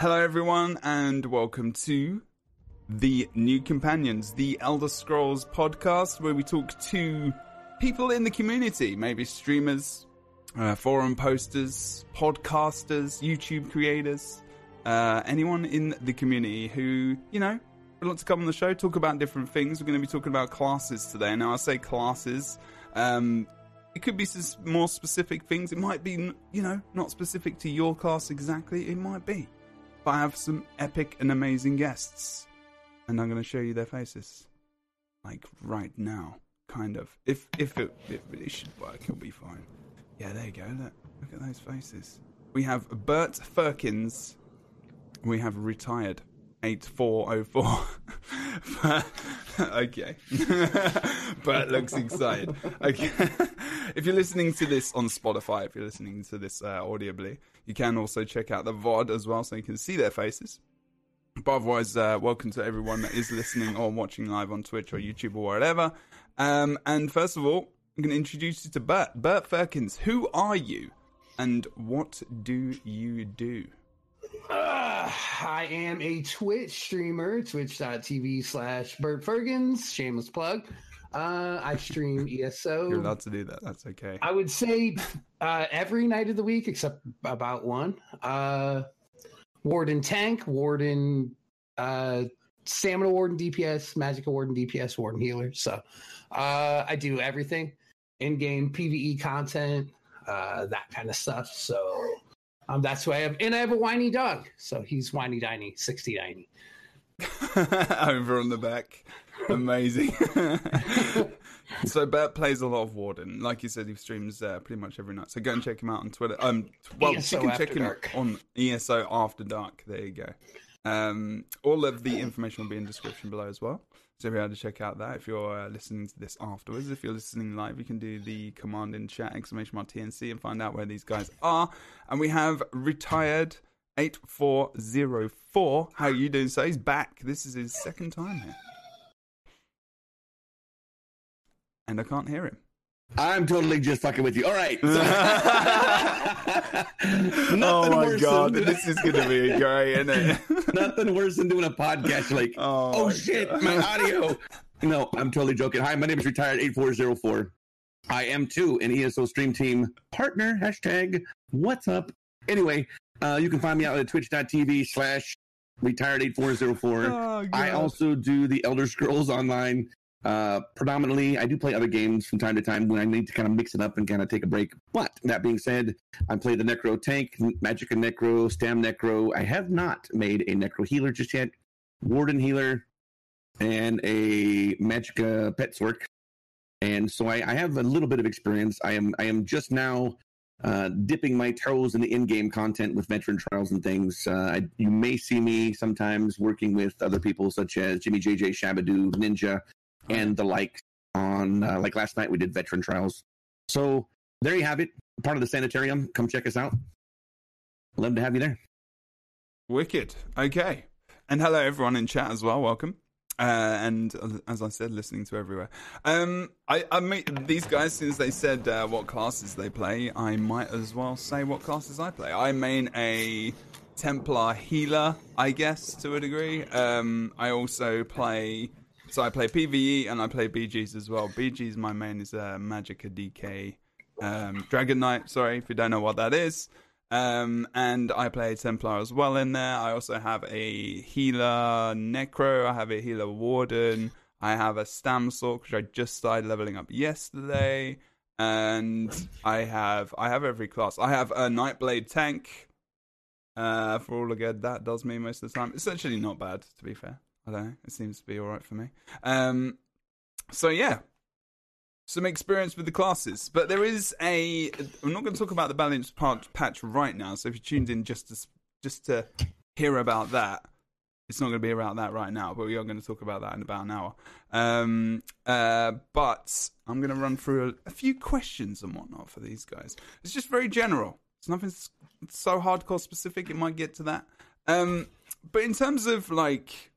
Hello, everyone, and welcome to the New Companions, the Elder Scrolls podcast, where we talk to people in the community, maybe streamers, uh, forum posters, podcasters, YouTube creators, uh, anyone in the community who, you know, would like to come on the show, talk about different things. We're going to be talking about classes today. Now, I say classes. Um, it could be some more specific things. It might be, you know, not specific to your class exactly. It might be. But I have some epic and amazing guests. And I'm going to show you their faces. Like right now. Kind of. If if it, it, it should work, it'll be fine. Yeah, there you go. Look, look at those faces. We have Bert Ferkins. We have retired 8404. okay. Bert looks excited. Okay. if you're listening to this on Spotify, if you're listening to this uh, audibly, you can also check out the VOD as well so you can see their faces. But otherwise, uh, welcome to everyone that is listening or watching live on Twitch or YouTube or whatever. Um, and first of all, I'm going to introduce you to Bert. Bert Ferkins, who are you and what do you do? Uh, I am a Twitch streamer, twitch.tv slash Bert Ferkins, shameless plug. Uh, I stream ESO. You're allowed to do that. That's okay. I would say uh, every night of the week, except about one. Uh, Warden Tank, Warden uh, Stamina Warden DPS, Magic Warden DPS, Warden Healer. So uh, I do everything in game PVE content, uh, that kind of stuff. So um, that's why I have, and I have a whiny dog. So he's whiny diny, 60 diny. Over on the back. Amazing. so Bert plays a lot of Warden. Like you said, he streams uh, pretty much every night. So go and check him out on Twitter. Um, well, ESO you can check him dark. on ESO After Dark. There you go. Um, all of the information will be in description below as well. So be able to check out that if you're uh, listening to this afterwards. If you're listening live, you can do the command in chat exclamation mark TNC and find out where these guys are. And we have retired eight four zero four. How are you doing? So he's back. This is his second time here, and I can't hear him. I'm totally just fucking with you. All right. Oh my god, this is gonna be great, isn't it? nothing worse than doing a podcast like, oh, oh shit, god. my audio. No, I'm totally joking. Hi, my name is retired eight four zero four. I am too an ESO stream team partner. Hashtag what's up. Anyway, uh, you can find me out at twitch.tv slash retired 8404. Oh, I also do the Elder Scrolls online uh, predominantly, I do play other games from time to time when I need to kind of mix it up and kind of take a break. But that being said, I play the Necro Tank, Magicka Necro, Stam Necro. I have not made a Necro Healer just yet. Warden Healer and a Magicka Pet Sorc. And so I, I, have a little bit of experience. I am I am just now uh, dipping my toes in the in-game content with veteran trials and things. Uh, I, you may see me sometimes working with other people such as Jimmy JJ Shabadoo, Ninja, and the like on uh, like last night we did veteran trials. So there you have it. Part of the sanitarium. Come check us out. Love to have you there. Wicked. Okay. And hello everyone in chat as well. Welcome. Uh, and as I said, listening to everywhere. Um, I, I mean, these guys, since they said uh, what classes they play, I might as well say what classes I play. I main a Templar healer, I guess, to a degree. Um, I also play so I play PVE and I play BGs as well. BGs, my main is uh, Magicka DK um, Dragon Knight. Sorry if you don't know what that is. Um, and I play Templar as well in there. I also have a healer Necro. I have a healer Warden. I have a Stam Sorc, which I just started leveling up yesterday. And I have I have every class. I have a Nightblade tank. Uh, for all the good that does me most of the time. It's actually not bad, to be fair. I don't know. It seems to be all right for me. Um, so yeah, some experience with the classes, but there is a. I'm not going to talk about the balance part patch right now. So if you tuned in just to just to hear about that, it's not going to be about that right now. But we are going to talk about that in about an hour. Um, uh, but I'm going to run through a, a few questions and whatnot for these guys. It's just very general. It's nothing so hardcore specific. It might get to that. Um, but in terms of like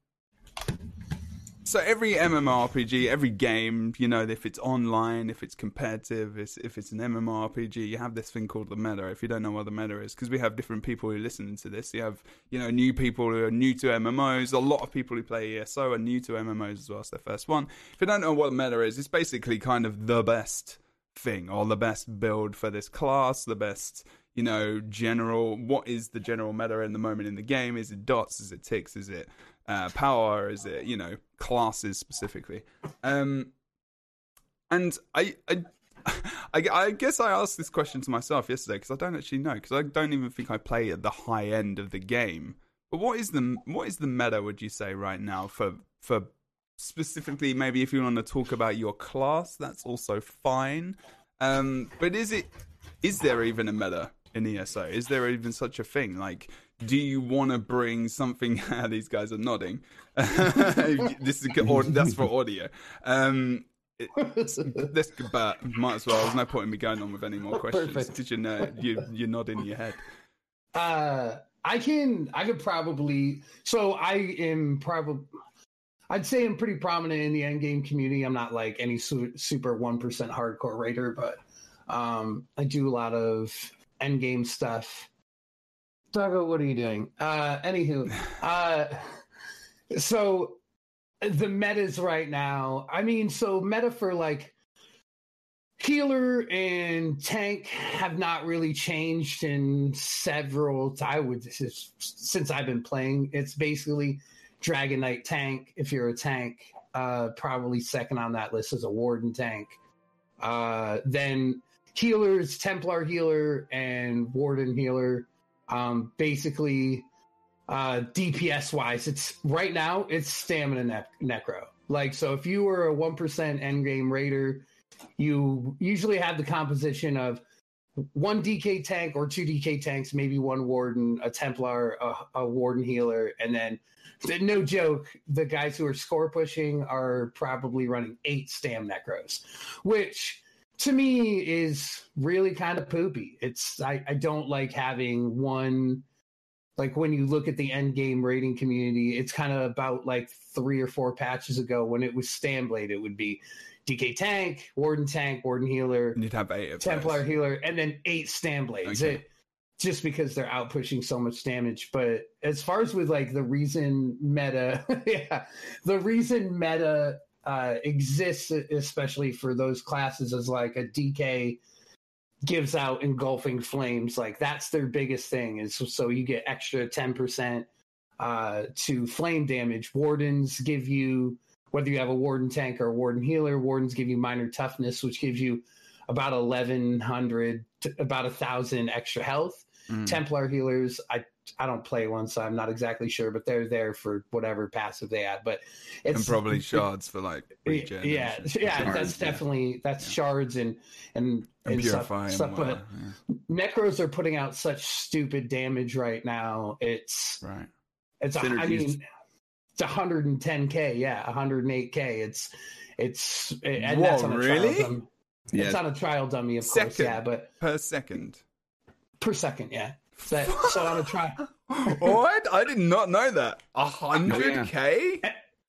So every MMORPG, every game, you know, if it's online, if it's competitive, if it's, an MMORPG, you have this thing called the meta. If you don't know what the meta is, because we have different people who listen to this, you have you know new people who are new to MMOs. A lot of people who play ESO are new to MMOs as well. It's their first one. If you don't know what the meta is, it's basically kind of the best thing or the best build for this class, the best you know, general. What is the general meta in the moment in the game? Is it dots? Is it ticks? Is it uh, power? Is it you know classes specifically? Um, and I, I, I, I guess I asked this question to myself yesterday because I don't actually know because I don't even think I play at the high end of the game. But what is the what is the meta? Would you say right now for for specifically maybe if you want to talk about your class, that's also fine. Um, but is it is there even a meta in ESO? Is there even such a thing? Like, do you want to bring something? these guys are nodding. this is or, that's for audio. Um, this, but might as well. There's no point in me going on with any more questions Did you know you you're nodding your head. Uh, I can I could probably so I am probably I'd say I'm pretty prominent in the endgame community. I'm not like any su- super one percent hardcore writer, but um, I do a lot of endgame stuff. Doggo, what are you doing? Uh, anywho, uh, so the metas right now. I mean, so meta for like healer and tank have not really changed in several. I would since I've been playing. It's basically Dragon Knight tank. If you're a tank, uh, probably second on that list is a Warden tank. Uh, then healers, Templar healer, and Warden healer. Um, basically, uh, DPS wise, it's right now it's stamina ne- necro. Like so, if you were a one percent endgame raider, you usually have the composition of one DK tank or two DK tanks, maybe one warden, a Templar, a, a warden healer, and then no joke, the guys who are score pushing are probably running eight stam necros, which to me is really kind of poopy. It's I, I don't like having one like when you look at the end game rating community, it's kind of about like three or four patches ago when it was Stamblade, it would be DK tank, Warden tank, Warden healer, and you'd have eight Templar those. healer, and then eight Stamblades. Okay. It, just because they're out pushing so much damage. But as far as with like the reason meta, yeah, the reason meta uh, exists, especially for those classes, as like a DK gives out engulfing flames. Like that's their biggest thing is so you get extra ten percent uh, to flame damage. Wardens give you whether you have a warden tank or a warden healer. Wardens give you minor toughness, which gives you about eleven hundred, about a thousand extra health. Mm. Templar healers, I I don't play one, so I'm not exactly sure, but they're there for whatever passive they add. But it's and probably shards for like regen. Yeah, yeah, shards, that's definitely that's yeah. shards and and, and, and purifying. Stuff, stuff but yeah. necros are putting out such stupid damage right now. It's right. It's a, I mean, it's 110k. Yeah, 108k. It's it's and Whoa, that's on a really? Trial dummy. It's on a trial dummy, of second, course. Yeah, but per second. Per second, yeah. So, so gonna try. what? I did not know that. A hundred k.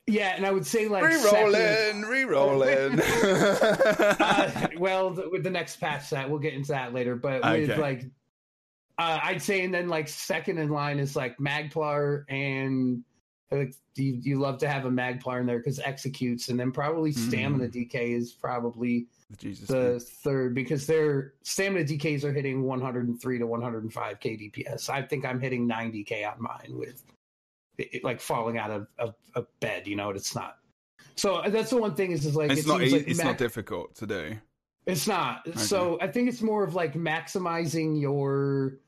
Yeah, and I would say like re-rolling, re-rolling. uh, well, with the next patch, that we'll get into that later. But with okay. like, uh, I'd say, and then like second in line is like Magplar, and like, you you love to have a Magplar in there because executes, and then probably Stamina mm. DK is probably Jesus the third because their stamina DKs are hitting 103 to 105 KDPS. I think I'm hitting 90k on mine with it, like falling out of, of, of, bed. You know, it's not. So uh, that's the one thing is is like it's it not like it's not difficult to do. It's not. Okay. So I think it's more of like maximizing your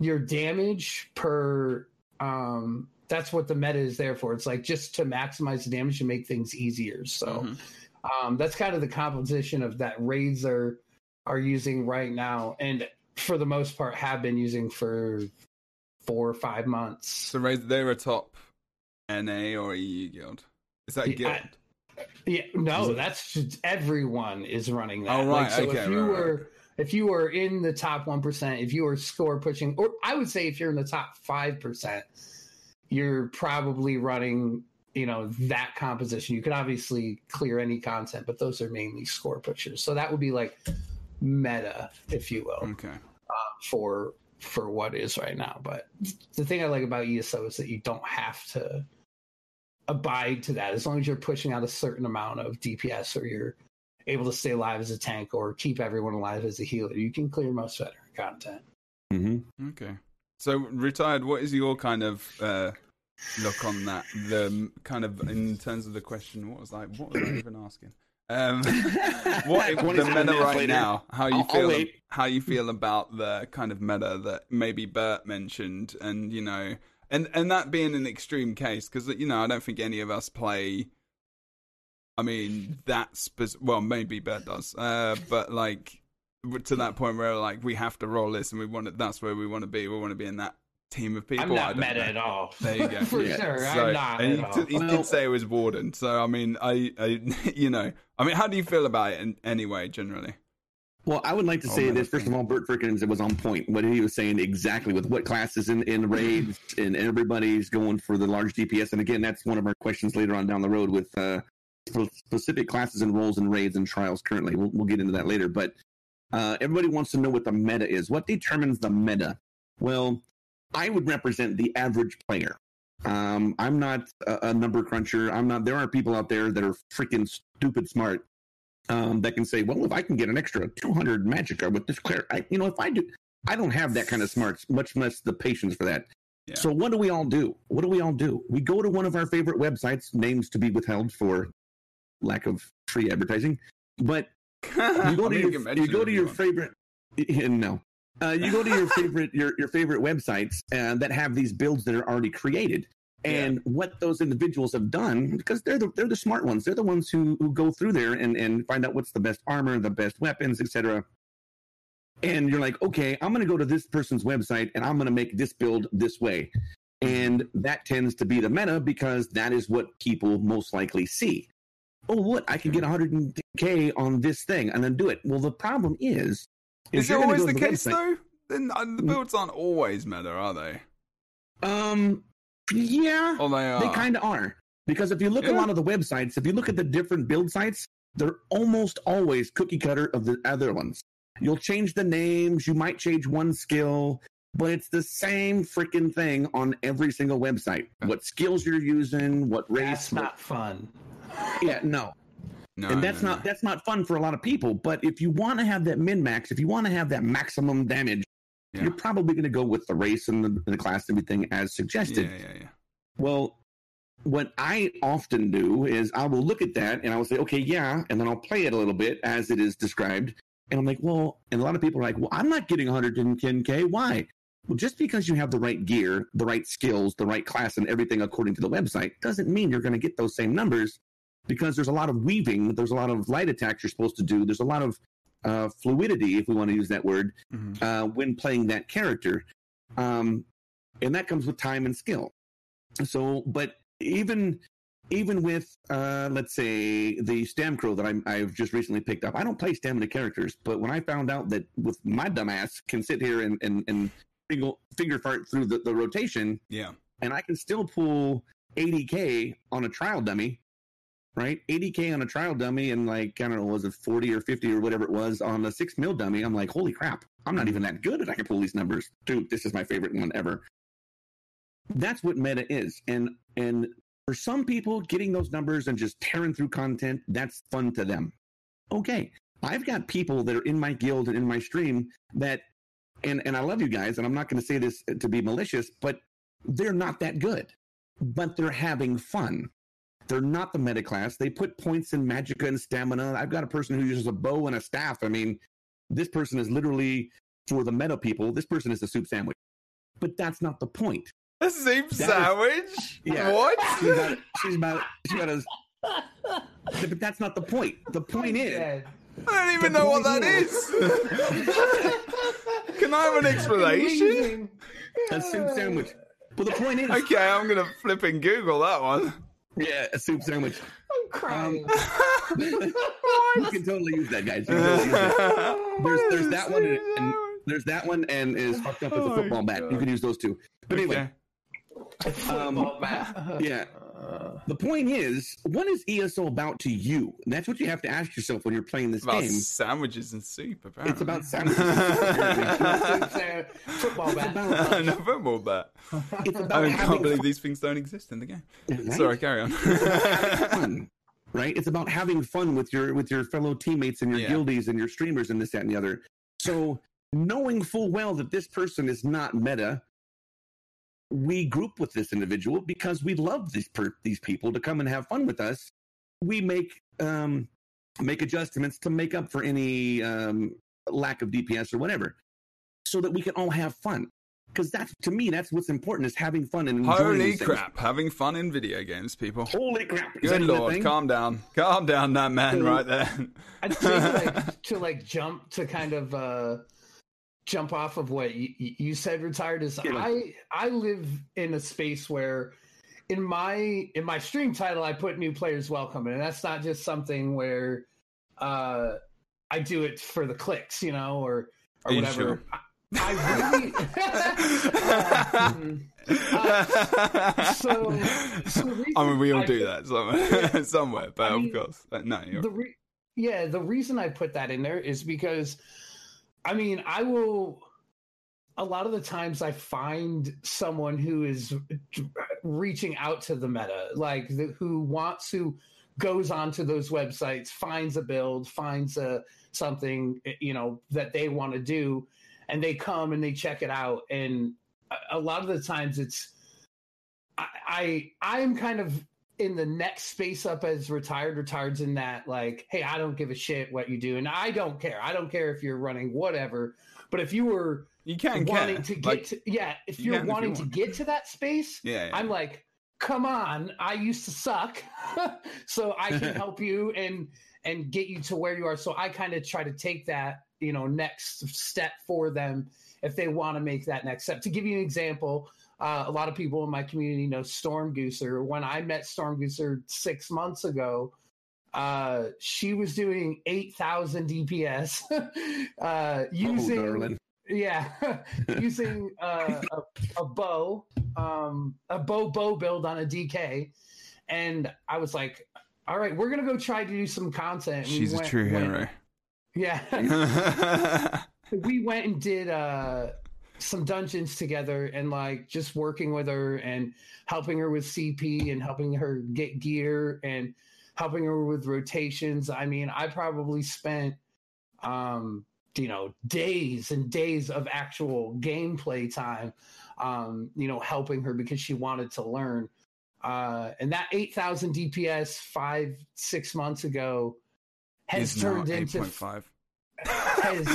your damage per um that's what the meta is there for. It's like just to maximize the damage and make things easier. So mm-hmm. Um, that's kind of the composition of that raids are are using right now, and for the most part have been using for four or five months. So raids they're a top NA or EU guild. Is that guild? I, yeah, no, that's just, everyone is running that. Oh right, like, so okay, if you right, were right. if you were in the top one percent, if you were score pushing, or I would say if you're in the top five percent, you're probably running you know that composition. You could obviously clear any content, but those are mainly score pushers. So that would be like meta, if you will, Okay. uh, for for what is right now. But the thing I like about ESO is that you don't have to abide to that as long as you're pushing out a certain amount of DPS or you're able to stay alive as a tank or keep everyone alive as a healer. You can clear most veteran content. Mm-hmm. Okay. So, retired. What is your kind of uh, look on that? The um, kind of in terms of the question. What was I? What was I even asking? Um, what the 27 meta right later. now? How you I'll- I'll feel? how you feel about the kind of meta that maybe Bert mentioned, and you know, and and that being an extreme case because you know I don't think any of us play. I mean that's well maybe Bert does, uh, but like to that point where like we have to roll this and we want it. That's where we want to be. We want to be in that team of people. I'm not don't meta know. at all. There you go. For Yeah. sure. So- I'm not and at he, all. did, he Well- did say it was Warden. So I mean, I, I, you know, I mean, how do you feel about it in, anyway? Generally, Well, I would like to Oh, say man, this. First of all, Bert Ferkins was on point. What he was saying exactly with what classes in, in raids, and everybody's going for the large DPS. And again, that's one of our questions later on down the road with uh, specific classes and roles and raids and trials currently. We'll, we'll get into that later. But uh, everybody wants to know what the meta is. What determines the meta? Well, I would represent the average player. Um, I'm not a, a number cruncher. I'm not. There are people out there that are freaking stupid smart um, that can say, well, if I can get an extra 200 magicka with this clear, I, you know, if I do, I don't have that kind of smarts, much less the patience for that. Yeah. So what do we all do? What do we all do? We go to one of our favorite websites, names to be withheld for lack of free advertising, but you go to your, you go to your favorite, no, uh, you go to your favorite your your favorite websites uh, that have these builds that are already created. And what those individuals have done, because they're the they're the smart ones, they're the ones who, who go through there and, and find out what's the best armor, the best weapons, etc. And you're like, okay, I'm going to go to this person's website and I'm going to make this build this way, and that tends to be the meta because that is what people most likely see. Oh, what I can get 100k on this thing and then do it. Well, the problem is, Is it always the case website- though? Then uh, the builds aren't always meta, are they? Um, yeah, Oh, they are. they kind of are because if you look at Yeah. a lot of the websites, if you look at the different build sites, they're almost always cookie cutter of the other ones. You'll change the names, you might change one skill, but it's the same freaking thing on every single website. What skills you're using, what race, That's not fun. yeah, no. No, and that's no, not that's not fun for a lot of people. But if you want to have that min max, if you want to have that maximum damage, Yeah. you're probably going to go with the race and the, the class and everything as suggested. Yeah, yeah, yeah. Well, what I often do is I will look at that and I will say, okay, yeah, and then I'll play it a little bit as it is described. And I'm like, well, and a lot of people are like, well, I'm not getting 110K. Why? Well, just because you have the right gear, the right skills, the right class, and everything according to the website doesn't mean you're going to get those same numbers because there's a lot of weaving, there's a lot of light attacks you're supposed to do, there's a lot of uh, fluidity, if we want to use that word, Mhm. uh, when playing that character. Um, and that comes with time and skill. So, but even even with uh, let's say the Stamcro that I'm, I've just recently picked up, I don't play stamina characters. But when I found out that with my dumbass can sit here and and, and finger, finger fart through the, the rotation, Yeah. and I can still pull 80k on a trial dummy, right? 80k on a trial dummy, and like I don't know, was it 40 or 50 or whatever it was on a six mil dummy? I'm like, holy crap! I'm not even that good, and I can pull these numbers. Dude, this is my favorite one ever. That's what meta is, and and for some people, getting those numbers and just tearing through content, that's fun to them. Okay, I've got people that are in my guild and in my stream that, and and I love you guys, and I'm not going to say this to be malicious, but they're not that good, but they're having fun. They're not the meta class. They put points in magicka and stamina. I've got a person who uses a bow and a staff. I mean, this person is literally for the meta people. This person is a soup sandwich, but that's not the point. A soup is- sandwich? Yeah. What? She's about, she's about, she's about as, but that's not the point. The point is, Yeah. I don't even The know what point that is. Can I have an explanation? A soup sandwich. Well, the point is, Okay, I'm gonna flip and Google that one. Yeah, a soup sandwich. I'm crying. You can totally use that, guys. You can totally use that. There's, there's that one, and, and there's that one, and is fucked up as Oh a my football bat. You can use those two. But anyway, um, Football bat. yeah. Uh, the point is, what is ESO about to you? And that's what you have to ask yourself when you're playing this about game. Sandwiches and soup, apparently. It's about sandwiches. football bat. no football bat. It's about I can't believe fun, these things don't exist in the game. right? Sorry, carry on. right? It's about having fun with your with your fellow teammates and your Yeah. guildies and your streamers and this, that, and the other. So knowing full well that this person is not meta, we group with this individual because we love these per- these people to come and have fun with us. We make um, make adjustments to make up for any um, lack of DPS or whatever, so that we can all have fun. Because that's to me, that's what's important is having fun and enjoying Holy these things. crap, having fun in video games, people. Holy crap! Is Good that even a lord, calm down. Calm down, that man So- right there. I'd say like to like jump to kind of uh jump off of what you, you said retired is Yeah. I I live in a space where in my in my stream title I put new players welcome and that's not just something where uh I do it for the clicks, you know, or or whatever. sure? I, I really Uh. Uh, so, so I mean, we all do that somewhere, somewhere but I of mean, course. Uh, No, the re- yeah the reason i put that in there is because i mean i will a lot of the times i find someone who is reaching out to the meta like the, who wants who goes onto those websites finds a build finds a something eh, you know that they want to do and they come and they check it out. And a, a lot of the times it's I, I i'm kind of in the next space up as retired retired's in that like hey i don't give a shit what you do and i don't care i don't care if you're running whatever but if you were you can wanting care. to get Like, to yeah if you you're can if you wanting to get to that space yeah, yeah. i'm like come on i used to suck so i can help you and and get you to where you are so i kind of try to take that you know next step for them if they want to make that next step to give you an example uh, a lot of people in my community know Storm Gooser. When I met Storm Gooser six months ago, uh, she was doing 8,000 DPS uh, Oh, using, darling. yeah, using uh, a, a bow, um, a bow bow build on a DK. And I was like, all right, we're going to go try to do some content. And we She's a went- true went- hero. Yeah. we went and did uh some dungeons together and like just working with her and helping her with CP and helping her get gear and helping her with rotations. I mean, I probably spent um you know days and days of actual gameplay time um you know helping her because she wanted to learn uh and that 8000 dps 5 6 months ago has Is turned into 8.5. has,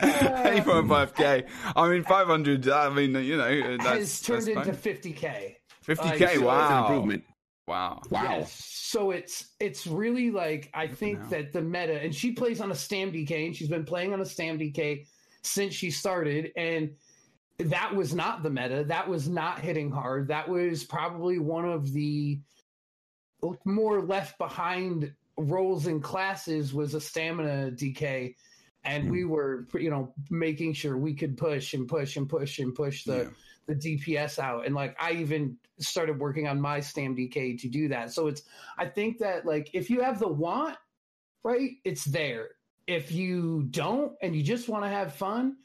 8.5k. I mean, 500. I mean, you know, that's, has turned that's into 50k 50k. like, so wow. improvement. Wow. Wow. Yes. So it's it's really like I think hell. that the meta and she plays on a Stam DK and she's been playing on a Stam DK since she started and that was not the meta. That was not hitting hard. That was probably one of the more left behind roles and classes was a stamina DK and we hmm. were you know making sure we could push and push and push and push the Yeah. the DPS out. And like I even started working on my Stam DK to do that. So it's I think that like if you have the want, right, it's there. If you don't and you just want to have fun,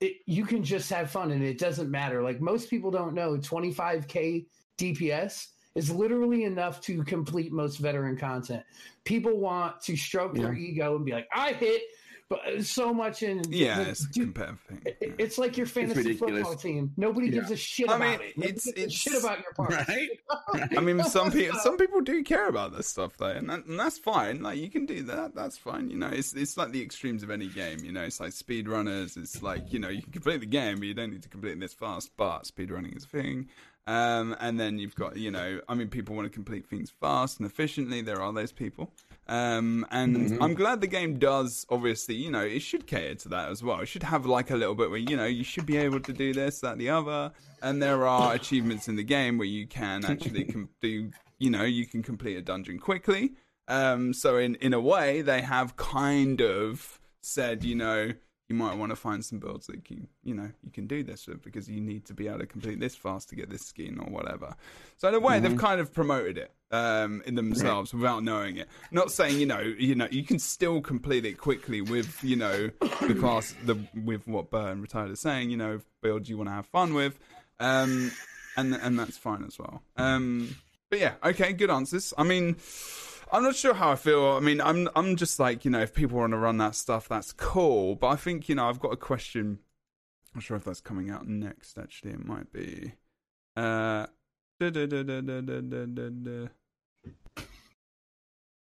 it, you can just have fun and it doesn't matter. Like most people don't know 25k DPS is literally enough to complete most veteran content. People want to stroke their ego and be like, I hit but so much in Yeah, the- it's a dude, competitive thing. yeah. It's like your fantasy football team. Nobody gives a shit I about mean, it. Nobody it's- gives a it's- shit about your part. Right? I mean, some people some people do care about this stuff though, and, that, and that's fine. Like you can do that. That's fine. You know, it's it's like the extremes of any game. You know, it's like speed runners. It's like you know you can complete the game, but you don't need to complete it this fast. But speed running is a thing. Um, and then you've got you know, I mean, people want to complete things fast and efficiently. There are those people. Um, and I'm glad the game does. Obviously, you know, it should cater to that as well. It should have like a little bit where you know you should be able to do this, that, the other. And there are achievements in the game where you can actually com- do. You know, you can complete a dungeon quickly. Um, so in in a way, they have kind of said, you know, you might want to find some builds that you you know you can do this with because you need to be able to complete this fast to get this skin or whatever. So in a way, mm-hmm. they've kind of promoted it um, in themselves without knowing it. Not saying you know you know you can still complete it quickly with you know the class the with what Burn retired is saying. You know builds you want to have fun with, um, and and that's fine as well. Um, but yeah, okay, good answers. I mean. I'm not sure how I feel. I mean, I'm I'm just like you know, if people want to run that stuff, that's cool. But I think you know, I've got a question. I'm not sure if that's coming out next. Actually, it might be. Uh, da, da, da,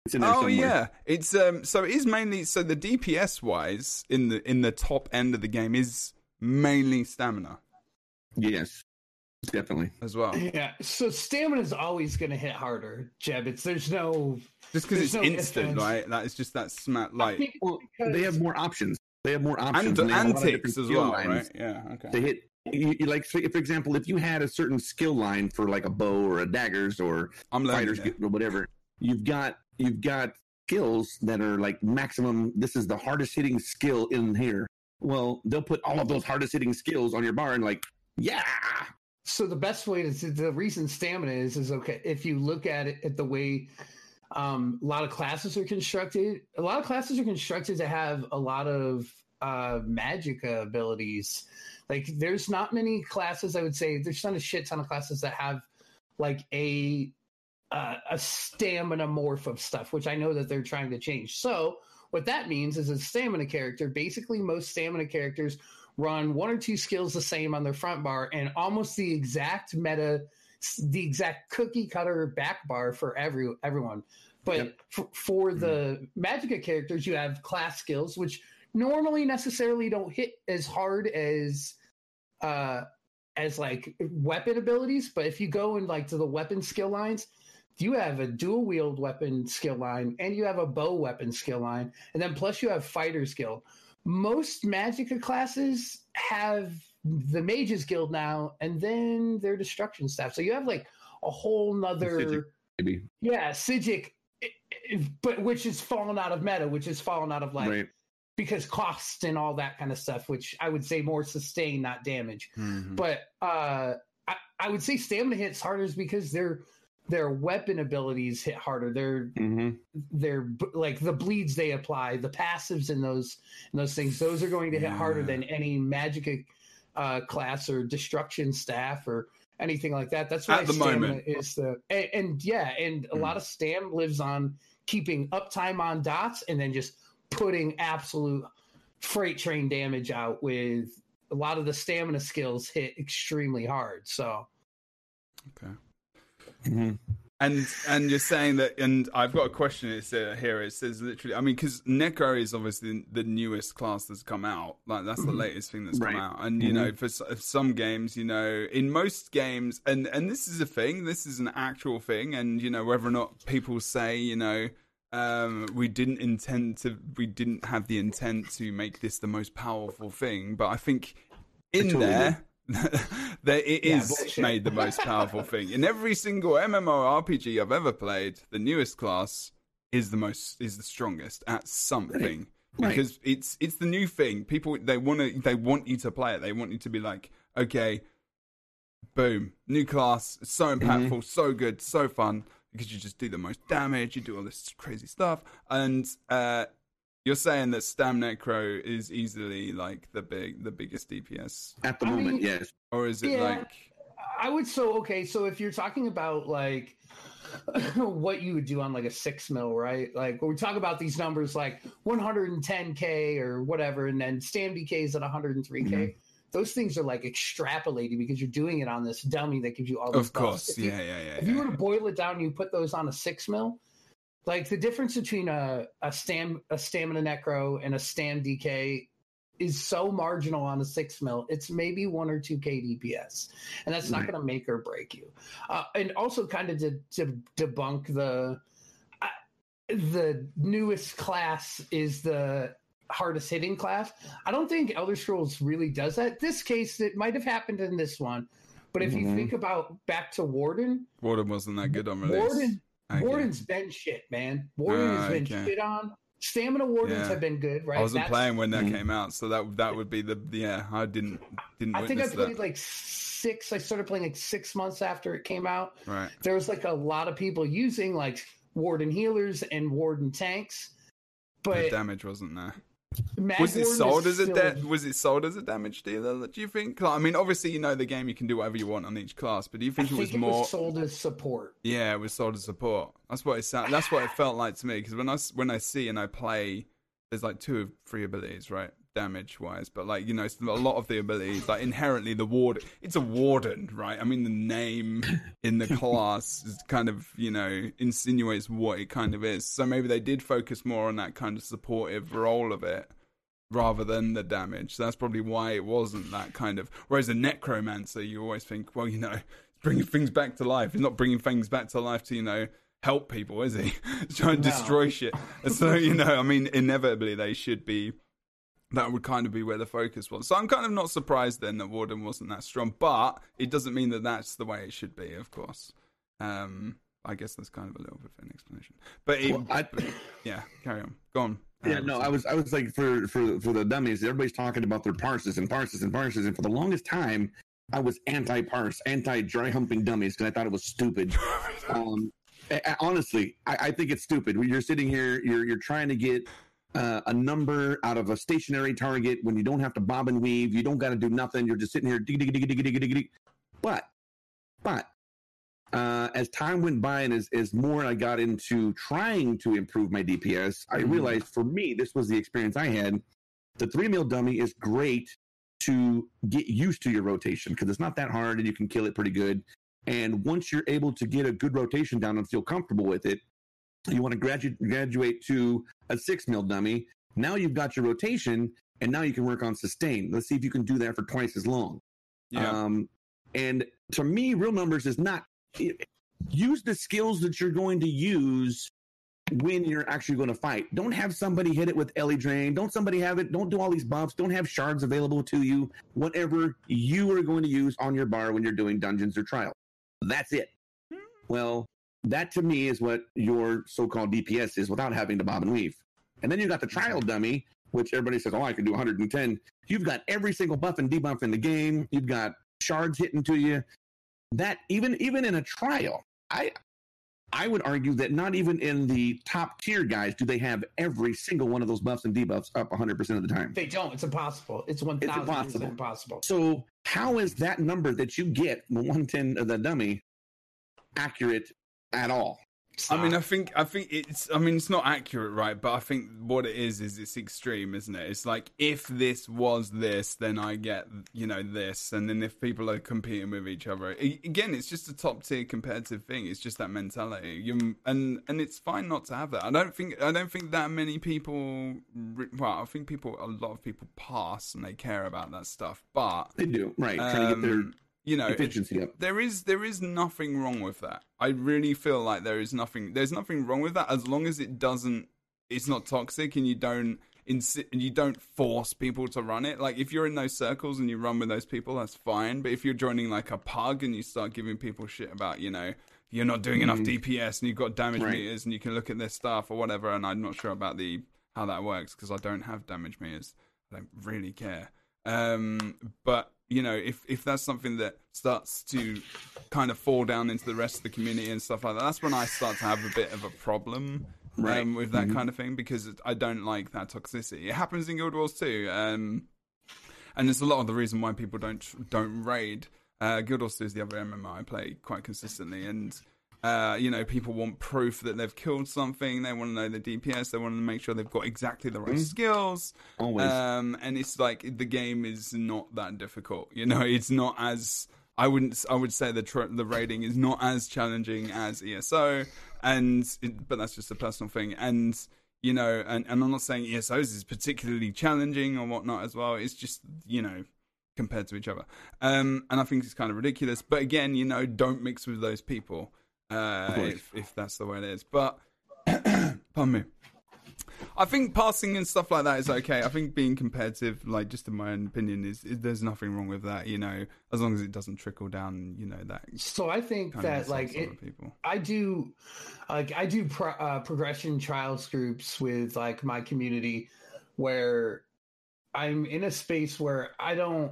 oh somewhere. yeah, it's um. So it is mainly so the DPS wise in the in the top end of the game is mainly stamina. Yes definitely as well. Yeah, so stamina is always going to hit harder, Jeb. It's there's no just because it's no instant, defense. right? That is just that smart like. Well, they have more options. They have more options and, and antics as well, right? Yeah, okay. To hit, you, you like for example, if you had a certain skill line for like a bow or a daggers or I'm fighters or whatever, you've got you've got skills that are like maximum. This is the hardest hitting skill in here. Well, they'll put all of those hardest hitting skills on your bar and like, yeah, so the best way to the reason stamina is is okay if you look at it at the way um, a lot of classes are constructed a lot of classes are constructed to have a lot of uh, magic abilities. Like there's not many classes i would say there's not a shit ton of classes that have like a uh, a stamina morph of stuff which i know that they're trying to change. So what that means is a stamina character basically most stamina characters run one or two skills the same on their front bar and almost the exact meta, the exact cookie cutter back bar for every everyone. But yep. for, for mm-hmm. the Magicka characters, you have class skills, which normally necessarily don't hit as hard as uh as like weapon abilities. But if you go in like to the weapon skill lines, you have a dual wield weapon skill line and you have a bow weapon skill line, and then plus you have fighter skill most Magicka classes have the Mages Guild now, and then their destruction staff. So you have like a whole nother, maybe. Yeah, Psijic, but which is fallen out of meta, which is fallen out of like right. because cost and all that kind of stuff. Which I would say more sustain, not damage. Mm-hmm. But uh, I, I would say stamina hits harder is because they're their weapon abilities hit harder. Their mm-hmm. their like the bleeds they apply, the passives in those in those things, those are going to hit yeah. harder than any magic uh, class or destruction staff or anything like that. That's why at the moment is the and, and yeah, and a mm. lot of stam lives on keeping uptime on dots and then just putting absolute freight train damage out with a lot of the stamina skills hit extremely hard. So okay. Mm-hmm. And and you're saying that, and I've got a question. It's uh, here. It says literally. I mean, because Necro is obviously the newest class that's come out. Like that's the mm-hmm. latest thing that's right. come out. And you mm-hmm. know, for, for some games, you know, in most games, and and this is a thing. This is an actual thing. And you know, whether or not people say, you know, um, we didn't intend to, we didn't have the intent to make this the most powerful thing. But I think in totally there. Did that it yeah, is bullshit. made the most powerful thing in every single MMORPG I've ever played. The newest class is the most is the strongest at something right. because it's it's the new thing. People they want to they want you to play it. They want you to be like, okay, boom, new class, so mm-hmm. impactful, mm-hmm. so good, so fun because you just do the most damage, you do all this crazy stuff, and uh, you're saying that Stam Necro is easily like the big, the biggest DPS at the I moment, mean, yes. Or is it yeah, like? I would so okay. So if you're talking about like what you would do on like a six mil, right? Like when we talk about these numbers like 110k or whatever, and then Stam DK is at 103k. Mm-hmm. Those things are like extrapolated because you're doing it on this dummy that gives you all. Of course, yeah, yeah, yeah. If yeah, you were to boil it down, you put those on a six mil like the difference between a a stam a stamina necro and a stam DK is so marginal on a six mil. It's maybe one or two K DPS, and that's not going to make or break you. Uh, and also, kind of to, to debunk the uh, the newest class is the hardest hitting class. I don't think Elder Scrolls really does that. This case, it might have happened in this one, but if mm-hmm. you think about back to Warden, Warden wasn't that good on release. Warden Okay. Warden's been shit, man. Warden uh, has been okay. shit on Stamina wardens Yeah. have been good, right? I wasn't That's- playing when that Mhm. came out, so that that would be the yeah. I didn't didn't I think I played that. like six. I started playing like six months after it came out. right. There was like a lot of people using like warden healers and warden tanks, but The but damage wasn't there. Mag Was it Warden sold is as a da- was it sold as a damage dealer? Do you think? I mean, obviously, you know the game. You can do whatever you want on each class, but do you I think, think it was more? sold as support. Yeah, it was sold as support. That's what it sound. That's what it felt like to me. Because when I s- when I see and I play, there's like two or three abilities, right? Damage wise, but like you know, it's a lot of the abilities, like inherently the warden. It's a warden, right? I mean, the name in the class is kind of you know insinuates what it kind of is. So maybe they did focus more on that kind of supportive role of it rather than the damage. So that's probably why it wasn't that kind of. Whereas a necromancer, you always think, well, you know, bringing things back to life. He's not bringing things back to life to you know help people, is he? Trying to No. destroy shit. So you know, I mean, inevitably they should be. That would kind of be where the focus was. So I'm kind of not surprised then that Warden wasn't that strong, but it doesn't mean that that's the way it should be, of course. Um, I guess that's kind of a little bit of an explanation. But, it, Well, I- but yeah, carry on. Go on. Yeah, no, I was I was like for for for the dummies, everybody's talking about their parses and parses and parses, and for the longest time, I was anti parse, anti dry humping dummies because I thought it was stupid. Um, I- I- honestly, I, I think it's stupid. You're sitting here, you're you're trying to get uh, a number out of a stationary target when you don't have to bob and weave, you don't got to do nothing. You're just sitting here, dig, dig, dig, dig, dig, dig, dig. but but uh, as time went by and as, as more I got into trying to improve my DPS, I Mhm. realized for me, this was the experience I had. The three meal dummy is great to get used to your rotation because it's not that hard and you can kill it pretty good. And once you're able to get a good rotation down and feel comfortable with it, you want to gradu- graduate to a six mil dummy. Now you've got your rotation and now you can work on sustain. Let's see if you can do that for twice as long. yeah. Um, and to me, real numbers is not use the skills that you're going to use when you're actually going to fight. Don't have somebody hit it with Ele Drain. Don't somebody have it. Don't do all these buffs. Don't have shards available to you. Whatever you are going to use on your bar when you're doing dungeons or trials. That's it. Well, that to me is what your so-called DPS is without having to bob and weave. And then you got the trial dummy, which everybody says, "Oh, I can do 110." You've got every single buff and debuff in the game. You've got shards hitting to you. That even even in a trial, I I would argue that not even in the top tier guys do they have every single one of those buffs and debuffs up 100% of the time. They don't. It's impossible. It's one thousand impossible. percent impossible. So how is that number that you get, the 110 of the dummy, accurate at all? I mean, I think I think it's. I mean, it's not accurate, right? But I think what it is is it's extreme, isn't it? It's like if this was this, then I get you know this, and then if people are competing with each other, again, it's just a top tier competitive thing. It's just that mentality, you, and and it's fine not to have that. I don't think I don't think that many people. Well, I think people, a lot of people pass and they care about that stuff, but They do, right. trying to get their um, you know, efficiency up. there is there is nothing wrong with that. I really feel like there is nothing there's nothing wrong with that as long as it doesn't it's not toxic and you don't insi- and you don't force people to run it. Like if you're in those circles and you run with those people, that's fine. But if you're joining like a pug and you start giving people shit about, you know, you're not doing enough mm-hmm. DPS and you've got damage Right. meters and you can look at their stuff or whatever, and I'm not sure about the how that works because I don't have damage meters. I don't really care. Um, but you know, if if that's something that starts to kind of fall down into the rest of the community and stuff like that, that's when I start to have a bit of a problem Right. um, with that kind of thing because I don't like that toxicity. It happens in Guild Wars 2, um, and it's a lot of the reason why people don't don't raid. Uh, Guild Wars 2 is the other MMO I play quite consistently, and uh, you know, people want proof that they've killed something. They want to know the DPS. They want to make sure they've got exactly the right skills. Always. Um, and it's like the game is not that difficult. You know, it's not as I wouldn't. I would say the tr- the rating is not as challenging as ESO, and it, but that's just a personal thing. And you know, and, and I'm not saying ESOs is particularly challenging or whatnot as well. It's just you know compared to each other. Um, and I think it's kind of ridiculous. But again, you know, don't mix with those people uh, if if that's the way it is. But pardon me. I think passing and stuff like that is okay. I think being competitive, like just in my own opinion, is, is there's nothing wrong with that. You know, as long as it doesn't trickle down. You know that. So I think that like it, people. I do, like I do pro, uh, progression trials groups with like my community, where I'm in a space where I don't.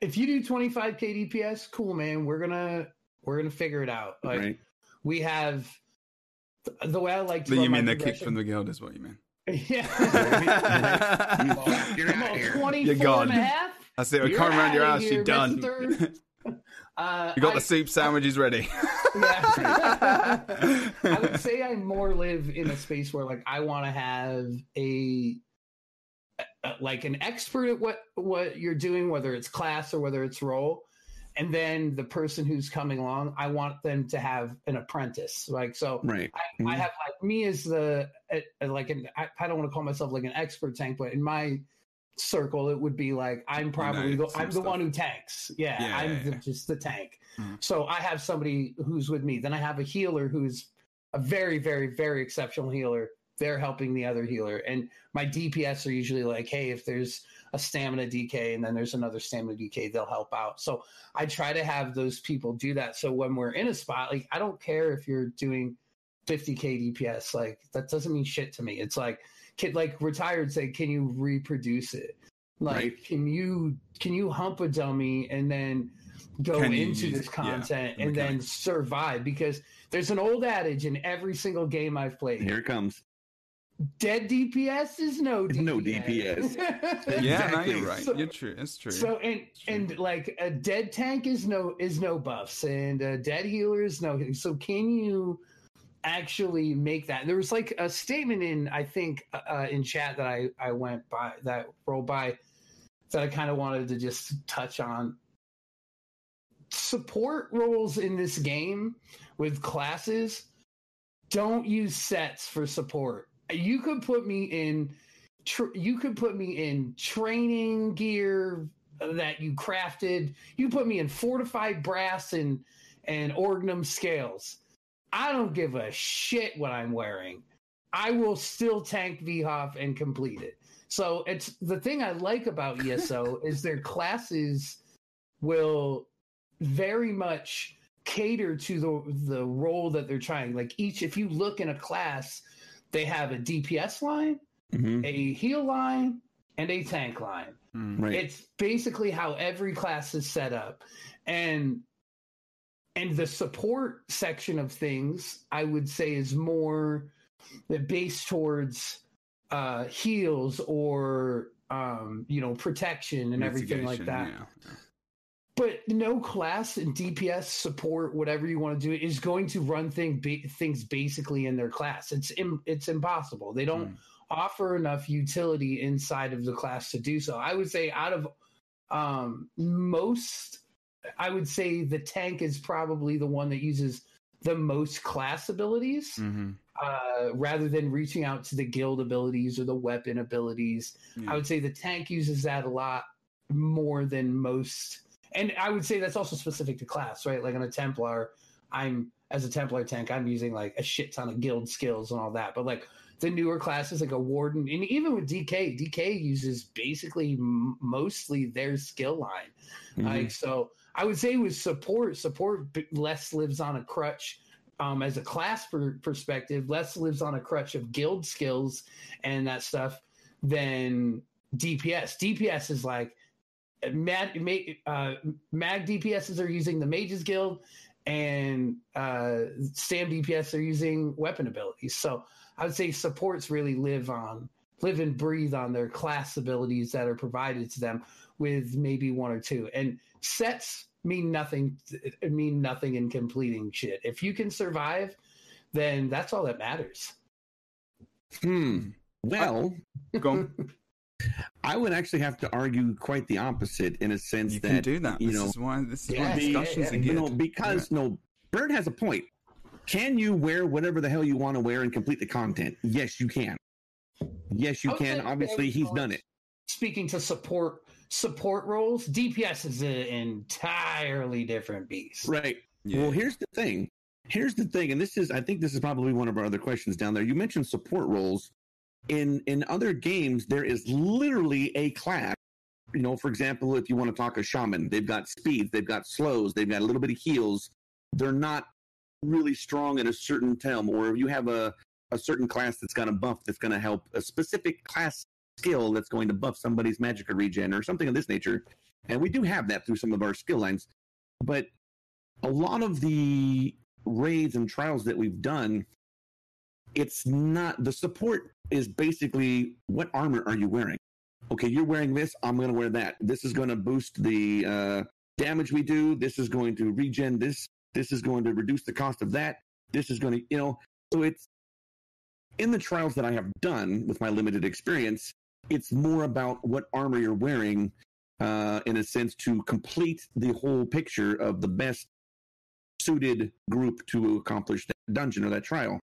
If you do 25k DPS, cool, man. We're gonna we're gonna figure it out. Like right. We have the way I like to. You mean the kick from the guild is what you mean? Yeah. you're, you're 24 you're gone. and a half. That's it. We come around your ass. You're done. Uh, you got I, the soup sandwiches ready. yeah. I would say I more live in a space where like I want to have a like an expert at what what you're doing, whether it's class or whether it's role, and then the person who's coming along, I want them to have an apprentice. Like so, right. I, mm-hmm. I have like me as the uh, like an I, I don't want to call myself like an expert tank, but in my circle, it would be like I'm probably the, I'm the one who tanks. Yeah, yeah I'm yeah, yeah. Just the tank. Mm-hmm. So I have somebody who's with me. Then I have a healer who's a very, very, very exceptional healer. They're helping the other healer, and my DPS are usually like, hey, if there's a stamina DK and then there's another stamina DK, they'll help out. So I try to have those people do that. So when we're in a spot, like I don't care if you're doing 50k DPS, like that doesn't mean shit to me. It's like kid like retired say, can you reproduce it? Like, right. can you can you hump a dummy and then go can into this content oh yeah, and then survive? Because there's an old adage in every single game I've played. Here it comes. Dead DPS is no DPS. No DPS. yeah, no, you're right. So, you're true. It's true. So and true. and like a dead tank is no is no buffs and a dead healer is no. So can you? actually make that. There was like a statement in I think uh, uh, in chat that I I went by that rolled by that I kind of wanted to just touch on. Support roles in this game with classes don't use sets for support. You could put me in tr- you could put me in training gear that you crafted. You put me in fortified brass and and Orgnum scales I don't give a shit what I'm wearing. I will still tank VHOF and complete it. So it's the thing I like about ESO is their classes will very much cater to the the role that they're trying. Like each, if you look in a class, they have a DPS line, mm-hmm. a heal line, and a tank line. Mm, right. It's basically how every class is set up, and and the support section of things i would say is more based towards uh heals or um you know protection and everything like that yeah. But no class and dps support whatever you want to do is going to run thing ba- things basically in their class it's Im- it's impossible they don't mm. offer enough utility inside of the class to do so i would say out of um most I would say the tank is probably the one that uses the most class abilities mm-hmm. uh, rather than reaching out to the guild abilities or the weapon abilities. I would say the tank uses that a lot more than most. And I would say that's also specific to class, right? Like on a Templar, I'm as a Templar tank, I'm using like a shit ton of guild skills and all that. But like the newer classes, like a Warden, and even with DK, DK uses basically m- mostly their skill line. Mm-hmm. Like so, I would say with support, support less lives on a crutch. Um, as a class per- perspective, less lives on a crutch of guild skills and that stuff than DPS. DPS is like mad, uh, mag DPSs are using the Mages Guild, and uh, Stam DPS are using weapon abilities. So I would say supports really live on live and breathe on their class abilities that are provided to them with maybe one or two. And sets mean nothing mean nothing in completing shit. If you can survive, then that's all that matters. Hmm. Well, go. I would actually have to argue quite the opposite in a sense you that you can do that. You this know, is why this is yeah, why discussions yeah, yeah. You know, because yeah. no, Bird has a point. Can you wear whatever the hell you want to wear and complete the content? Yes, you can. Yes, you can. Obviously, he's done it. Speaking to support support roles, DPS is an entirely different beast. Right. Yeah. Well, here's the thing. Here's the thing, and this is I think this is probably one of our other questions down there. You mentioned support roles. In in other games there is literally a class you know for example if you want to talk a shaman they've got speeds they've got slows they've got a little bit of heals. They're not really strong in a certain telm or if you have a a certain class that's got a buff that's going to help a specific class skill that's going to buff somebody's magic or regen or something of this nature. And we do have that through some of our skill lines. But a lot of the raids and trials that we've done it's not the support is basically what armor are you wearing? Okay, you're wearing this, I'm going to wear that. This is going to boost the uh, damage we do. This is going to regen this. This is going to reduce the cost of that. This is going to, you know, so it's in the trials that I have done with my limited experience, it's more about what armor you're wearing uh, in a sense to complete the whole picture of the best suited group to accomplish that dungeon or that trial.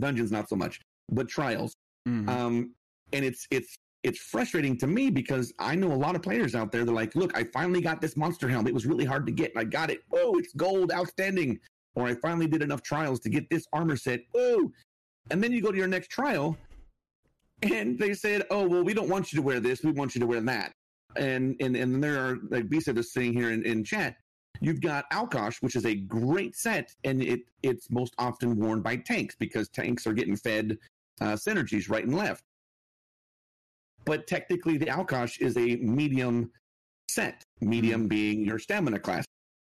Dungeons, not so much, but trials. Mm-hmm. Um, and it's it's it's frustrating to me because I know a lot of players out there. They're like, "Look, I finally got this monster helm. It was really hard to get, and I got it. Whoa, it's gold, outstanding!" Or I finally did enough trials to get this armor set. Whoa! And then you go to your next trial, and they said, "Oh, well, we don't want you to wear this. We want you to wear that." And and and there are like Bisa was saying here in, in chat. You've got Alkosh, which is a great set, and it it's most often worn by tanks because tanks are getting fed uh, synergies right and left. But technically, the Alkosh is a medium set, medium mm-hmm. being your stamina class.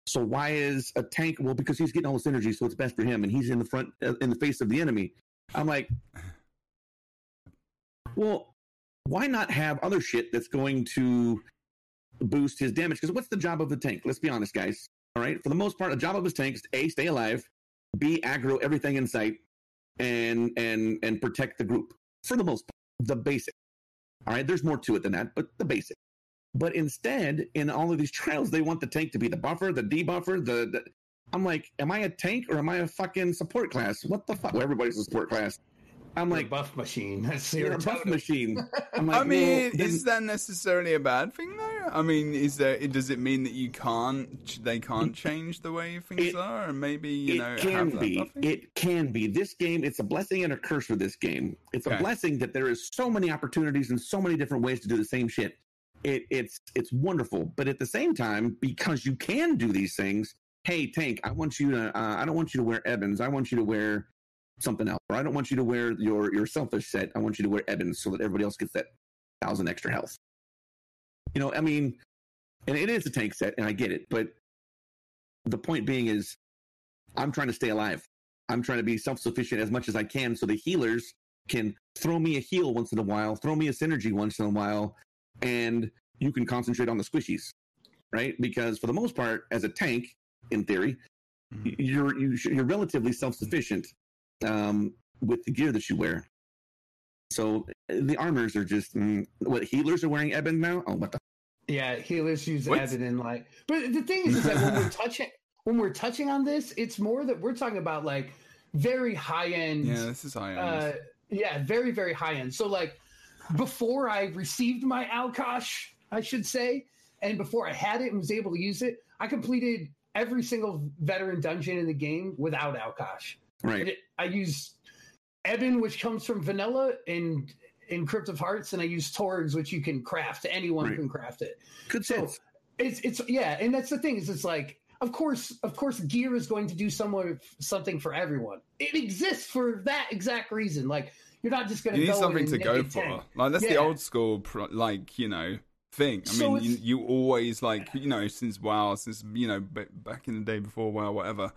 So why is a tank? Well, because he's getting all the synergy, so it's best for him, and he's in the front, uh, in the face of the enemy. I'm like, well, why not have other shit that's going to boost his damage? Because what's the job of the tank? Let's be honest, guys. All right, for the most part, the job of his tank is a stay alive, b aggro everything in sight, and and and protect the group for the most part, the basic. All right, there's more to it than that, but the basic. But instead, in all of these trials, they want the tank to be the buffer, the debuffer, the, the I'm like, am I a tank or am I a fucking support class? What the fuck? Well, everybody's a support class. I'm You're like buff machine. That's your buff machine. I'm like, I mean, well, is that necessarily a bad thing though? I mean, is there? Does it mean that you can't? They can't change the way things it, are, and maybe you it know. It can be. It can be. This game, it's a blessing and a curse for this game. It's okay. a blessing that there is so many opportunities and so many different ways to do the same shit. It, it's it's wonderful, but at the same time, because you can do these things, hey tank, I want you to. Uh, I don't want you to wear Ebons. I want you to wear something else. Or I don't want you to wear your your selfish set. I want you to wear Ebons so that everybody else gets that thousand extra health. You know, I mean, and it is a tank set, and I get it, but the point being is, I'm trying to stay alive. I'm trying to be self sufficient as much as I can, so the healers can throw me a heal once in a while, throw me a synergy once in a while, and you can concentrate on the squishies, right? Because for the most part, as a tank, in theory, mm-hmm. you're you, are you are relatively self sufficient um, with the gear that you wear. So the armors are just mm, what healers are wearing Ebon now. Oh, what the? Yeah, healers use what? Ebon and like. But the thing is, is that when we're touching when we're touching on this, it's more that we're talking about like very high end. Yeah, this is high end. Uh, yeah, very very high end. So like before I received my Alkosh, I should say, and before I had it and was able to use it, I completed every single veteran dungeon in the game without Alkosh. Right. It, I use Ebon, which comes from vanilla and in Crypt of Hearts, and I use Torgs, which you can craft. Anyone right. can craft it. Good so sense. It's it's yeah, and that's the thing is it's like of course of course gear is going to do somewhat something for everyone. It exists for that exact reason. Like you're not just going to. You need something to go for. Tank. Like that's yeah. the old school, like you know, thing. I so mean, you, you, always like you know since WoW, since you know back in the day before WoW, whatever.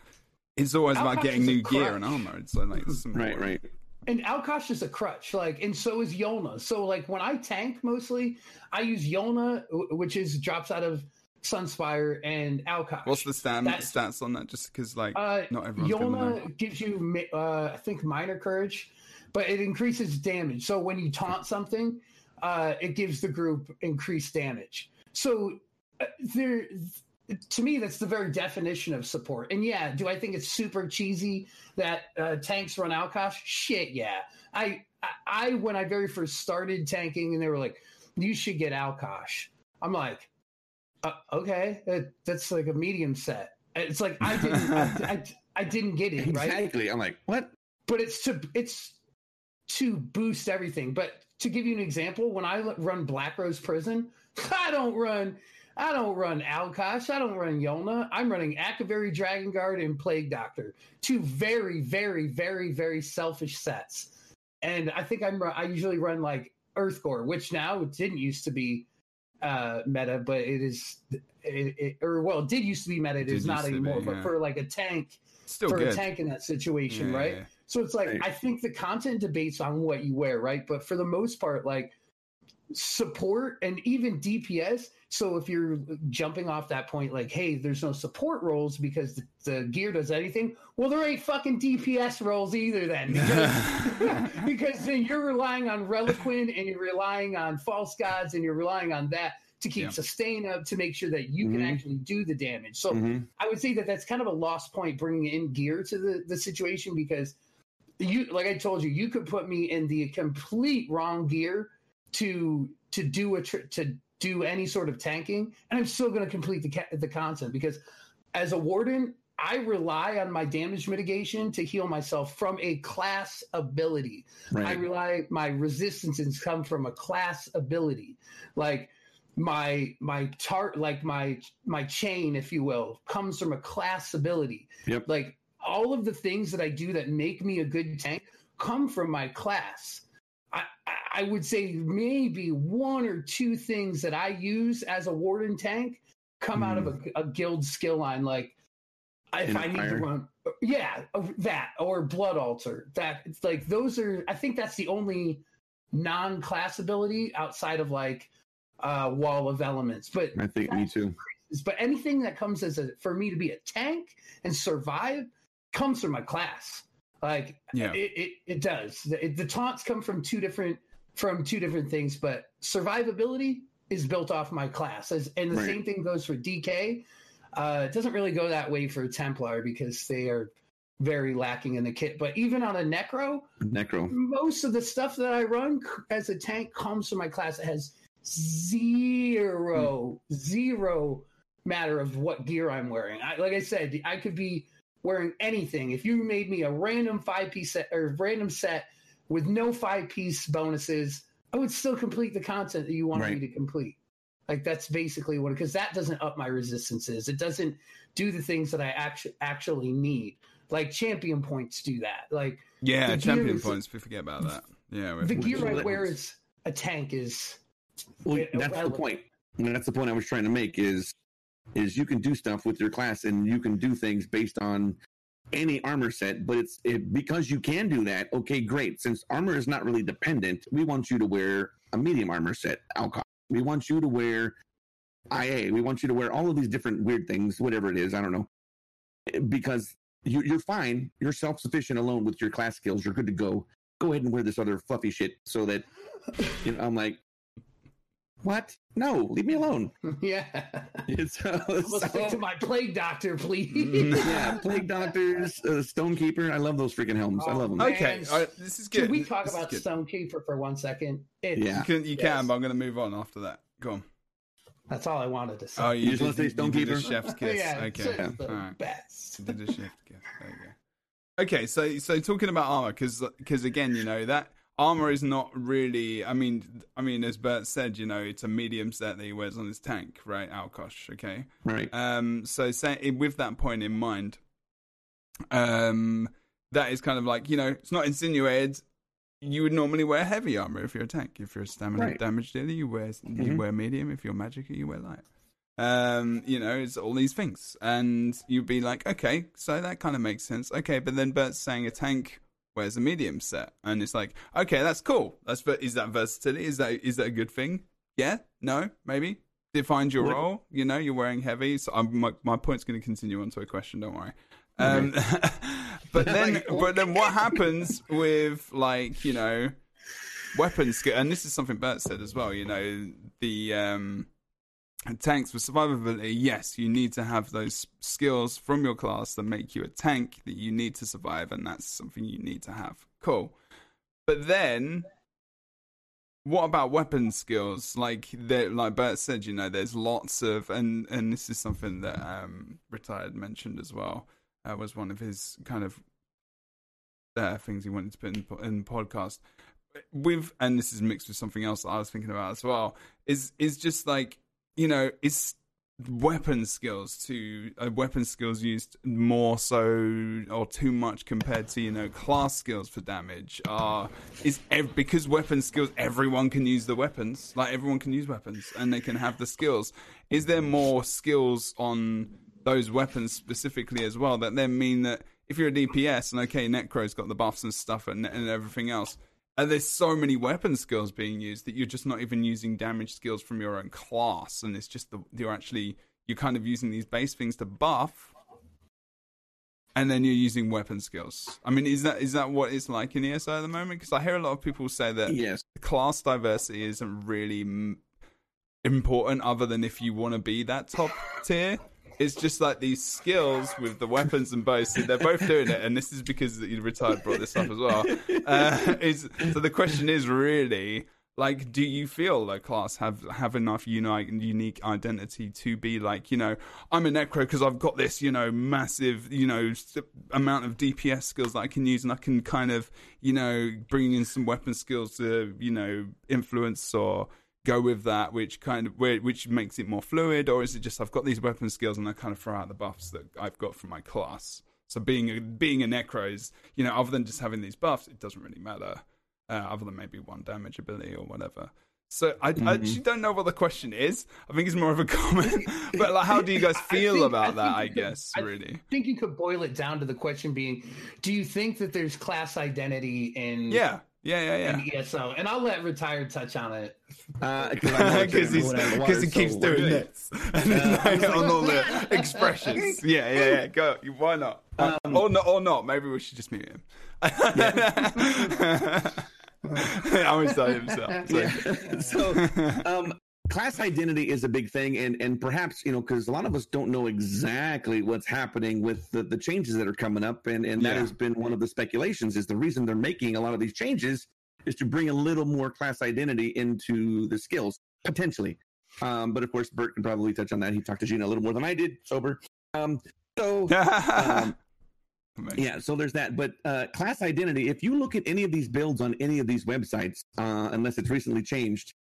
It's always about getting new gear and armor. It's like right, right. And Alkosh is a crutch, like, and so is Yolna. So, like, when I tank mostly, I use Yolna, which is drops out of Sunspire and Alkosh. What's the stand, stats on that? Just because, like, uh, not everyone. Yolna gives you, uh, I think, minor courage, but it increases damage. So when you taunt something, uh, it gives the group increased damage. So uh, there to me, that's the very definition of support. And yeah, do I think it's super cheesy that uh, tanks run Alkosh? Shit, yeah. I, I, when I very first started tanking, and they were like, "You should get Alkosh." I'm like, uh, "Okay, that, that's like a medium set." It's like I didn't, I, I, I, didn't get it right. Exactly. I'm like, what? But it's to it's to boost everything. But to give you an example, when I run Black Rose Prison, I don't run I don't run Alkosh. I don't run Yona. I'm running Akaviri Dragon Guard and Plague Doctor. Two very, very, very, very selfish sets. And I think I'm I usually run like Earthgore, which now it didn't used to be uh, meta, but it is it, it, or well, it did used to be meta. It, it is not anymore. Be, yeah. But for like a tank, Still for good. a tank in that situation, yeah, right? Yeah. So it's like I think the content debates on what you wear, right? But for the most part, like support and even DPS. So if you're jumping off that point, like, hey, there's no support roles because the, the gear does anything. Well, there ain't fucking DPS roles either then, because, because then you're relying on Relequen and you're relying on false gods and you're relying on that to keep yeah. sustain up to make sure that you mm-hmm. can actually do the damage. So mm-hmm. I would say that that's kind of a lost point bringing in gear to the the situation because you, like I told you, you could put me in the complete wrong gear to to do a tr- to do any sort of tanking, and I'm still going to complete the ca- the content because as a warden, I rely on my damage mitigation to heal myself from a class ability. Right. I rely my resistances come from a class ability, like my my tart like my my chain if you will comes from a class ability yep. like all of the things that i do that make me a good tank come from my class I would say maybe one or two things that I use as a warden tank come mm. out of hmm. a, a, guild skill line. Like if I need to run, yeah, that or blood altar. That it's like those are. I think that's the only non-class ability outside of like uh, wall of elements. But I think me too. But anything that comes as a for me to be a tank and survive comes from my class. Like yeah, it it, it does. The, it, the taunts come from two different from two different things, but survivability is built off my class. As, and the right. same thing goes for DK. Uh, it doesn't really go that way for Templar because they are very lacking in the kit. But even on a Necro, Necro, most of the stuff that I run as a tank comes from my class. It has zero, mm. zero matter of what gear I'm wearing. I, like I said, I could be wearing anything. If you made me a random five piece set or random set with no five piece bonuses, I would still complete the content that you want right. me to complete. Like that's basically what because that doesn't up my resistances. It doesn't do the things that I actually actually need. Like champion points do that. Like yeah, champion is, points. We forget about that. Yeah, the gear I wear is a tank is. Well, that's the point. And that's the point I was trying to make is is you can do stuff with your class and you can do things based on any armor set, but it's it, because you can do that. Okay, great. Since armor is not really dependent, we want you to wear a medium armor set. We want you to wear IA. We want you to wear all of these different weird things, whatever it is. I don't know, because you, you're fine. You're self sufficient alone with your class skills. You're good to go. Go ahead and wear this other fluffy shit so that you know. I'm like, what? No, leave me alone. Yeah. It's uh, so, to my plague doctor, please. Mm, yeah, plague doctors, uh, Stonekeeper. I love those freaking helms. Oh, I love them. Okay, right, this is good. Can we talk this about Stonekeeper for one second? It, yeah, you can. You yes. can, but I'm going to move on after that. Go on. That's all I wanted to say. Oh, you, you just want to say Stonekeeper? chef's kiss. yeah, okay. Yeah. the right. best. Did a chef's kiss. There you go. Okay, so so talking about armor, because because again, you know that armor is not really. I mean, I mean, as Bert said, you know, it's a medium set that he wears on his tank, right? Alkosh, okay, right. Um, so say with that point in mind, um, that is kind of like you know, it's not insinuated. You would normally wear heavy armor if you're a tank. If you're a stamina right. damage dealer, you wear mm-hmm. you wear medium. If you're magic, you wear light. Um, you know, it's all these things, and you'd be like, okay, so that kind of makes sense. Okay, but then Bert's saying a tank wears a medium set, and it's like, okay, that's cool. That's is that versatility? Is that is that a good thing? Yeah, no, maybe defines your role. You know, you're wearing heavy. So I'm, my my point's going to continue onto a question. Don't worry. Um, but then, but then, what happens with like you know weapons? And this is something Bert said as well. You know the um tanks for survivability, yes, you need to have those skills from your class that make you a tank that you need to survive, and that's something you need to have. Cool. But then, what about weapon skills? Like like Bert said, you know, there's lots of, and and this is something that um, retired mentioned as well. Uh, was one of his kind of uh, things he wanted to put in, in podcast. With and this is mixed with something else that I was thinking about as well. Is is just like you know is weapon skills to uh, weapon skills used more so or too much compared to you know class skills for damage are is ev- because weapon skills everyone can use the weapons. Like everyone can use weapons and they can have the skills. Is there more skills on those weapons specifically as well that then mean that if you're a DPS and okay Necro's got the buffs and stuff and, and everything else and there's so many weapon skills being used that you're just not even using damage skills from your own class, and it's just the you're actually you're kind of using these base things to buff, and then you're using weapon skills. I mean, is that is that what it's like in ESO at the moment? Because I hear a lot of people say that yes. class diversity isn't really m- important, other than if you want to be that top tier it's just like these skills with the weapons and bows. They're both doing it, and this is because the retired brought this up as well. Uh, is so the question is really like, do you feel like class have have enough unique unique identity to be like, you know, I'm a necro because I've got this, you know, massive, you know, amount of DPS skills that I can use, and I can kind of, you know, bring in some weapon skills to, you know, influence or go with that, which kind of which makes it more fluid, or is it just I've got these weapon skills and I kind of throw out the buffs that I've got from my class? So being a, being a necro is, you know, other than just having these buffs, it doesn't really matter, uh, other than maybe one damage ability or whatever. So I, mm-hmm. I, actually don't know what the question is. I think it's more of a comment. but like, how do you guys feel think, about I that? I guess could, really. I think you could boil it down to the question being: Do you think that there's class identity in yeah yeah, yeah, yeah. And ESO, and I'll let retired touch on it because uh, he keeps so doing this uh, on all the expressions. Yeah, yeah, yeah. Go. Why not? Um, or not? Or not? Maybe we should just mute him. Yeah. I'm excited himself. So, yeah. so um, class identity is a big thing and and perhaps you know because a lot of us don't know exactly what's happening with the, the changes that are coming up and and that yeah. has been one of the speculations is the reason they're making a lot of these changes is to bring a little more class identity into the skills potentially. Um, but of course bert can probably touch on that. He talked to gina a little more than i did sober. Um, so um, yeah so there's that. But uh, class identity if you look at any of these builds on any of these websites uh, unless it's recently changed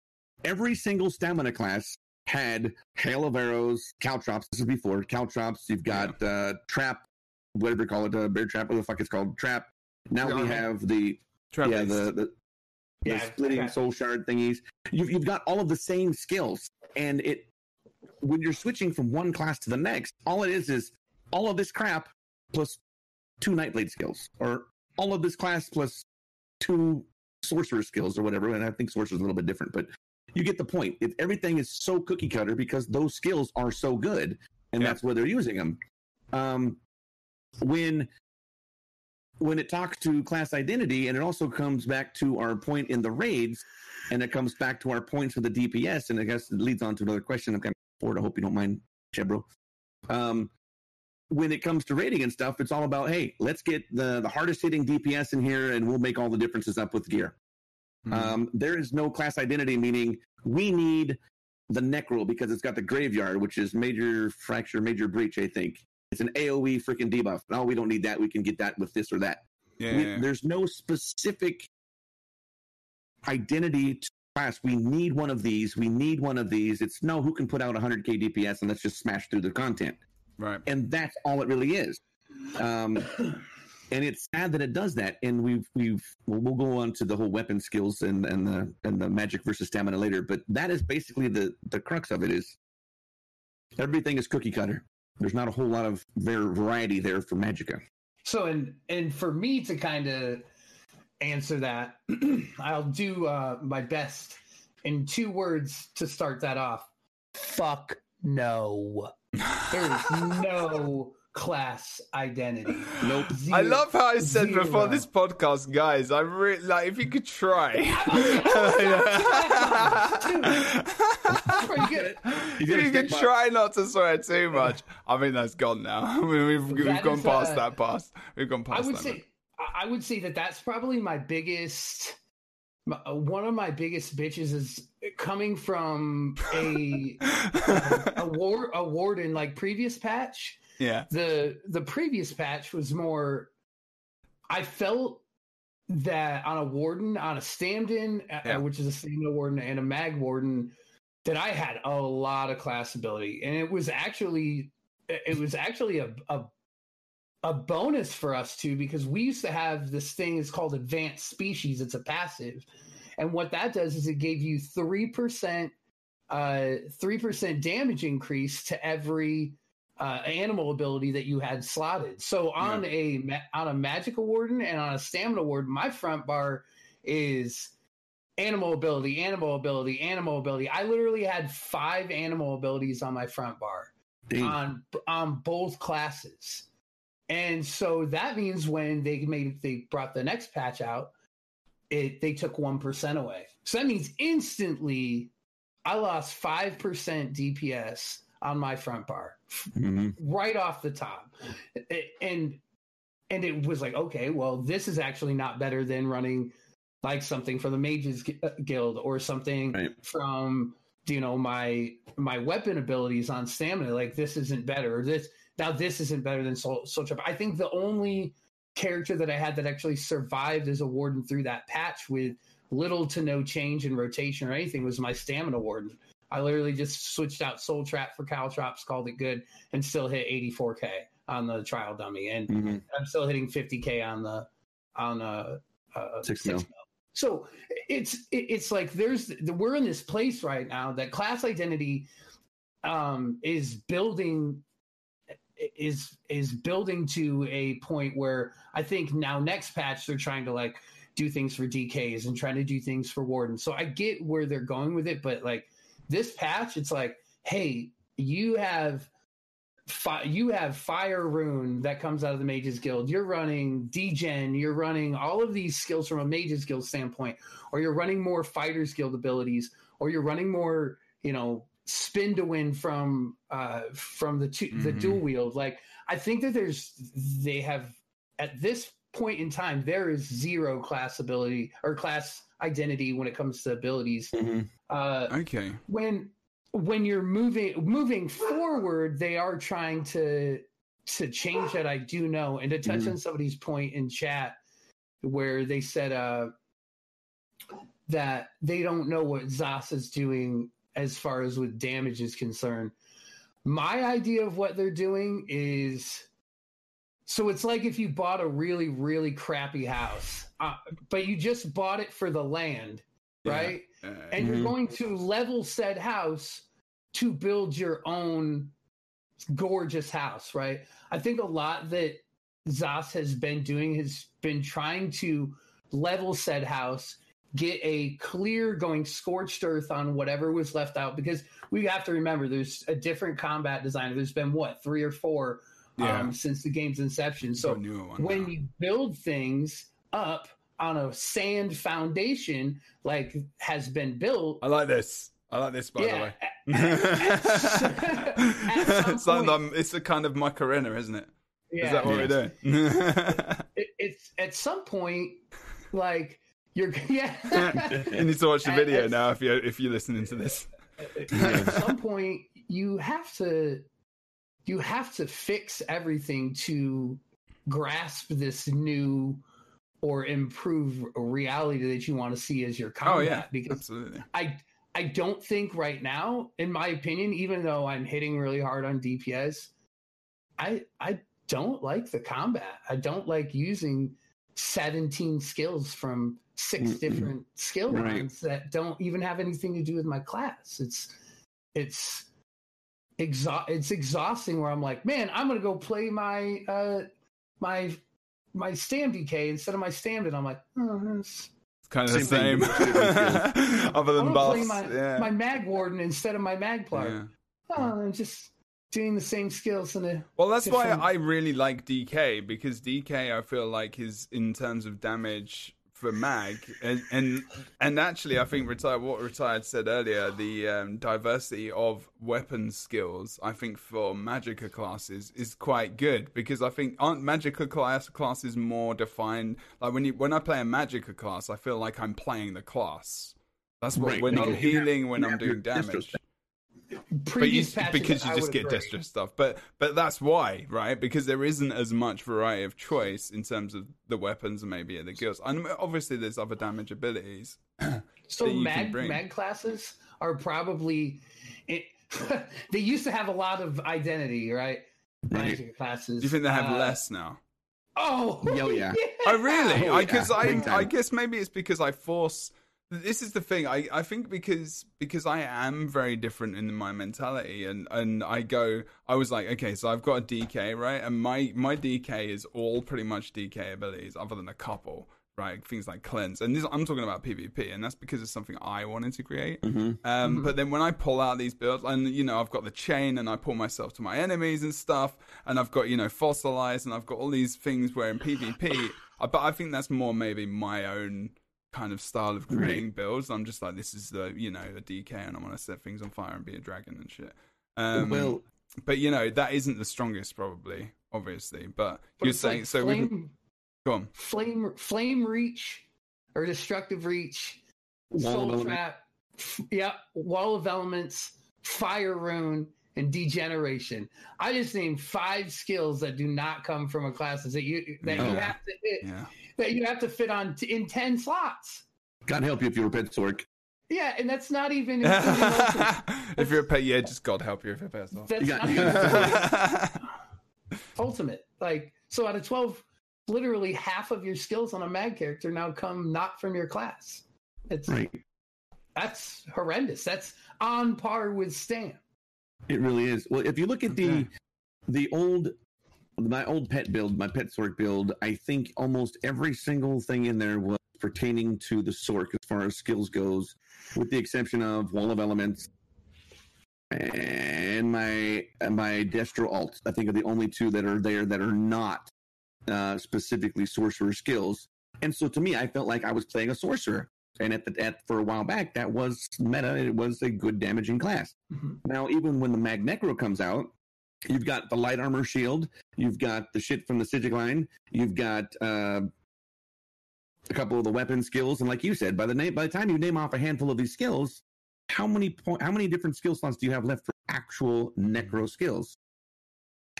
every single stamina class had hail of arrows, caltrops. This is before caltrops. You've got yeah. uh, trap, whatever you call it, uh, bear trap, what the fuck it's called, trap. Now yeah. we have the trap yeah the, the yeah, the splitting soul shard thingies. You've you've got all of the same skills, and it when you're switching from one class to the next, all it is is all of this crap plus two nightblade skills, or all of this class plus two sorcerer skills or whatever. And I think sorcerer's a little bit different, but you get the point. It, everything is so cookie cutter because those skills are so good, and yeah. that's where they're using them. Um, when when it talks to class identity, and it also comes back to our point in the raids, and it comes back to our points for the DPS, and I guess it leads on to another question. I'm kind of bored. I hope you don't mind, Jebro. Um, when it comes to rating and stuff, it's all about hey, let's get the the hardest hitting DPS in here, and we'll make all the differences up with gear. Mm-hmm. Um, there is no class identity, meaning we need the Necro because it's got the graveyard, which is major fracture, major breach, I think. It's an AoE freaking debuff. No, we don't need that. We can get that with this or that. Yeah, we, There's no specific identity to class. We need one of these. We need one of these. It's no, who can put out 100k DPS and let's just smash through the content. Right. And that's all it really is. Um, and it's sad that it does that. And we've we've we'll, we'll go on to the whole weapon skills and and the and the magic versus stamina later. But that is basically the the crux of it. Is everything is cookie cutter. There's not a whole lot of variety there for Magica. So and and for me to kind of answer that, I'll do uh, my best in two words to start that off. Fuck no. There's no class identity. Nope. Zero, I love how I said zero. before this podcast, guys. I'm really like if you could try. pretty good. if you could try not to swear too much. I mean, that's gone now. I mean, we've we've gone past uh, that past. We've gone past. I would that say. I would say that that's probably my biggest. Uh, one of my biggest bitches is coming from a a, a, war, a warden like previous patch yeah. The the previous patch was more I felt that on a warden, on a stand-in, uh, which is a stamina warden and a mag warden, that I had a lot of class ability, and it was actually it was actually a a, a bonus for us too because we used to have this thing is called advanced species. It's a passive, and what that does is it gave you three percent uh three percent damage increase to every uh, animal ability that you had slotted. So on a on a magical warden and on a stamina warden, my front bar is animal ability, animal ability, animal ability. I literally had five animal abilities on my front bar Dang. on on both classes. And so that means when they made they brought the next patch out, it they took one percent away. So that means instantly I lost five percent DPS on my front bar Mhm. right off the top. And and it was like, okay, well, this is actually not better than running like something from the Mages uh, Guild or something Right. from you know my my weapon abilities on stamina. Like this isn't better. Or this now this isn't better than Soul, Soul Trap. I think the only character that I had that actually survived as a warden through that patch with little to no change in rotation or anything was my stamina warden. I literally just switched out Soul Trap for Caltrops, called it good, and still hit 84k on the trial dummy, and Mhm. I'm still hitting 50k on the on uh, uh Six mil. So it's it's like there's we're in this place right now that class identity um is building is is building to a point where I think now next patch they're trying to like do things for DKs and trying to do things for wardens. So I get where they're going with it, but like this patch, it's like, hey, you have fi- you have fire rune that comes out of the mages guild you're running degen you're running all of these skills from a mages guild standpoint or you're running more fighters guild abilities or you're running more you know spin to win from uh from the two, the Mhm. dual wield like i think that there's they have at this point in time there is zero class ability or class identity when it comes to abilities Mhm. uh Okay. when when you're moving moving forward they are trying to to change that i do know and to touch Mhm. on somebody's point in chat where they said uh that they don't know what ZOS is doing as far as with damage is concerned my idea of what they're doing is so it's like if you bought a really really crappy house uh, but you just bought it for the land Yeah. right Uh, and Mhm. you're going to level said house to build your own gorgeous house, right? I think a lot that ZOS has been doing has been trying to level said house, get a clear going scorched earth on whatever was left out because we have to remember there's a different combat designer. There's been what three or four Yeah. um, since the game's inception. so So a when now. you build things up on a sand foundation like has been built I like this. I like this, by yeah the way. at some it's, like, point- um, it's a kind of Macarena, isn't it? yeah, Is that what Yeah. we're doing? it, it's at some point like you're yeah you need to watch the video at- now if you're if you're listening to this. at some point you have to you have to fix everything to grasp this new or improve reality that you want to see as your combat Oh yeah, because absolutely. I I don't think right now, in my opinion, even though I'm hitting really hard on DPS, I I don't like the combat. I don't like using 17 skills from 6 Mm-mm. different skill Right. lines that don't even have anything to do with my class. It's it's exa- it's exhausting where I'm like, man, I'm gonna go play my uh my my stam DK instead of my stam and I'm like, oh, it's It's kind of the Same same, thing, but other I'm than gonna play my, yeah. my mag warden instead of my magplar. yeah. Oh, I'm just doing the same skills in a Well, that's why I really like DK because DK I feel like is in terms of damage for mag and and, and actually I think retired what retired said earlier the um, diversity of weapon skills I think for Magica classes is quite good because I think aren't Magica class classes more defined? Like when you when I play a Magica class I feel like I'm playing the class. That's what Right. when I'm healing when I'm doing damage destro but you, because you just get Destro stuff. But but that's why, right? Because there isn't as much variety of choice in terms of the weapons and maybe the guilds. And obviously, there's other damage abilities. so mag mag classes are probably it. they used to have a lot of identity, right? Magic classes. Do you think they have uh, less now? Oh, oh yeah. oh really? Because oh, yeah. I, I, I guess maybe it's because I force this is the thing I, I think because because i am very different in my mentality and and i go i was like okay so i've got a dk right and my my dk is all pretty much dk abilities other than a couple right things like cleanse and this i'm talking about pvp and that's because it's something i wanted to create mm-hmm. Um, mm-hmm. but then when i pull out these builds and you know i've got the chain and i pull myself to my enemies and stuff and i've got you know fossilized and i've got all these things where in pvp but i think that's more maybe my own kind of style of creating right. builds. I'm just like, this is the you know a DK, and I want to set things on fire and be a dragon and shit. Um, well, but you know that isn't the strongest, probably, obviously. But, but you're saying like so. Flame, can, go on. Flame, flame reach, or destructive reach, wall soul trap. F- yeah, wall of elements, fire rune, and degeneration. I just named five skills that do not come from a class that you that you have to hit. Yeah that you have to fit on t- in 10 slots. God help you if you're a pet sorc. Yeah, and that's not even. if you're a pet, yeah, just God help you if you're a pet sorc. That's not even ultimate. Like, so out of 12, literally half of your skills on a mag character now come not from your class. It's right. That's horrendous. That's on par with Stan. It really is. Well, if you look at the the old my old pet build, my pet Sorc build, I think almost every single thing in there was pertaining to the Sorc as far as skills goes, with the exception of Wall of Elements and my my Destro alt. I think are the only two that are there that are not uh, specifically sorcerer skills. And so to me, I felt like I was playing a sorcerer. And at the at for a while back, that was meta. It was a good damaging class. Mm-hmm. Now, even when the Mag Necro comes out, You've got the light armor shield. You've got the shit from the Psijic line. You've got uh, a couple of the weapon skills, and like you said, by the name, by the time you name off a handful of these skills, how many point, how many different skill slots do you have left for actual necro skills?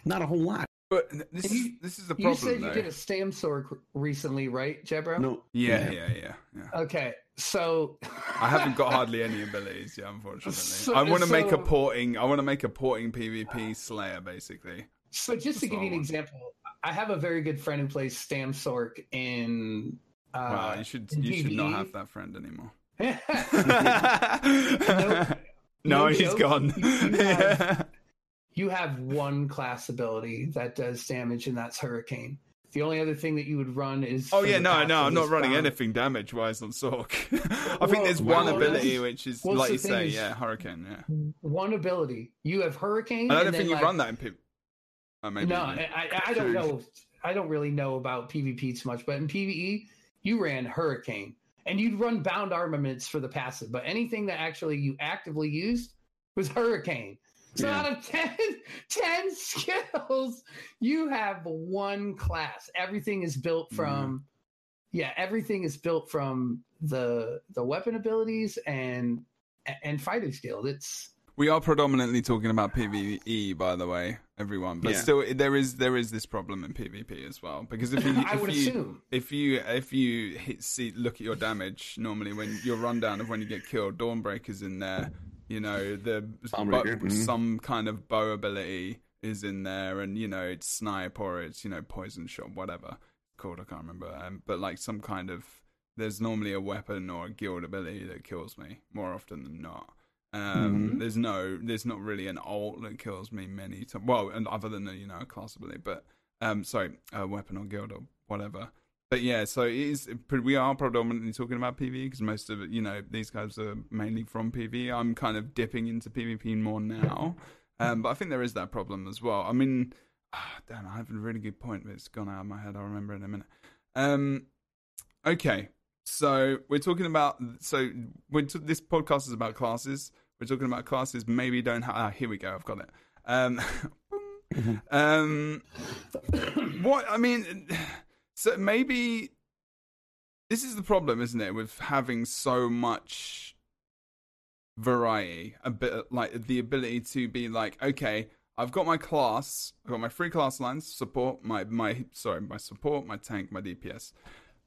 Not a whole lot. But this is this is the problem. You said though. you did a stam sorc recently, right, Jebro? No. Yeah, yeah, yeah, yeah. Okay, so I haven't got hardly any abilities, yeah, unfortunately. So, I want to so, make a porting. I want to make a porting PvP Slayer, basically. So just to give you an example, I have a very good friend who plays Stam Sorc in. Uh, wow, you should you should not have that friend anymore. no, no, no he's gone. You have, you have one class ability that does damage, and that's Hurricane. The only other thing that you would run is. Oh yeah, no, no, I'm not running found. anything damage wise on Sorc. I well, think there's one well, ability which is well, like you say, is, yeah, Hurricane. Yeah, one ability. You have Hurricane. I don't think you like, run that in PvP. Oh, no, I, I, I don't know. I don't really know about PvP too much, but in PvE, you ran Hurricane, and you'd run bound armaments for the passive. But anything that actually you actively used was Hurricane. So yeah. out of 10, 10 skills, you have one class. Everything is built mm-hmm. from mm. yeah, everything is built from the the weapon abilities and and fighting skill. It's we are predominantly talking about PVE, by the way, everyone. But yeah. still, there is there is this problem in PvP as well because if you I if would you, assume if you if you hit, see look at your damage normally when your rundown of when you get killed, Dawnbreaker's in there you know the mm-hmm. some kind of bow ability is in there and you know it's snipe or it's you know poison shot whatever called i can't remember um, but like some kind of there's normally a weapon or a guild ability that kills me more often than not um, mm-hmm. there's no there's not really an alt that kills me many times well and other than the you know class ability but um sorry a weapon or guild or whatever but yeah, so it is. We are predominantly talking about PvE because most of it, you know, these guys are mainly from PvE. I'm kind of dipping into PvP more now, um, but I think there is that problem as well. I mean, oh, damn, I have a really good point, but it's gone out of my head. I'll remember in a minute. Um, okay, so we're talking about. So we're t- this podcast is about classes. We're talking about classes. Maybe don't have. Ah, here we go. I've got it. Um, um, what I mean. So maybe this is the problem, isn't it, with having so much variety, a bit like the ability to be like, okay, I've got my class, I've got my free class lines, support, my my sorry, my support, my tank, my DPS,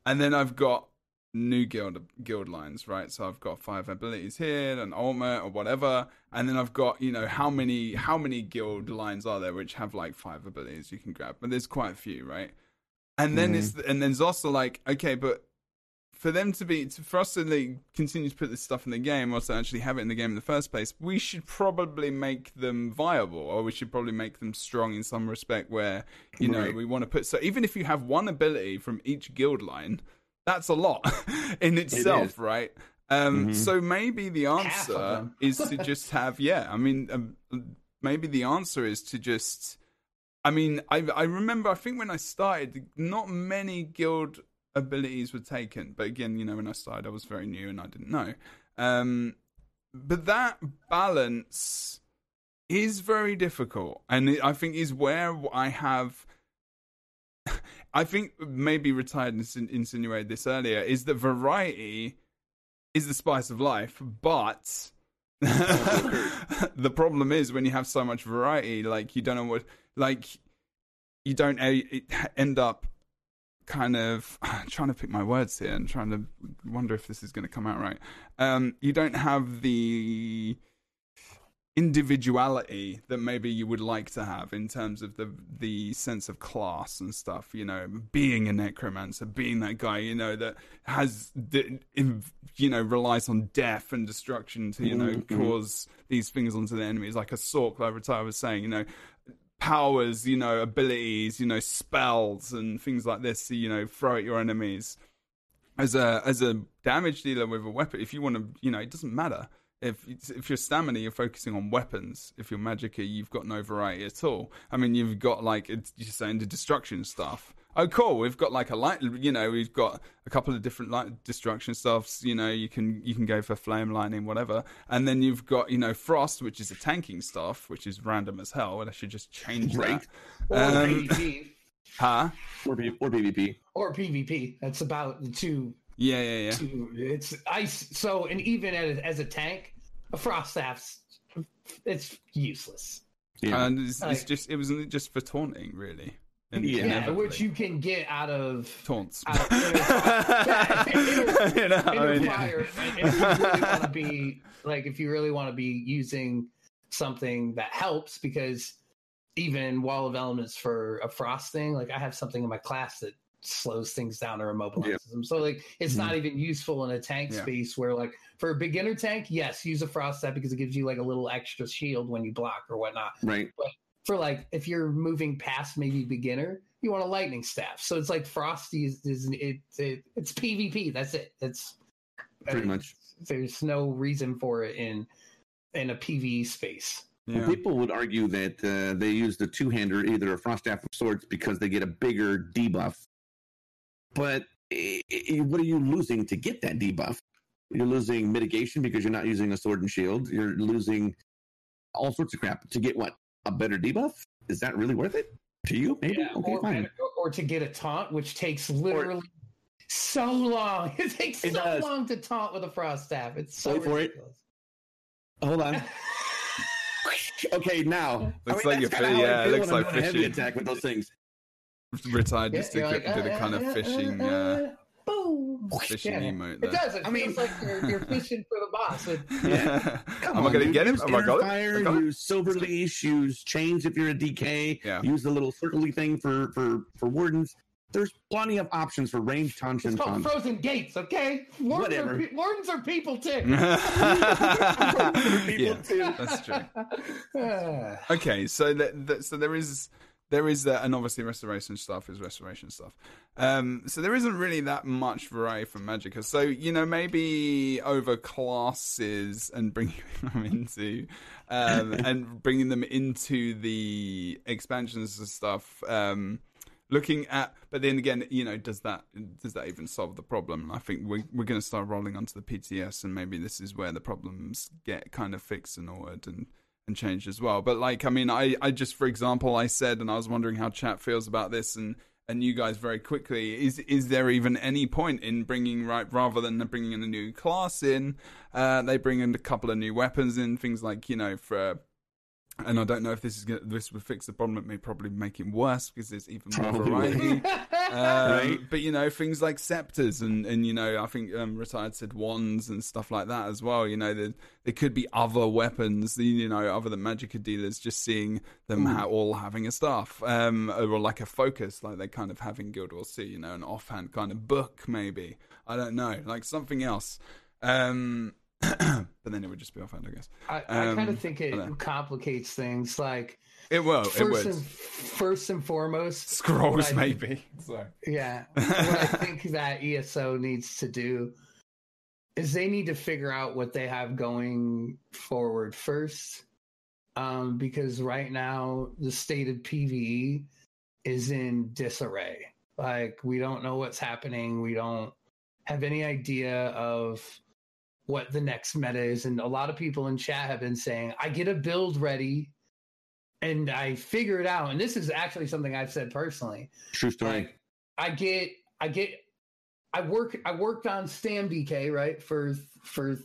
and then I've got new guild guild lines, right? So I've got five abilities here, an ultimate or whatever, and then I've got you know how many how many guild lines are there which have like five abilities you can grab, but there's quite a few, right? And then mm. it's and then it's also like okay, but for them to be to, for us to like, continue to put this stuff in the game or to actually have it in the game in the first place, we should probably make them viable, or we should probably make them strong in some respect. Where you know right. we want to put so even if you have one ability from each guild line, that's a lot in itself, it right? Um, mm-hmm. So maybe the answer is to just have yeah. I mean, um, maybe the answer is to just. I mean, I I remember. I think when I started, not many guild abilities were taken. But again, you know, when I started, I was very new and I didn't know. Um, but that balance is very difficult, and it, I think is where I have. I think maybe retired insinuated this earlier is that variety is the spice of life, but the problem is when you have so much variety, like you don't know what, like you don't end up kind of trying to pick my words here and trying to wonder if this is going to come out right. Um, you don't have the individuality that maybe you would like to have in terms of the the sense of class and stuff you know being a necromancer being that guy you know that has the you know relies on death and destruction to you know mm-hmm. cause these things onto the enemies like a sorc like Retire was saying you know powers, you know, abilities, you know, spells and things like this, you know, throw at your enemies. As a as a damage dealer with a weapon, if you want to, you know, it doesn't matter. If if you're stamina, you're focusing on weapons. If you're magicka, you've got no variety at all. I mean, you've got like you're saying the destruction stuff. Oh cool we've got like a light you know we've got a couple of different light destruction stuffs you know you can you can go for flame lightning whatever. And then you've got you know frost which is a tanking stuff which is random as hell and i should just change right. that or um, PvP. huh? Or, or pvp or pvp that's about the two. Yeah yeah yeah. Two, it's ice. So and even as, as a tank a frost staff's it's useless. Yeah. and it's, like, it's just it wasn't just for taunting really. Yeah, which you can get out of taunts. Out of yeah, you know, I mean, fire, if you really want to be like, if you really want to be using something that helps, because even wall of elements for a frost thing, like I have something in my class that slows things down or immobilizes yeah. them. So like it's mm-hmm. not even useful in a tank yeah. space where like for a beginner tank, yes, use a frost set because it gives you like a little extra shield when you block or whatnot. Right. But for like if you're moving past maybe beginner, you want a lightning staff. So it's like Frosty is, is it, it, it's PvP. That's it. It's pretty much. There's no reason for it in in a PvE space. Yeah. People would argue that uh, they use the two hander, either a frost staff of sorts, because they get a bigger debuff. But what are you losing to get that debuff? You're losing mitigation because you're not using a sword and shield. You're losing all sorts of crap to get what a better debuff? Is that really worth it to you? Maybe. Yeah, okay, or, fine. Or to get a taunt, which takes literally or, so long. It takes it so does. long to taunt with a frost staff. It's so Wait ridiculous. for it. Hold on. okay, now looks I mean, like you're yeah, it looks like fishing. Heavy attack with those things. Retired just yeah, did, like, did uh, a kind uh, of fishing. Uh, uh, boom. Fishing yeah. emote. There. It does. It I mean, it's like you're, you're fishing for the boss. It, yeah. Am on, I going to get him? Am I got fire, it? Use silver leash. Use chains if you're a DK. Yeah. Use the little circly thing for for for wardens. There's plenty of options for range taunt It's called frozen gates, okay? Wardens Whatever. Are, wardens are people too. people yeah, too. That's true. okay, so that, that so there is there is that, and obviously restoration stuff is restoration stuff. Um, so there isn't really that much variety from Magicka. So you know, maybe over classes and bringing them into, um, and bringing them into the expansions and stuff. Um, looking at, but then again, you know, does that does that even solve the problem? I think we, we're going to start rolling onto the PTS, and maybe this is where the problems get kind of fixed and ordered and and changed as well. But like, I mean, I, I just, for example, I said, and I was wondering how chat feels about this, and and you guys very quickly is is there even any point in bringing right rather than bringing in a new class in uh, they bring in a couple of new weapons in things like you know for and I don't know if this is gonna, this would fix the problem. It may probably make it worse because there's even more variety. um, right. But you know, things like scepters and and you know, I think um, retired said wands and stuff like that as well. You know, there, there could be other weapons. You know, other than Magicka dealers, just seeing them ha- all having a staff um, or like a focus, like they kind of having in Guild Wars 2. You know, an offhand kind of book, maybe. I don't know, like something else. Um, but then it would just be offhand, I guess. I, I um, kind of think it complicates things. Like it will. First it would. And, first and foremost, scrolls I, maybe. Sorry. Yeah, what I think that ESO needs to do is they need to figure out what they have going forward first, um, because right now the state of PVE is in disarray. Like we don't know what's happening. We don't have any idea of what the next meta is. And a lot of people in chat have been saying, I get a build ready and I figure it out. And this is actually something I've said personally. True story. Like, I get, I get, I work, I worked on Stam DK, right? For, for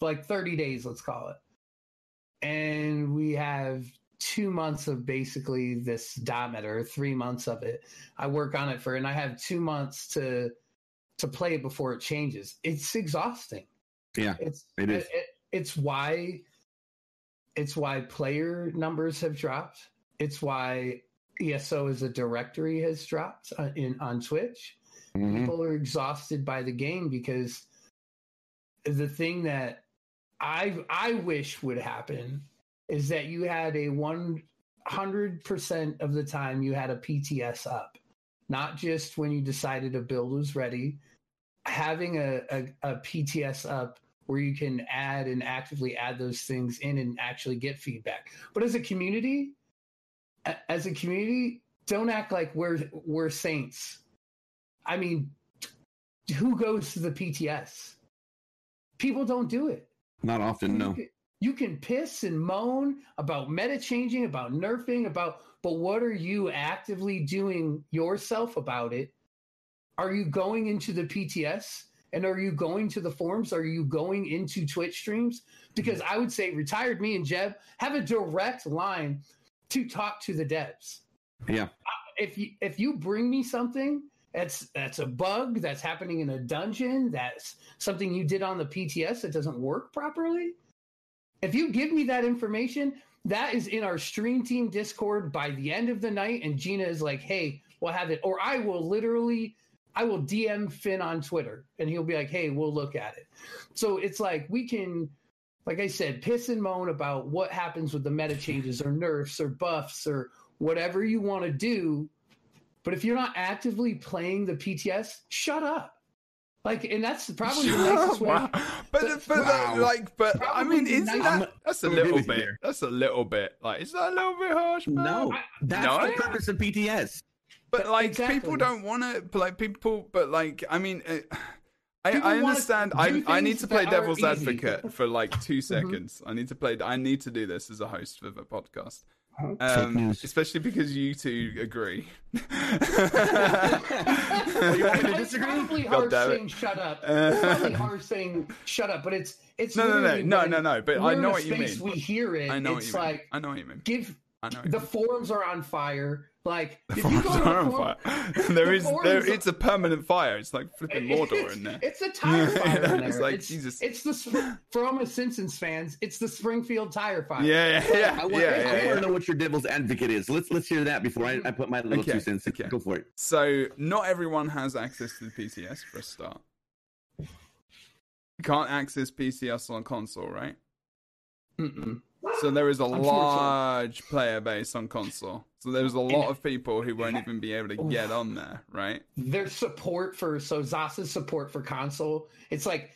like 30 days, let's call it. And we have two months of basically this diameter, three months of it. I work on it for, and I have two months to, to play it before it changes. It's exhausting. Yeah, it's it is. It, it's why it's why player numbers have dropped. It's why ESO as a directory has dropped uh, in on Twitch. Mm-hmm. People are exhausted by the game because the thing that I I wish would happen is that you had a one hundred percent of the time you had a PTS up, not just when you decided a build was ready. Having a, a, a PTS up where you can add and actively add those things in and actually get feedback. But as a community, as a community, don't act like we're we're saints. I mean, who goes to the PTS? People don't do it. Not often, you no. Can, you can piss and moan about meta changing, about nerfing, about but what are you actively doing yourself about it? Are you going into the PTS and are you going to the forums? Are you going into Twitch streams? Because I would say retired me and Jeb have a direct line to talk to the devs. Yeah. If you if you bring me something that's that's a bug that's happening in a dungeon, that's something you did on the PTS that doesn't work properly. If you give me that information, that is in our stream team Discord by the end of the night, and Gina is like, "Hey, we'll have it," or I will literally I will DM Finn on Twitter and he'll be like, hey, we'll look at it. So it's like we can, like I said, piss and moan about what happens with the meta changes or nerfs or buffs or whatever you want to do. But if you're not actively playing the PTS, shut up. Like, and that's probably the nicest way. Wow. But, but, but wow. like, but I mean, isn't that that's a little bit? That's a little bit. Like, is that a little bit harsh? Bro? No, that's no? the purpose of PTS. But, but like exactly. people don't want to like people, but like I mean, uh, I, I understand. I I need to play devil's advocate for like two mm-hmm. seconds. Mm-hmm. I need to play. I need to do this as a host for the podcast. Um, especially because you two agree. well, you want me to disagree? Probably hard saying shut up. It's probably hard saying shut up, but it's it's no no no no no no. But I know what you mean. We hear it. I know it's what you like I know what you mean. Give I know the forums are on fire. Like the if you go to forum, there the is there. It's a permanent fire. It's like flipping Mordor in there. It's a tire fire. It's like it's, Jesus. It's the for all my Simpsons fans. It's the Springfield tire fire. Yeah, yeah, yeah. I want, yeah, I yeah, want to know what your devil's advocate is. Let's let's hear that before I, I put my little okay, two cents. Okay. Go for it. So not everyone has access to the PTS for a start. You can't access PTS on console, right? Mm-mm. So there is a large player base on console. So there's a lot of people who won't even be able to get on there, right? Their support for so ZOS's support for console, it's like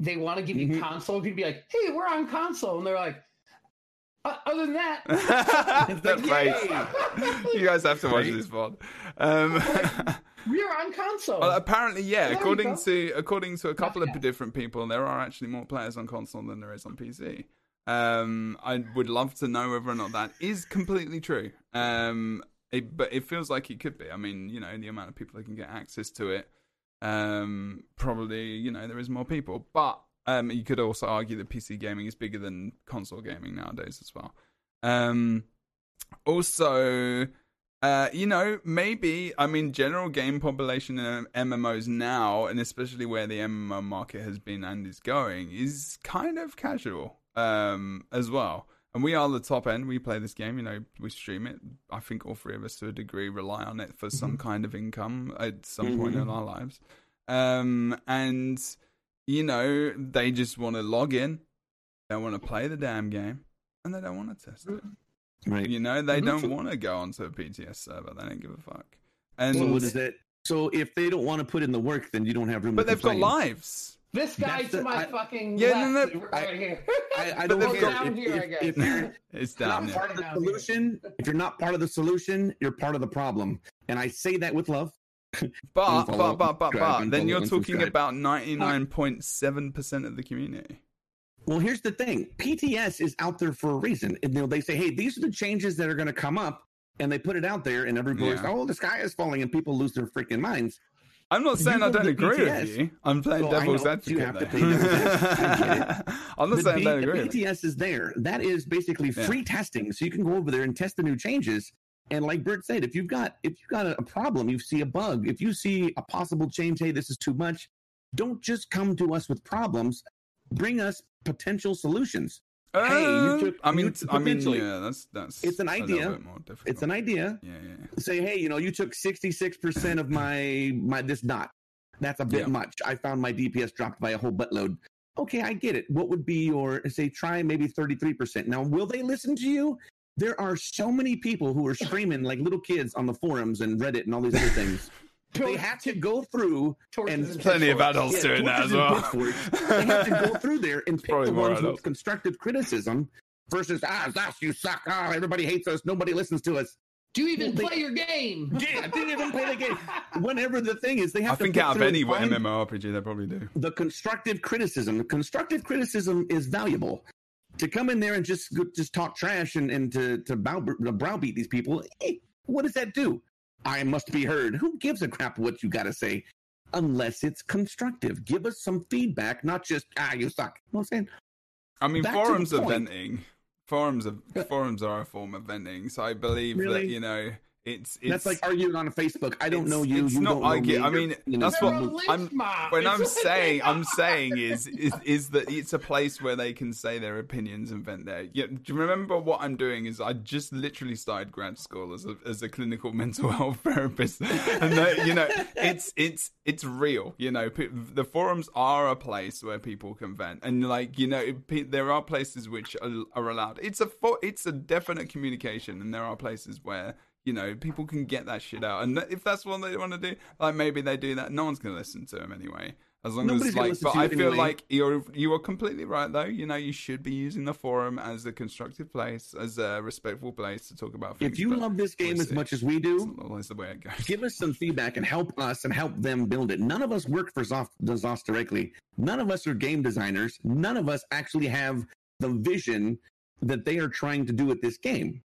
they want to give you mm-hmm. console. You'd be like, "Hey, we're on console," and they're like, "Other than that, that's right." you guys have to watch this one. Um, we're on console. Well, apparently, yeah. according to according to a couple of different people, there are actually more players on console than there is on PC. Um, I would love to know whether or not that is completely true. Um, it, but it feels like it could be. I mean, you know, the amount of people that can get access to it, um, probably, you know, there is more people. But um, you could also argue that PC gaming is bigger than console gaming nowadays as well. Um, also, uh, you know, maybe I mean, general game population in MMOs now, and especially where the MMO market has been and is going, is kind of casual um, as well. And we are the top end. We play this game, you know, we stream it. I think all three of us, to a degree, rely on it for some mm-hmm. kind of income at some mm-hmm. point in our lives. Um, and you know, they just want to log in, they want to play the damn game, and they don't want to test it. Right. You know, they mm-hmm. don't want to go onto a PTS server. They don't give a fuck. And so what is it? So if they don't want to put in the work, then you don't have room. But they've got lives. This guy That's to the, my I, fucking yeah, no, no, right I, here. I, I don't think down if, here, if, if, you're it's down not part of the solution, here. if you're not part of the solution, you're part of the problem. And I say that with love. But but but but but then you're talking about ninety nine point seven percent of the community. Well, here's the thing: PTS is out there for a reason. And, you know, they say, "Hey, these are the changes that are going to come up," and they put it out there, and everybody's, yeah. "Oh, the sky is falling," and people lose their freaking minds. I'm not saying I don't agree PTS. with you. I'm playing well, devil's advocate. You have to play. I'm not the saying B- I don't agree. The PTS is there. That is basically free testing, so you can go over there and test the new changes. And like Bert said, if you've got if you've got a problem, you see a bug, if you see a possible change, hey, this is too much. Don't just come to us with problems. Bring us potential solutions. Uh, hey, you took, I mean, I mean, yeah, that's that's. It's an idea. It's an idea. Yeah, yeah. Say, hey, you know, you took sixty six percent of my my this dot. That's a bit yeah. much. I found my DPS dropped by a whole buttload. Okay, I get it. What would be your say? Try maybe thirty three percent. Now, will they listen to you? There are so many people who are screaming like little kids on the forums and Reddit and all these other things they have to go through and plenty of adults yeah, doing that as well. they have to go through there and pick the ones with constructive criticism versus ah, that's you suck. Ah, everybody hates us. Nobody listens to us. Do you even play your game? Yeah, do you even play the game? Whenever the thing is, they have I to. I think out of any MMORPG, they probably do. The constructive criticism. The constructive criticism is valuable. To come in there and just just talk trash and, and to to bow, browbeat these people, hey, what does that do? I must be heard. Who gives a crap what you got to say? Unless it's constructive. Give us some feedback, not just, ah, you suck. You know what I'm saying? I mean, Back forums are venting. Forums are, forums are a form of venting. So I believe really? that, you know, it's, it's that's like arguing on Facebook. I don't know you. It's you not arguing. I mean, you know, that's what I'm. When I'm saying, I'm saying is, is is that it's a place where they can say their opinions and vent their. Yeah, do you remember what I'm doing? Is I just literally started grad school as a as a clinical mental health therapist, and that, you know, it's it's it's real. You know, the forums are a place where people can vent, and like you know, there are places which are, are allowed. It's a it's a definite communication, and there are places where you know, people can get that shit out. And if that's what they want to do, like maybe they do that. No one's going to listen to them anyway. As long Nobody's as like, but I feel anyway. like you're you are completely right though. You know, you should be using the forum as a constructive place, as a respectful place to talk about. Things, if you love this game as much as we do, the way it goes. Give us some feedback and help us and help them build it. None of us work for ZOS directly. None of us are game designers. None of us actually have the vision that they are trying to do with this game.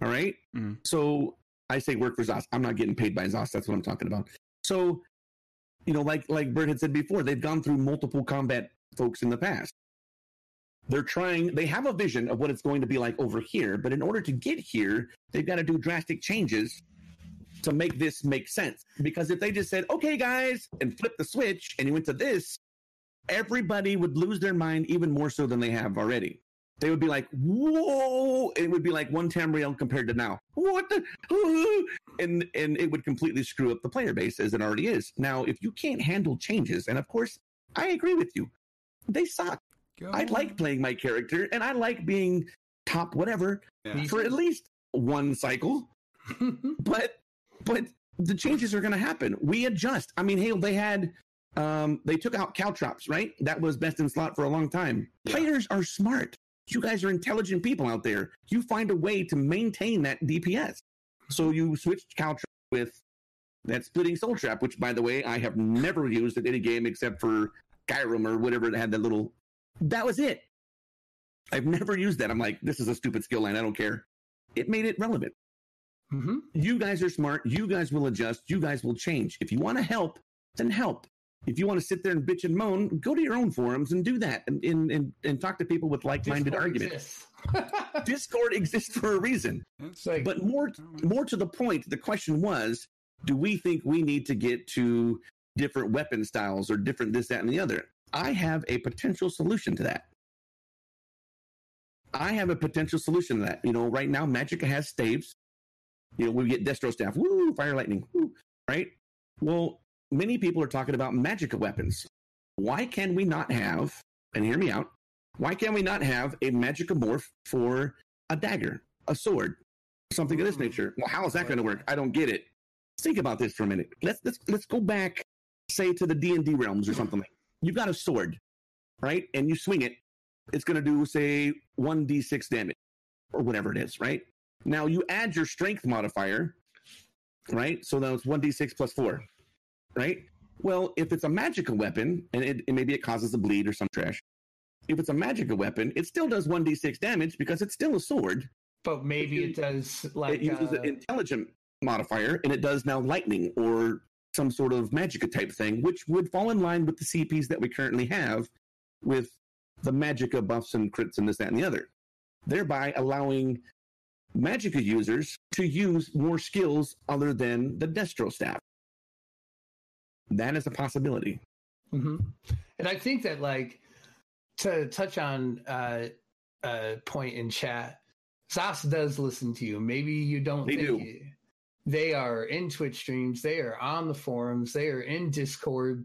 All right. Mm. So I say work for ZOS. I'm not getting paid by ZOS. That's what I'm talking about. So, you know, like like Bert had said before, they've gone through multiple combat folks in the past. They're trying, they have a vision of what it's going to be like over here, but in order to get here, they've got to do drastic changes to make this make sense. Because if they just said, okay, guys, and flip the switch and you went to this, everybody would lose their mind even more so than they have already they would be like, "Whoa!" It would be like one Tamriel compared to now. What the? And and it would completely screw up the player base as it already is. Now, if you can't handle changes, and of course, I agree with you, they suck. Go I like playing my character, and I like being top whatever yeah. for at least one cycle. but but the changes are going to happen. We adjust. I mean, hey, they had um, they took out caltrops, right? That was best in slot for a long time. Yeah. Players are smart. You guys are intelligent people out there. You find a way to maintain that DPS. So you switched Caltrop with that splitting soul trap, which by the way, I have never used in any game except for Skyrim or whatever it had that little that was it. I've never used that. I'm like, this is a stupid skill line. I don't care. It made it relevant. Mm-hmm. You guys are smart. You guys will adjust. You guys will change. If you want to help, then help. If you want to sit there and bitch and moan, go to your own forums and do that and, and, and, and talk to people with like minded arguments. Discord exists for a reason. Like, but more more to the point, the question was, do we think we need to get to different weapon styles or different this, that, and the other? I have a potential solution to that. I have a potential solution to that. You know, right now Magicka has staves. You know, we get Destro staff, woo, fire lightning, woo, right? Well, many people are talking about Magicka weapons. Why can we not have, and hear me out, why can we not have a Magicka morph for a dagger, a sword, something of this hmm. nature? Well, how is that going to work? I don't get it. Think about this for a minute. Let's let's let's go back, say to the D and D realms or something. You've got a sword, right? And you swing it. It's going to do say one d six damage or whatever it is, right? Now you add your strength modifier, right? So now it's one d six plus four, right? Well, if it's a magical weapon and it, maybe it causes a bleed or some trash, if it's a magical weapon, it still does 1d6 damage because it's still a sword. But maybe it, it does like. It uses uh, an intelligent modifier and it does now lightning or some sort of magica type thing, which would fall in line with the CPs that we currently have with the magica buffs and crits and this, that, and the other, thereby allowing magica users to use more skills other than the destro staff. That is a possibility. Mm-hmm. And I think that, like, to touch on uh, a point in chat, ZOS does listen to you. Maybe you don't they think do. It. They are in Twitch streams. They are on the forums. They are in Discord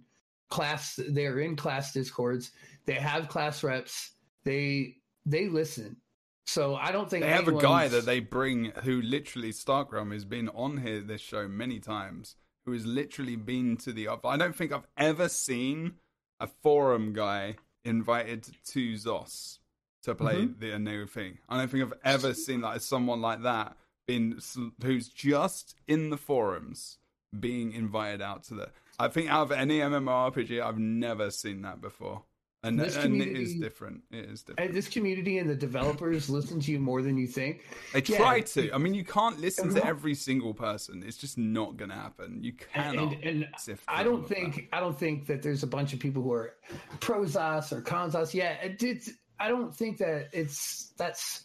class. They are in class discords. They have class reps. They they listen. So I don't think they have a guy that they bring who literally Starkrum has been on here this show many times. Who has literally been to the. I don't think I've ever seen a forum guy invited to Zos to play mm-hmm. the new thing. I don't think I've ever seen like someone like that been who's just in the forums being invited out to the. I think out of any MMORPG, I've never seen that before. And, this and it is different. It is uh, different. And this community and the developers listen to you more than you think. They try to. I mean, you can't listen to every single person. It's just not going to happen. You cannot. And, and, and I don't think that. I don't think that there's a bunch of people who are prozos or cons us. Yeah, it, it's. I don't think that it's that's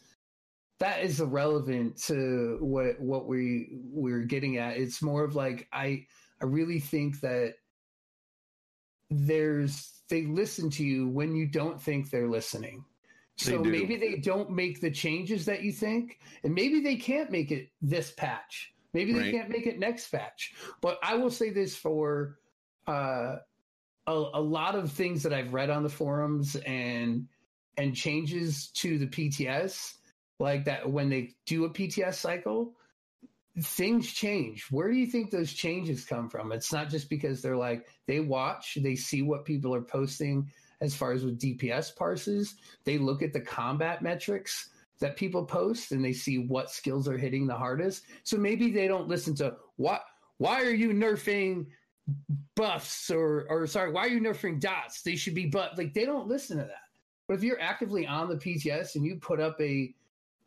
that is irrelevant to what what we we're getting at. It's more of like I I really think that there's they listen to you when you don't think they're listening. So maybe they don't make the changes that you think, and maybe they can't make it this patch. Maybe they right. can't make it next patch. But I will say this for uh, a, a lot of things that I've read on the forums and and changes to the PTS, like that when they do a PTS cycle, things change. Where do you think those changes come from? It's not just because they're like they watch, they see what people are posting as far as with DPS parses. They look at the combat metrics that people post and they see what skills are hitting the hardest. So maybe they don't listen to what why are you nerfing buffs or or sorry, why are you nerfing dots? They should be but like they don't listen to that. But if you're actively on the PTS and you put up a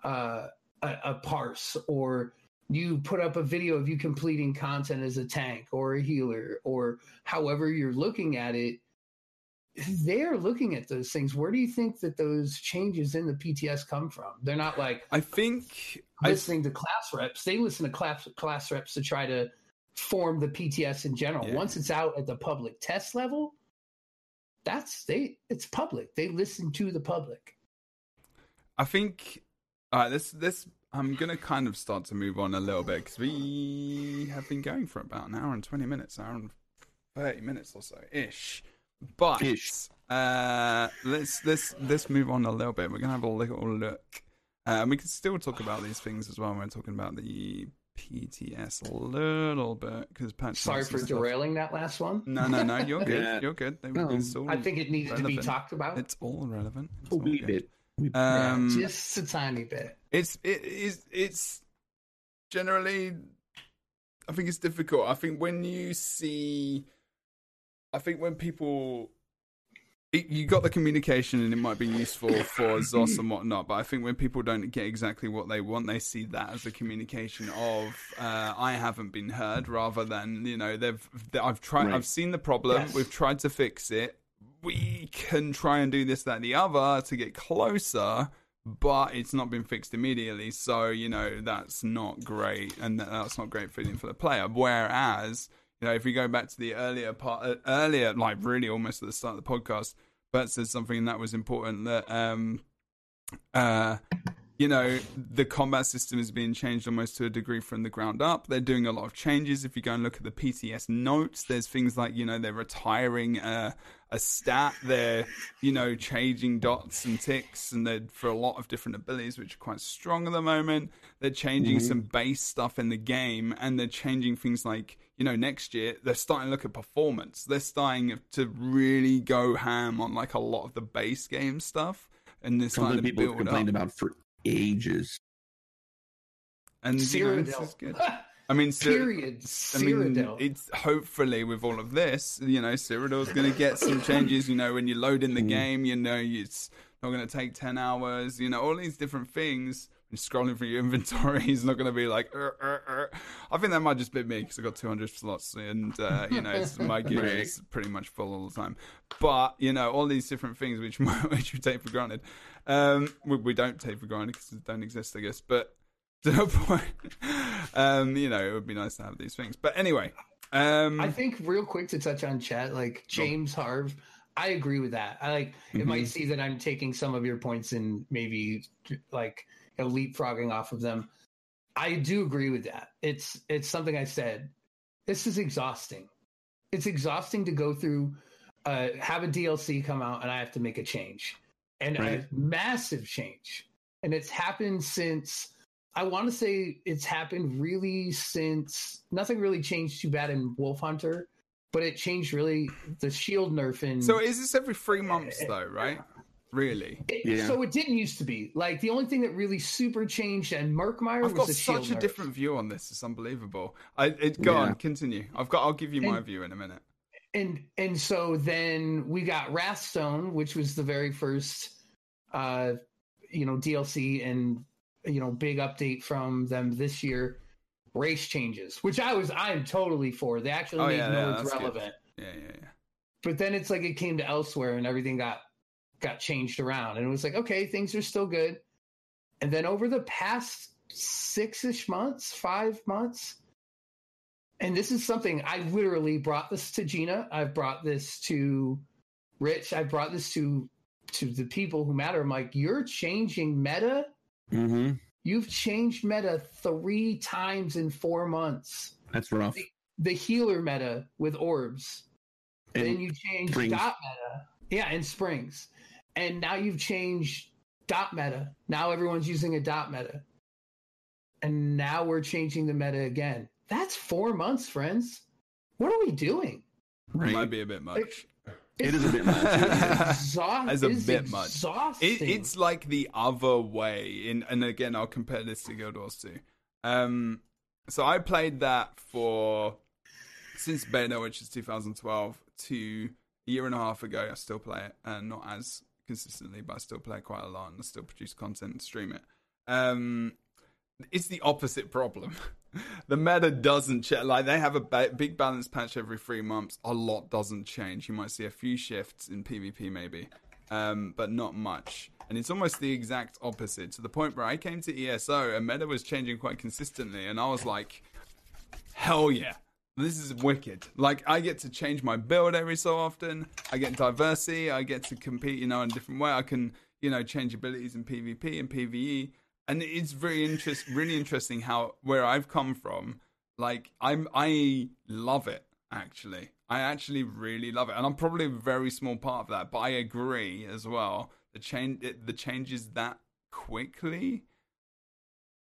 uh, a, a parse or you put up a video of you completing content as a tank or a healer or however you're looking at it they're looking at those things. Where do you think that those changes in the pts come from? They're not like i think listening I... to class reps. They listen to class class reps to try to form the pts in general. Yeah. once it's out at the public test level that's they it's public. They listen to the public. I think all right this this I'm going to kind of start to move on a little bit because we have been going for about an hour and 20 minutes, hour and 30 minutes or so ish. But ish. Uh, let's let's let's move on a little bit. We're gonna have a little look. Uh, we can still talk about these things as well. We're talking about the PTS a little bit because sorry for derailing that last one. No, no, no. You're good. yeah. You're good. No, I think it needs relevant. to be talked about. It's all relevant. It's a wee bit. Um, yeah, just a tiny bit. It's it is it's generally. I think it's difficult. I think when you see, I think when people, it, you got the communication and it might be useful for Zos and whatnot, but I think when people don't get exactly what they want, they see that as a communication of uh, I haven't been heard, rather than you know they've I've tried right. I've seen the problem, yes. we've tried to fix it, we can try and do this that and the other to get closer, but it's not been fixed immediately, so you know that's not great, and that's not great feeling for the player. Whereas you know, if we go back to the earlier part, uh, earlier, like really almost at the start of the podcast, Bert said something that was important that, um, uh, you know, the combat system is being changed almost to a degree from the ground up. They're doing a lot of changes. If you go and look at the PTS notes, there's things like, you know, they're retiring a, a stat. They're, you know, changing dots and ticks and they're for a lot of different abilities, which are quite strong at the moment. They're changing mm-hmm. some base stuff in the game and they're changing things like, you know, next year they're starting to look at performance. They're starting to really go ham on like a lot of the base game stuff. And they're starting Something people build complained up. about for ages. And you know, is good. I mean, period. I mean, it's hopefully with all of this, you know, Cyrodiil's going to get some changes. You know, when you load in the mm. game, you know, it's not going to take ten hours. You know, all these different things. When scrolling through your inventory, he's not going to be like. Er, er, er. I think that might just be me because I've got 200 slots, and uh, you know, my gear right. is pretty much full all the time. But you know, all these different things which which we take for granted, um, we, we don't take for granted because they don't exist, I guess. But to a point. um, you know, it would be nice to have these things. But anyway, um, I think real quick to touch on chat, like James Harv, I agree with that. I like mm-hmm. it might see that I'm taking some of your points and maybe like you know, leapfrogging off of them. I do agree with that. It's it's something I said. This is exhausting. It's exhausting to go through, uh, have a DLC come out, and I have to make a change, and right. a massive change, and it's happened since I want to say it's happened really since nothing really changed too bad in Wolf Hunter, but it changed really the shield nerf in. So is this every three months though, right? Really? It, yeah. So it didn't used to be. Like the only thing that really super changed and Murkmire I've got such a nerf. different view on this. It's unbelievable. I it, go yeah. on, continue. I've got. I'll give you my and, view in a minute. And and so then we got Wrathstone, which was the very first, uh, you know, DLC and you know big update from them this year race changes which i was i'm totally for they actually oh, made yeah, nodes yeah, relevant good. yeah yeah yeah but then it's like it came to Elsweyr and everything got got changed around and it was like okay things are still good and then over the past six-ish months five months and this is something i literally brought this to gina i've brought this to rich i brought this to to the people who matter i'm like you're changing meta Mm-hmm. You've changed meta three times in four months. That's rough. The, the healer meta with orbs. And then you change dot meta. Yeah, and springs. And now you've changed dot meta. Now everyone's using a dot meta. And now we're changing the meta again. That's four months, friends. What are we doing? Right. It might be a bit much. Like, it is a bit much. it's a bit much. It, it's like the other way. In and again, I'll compare this to Guild Wars 2. Um, so I played that for since beta, which is 2012, to a year and a half ago. I still play it, and uh, not as consistently, but I still play quite a lot, and I still produce content and stream it. Um, it's the opposite problem. the meta doesn't change. Like they have a ba- big balance patch every three months. A lot doesn't change. You might see a few shifts in PvP maybe, um, but not much. And it's almost the exact opposite to the point where I came to ESO and meta was changing quite consistently, and I was like, hell yeah. This is wicked. Like I get to change my build every so often. I get diversity. I get to compete, you know, in a different way. I can, you know, change abilities in PvP and PvE and it's very interest, really interesting how where I've come from. Like I'm, I love it actually. I actually really love it, and I'm probably a very small part of that. But I agree as well. The change, the changes that quickly.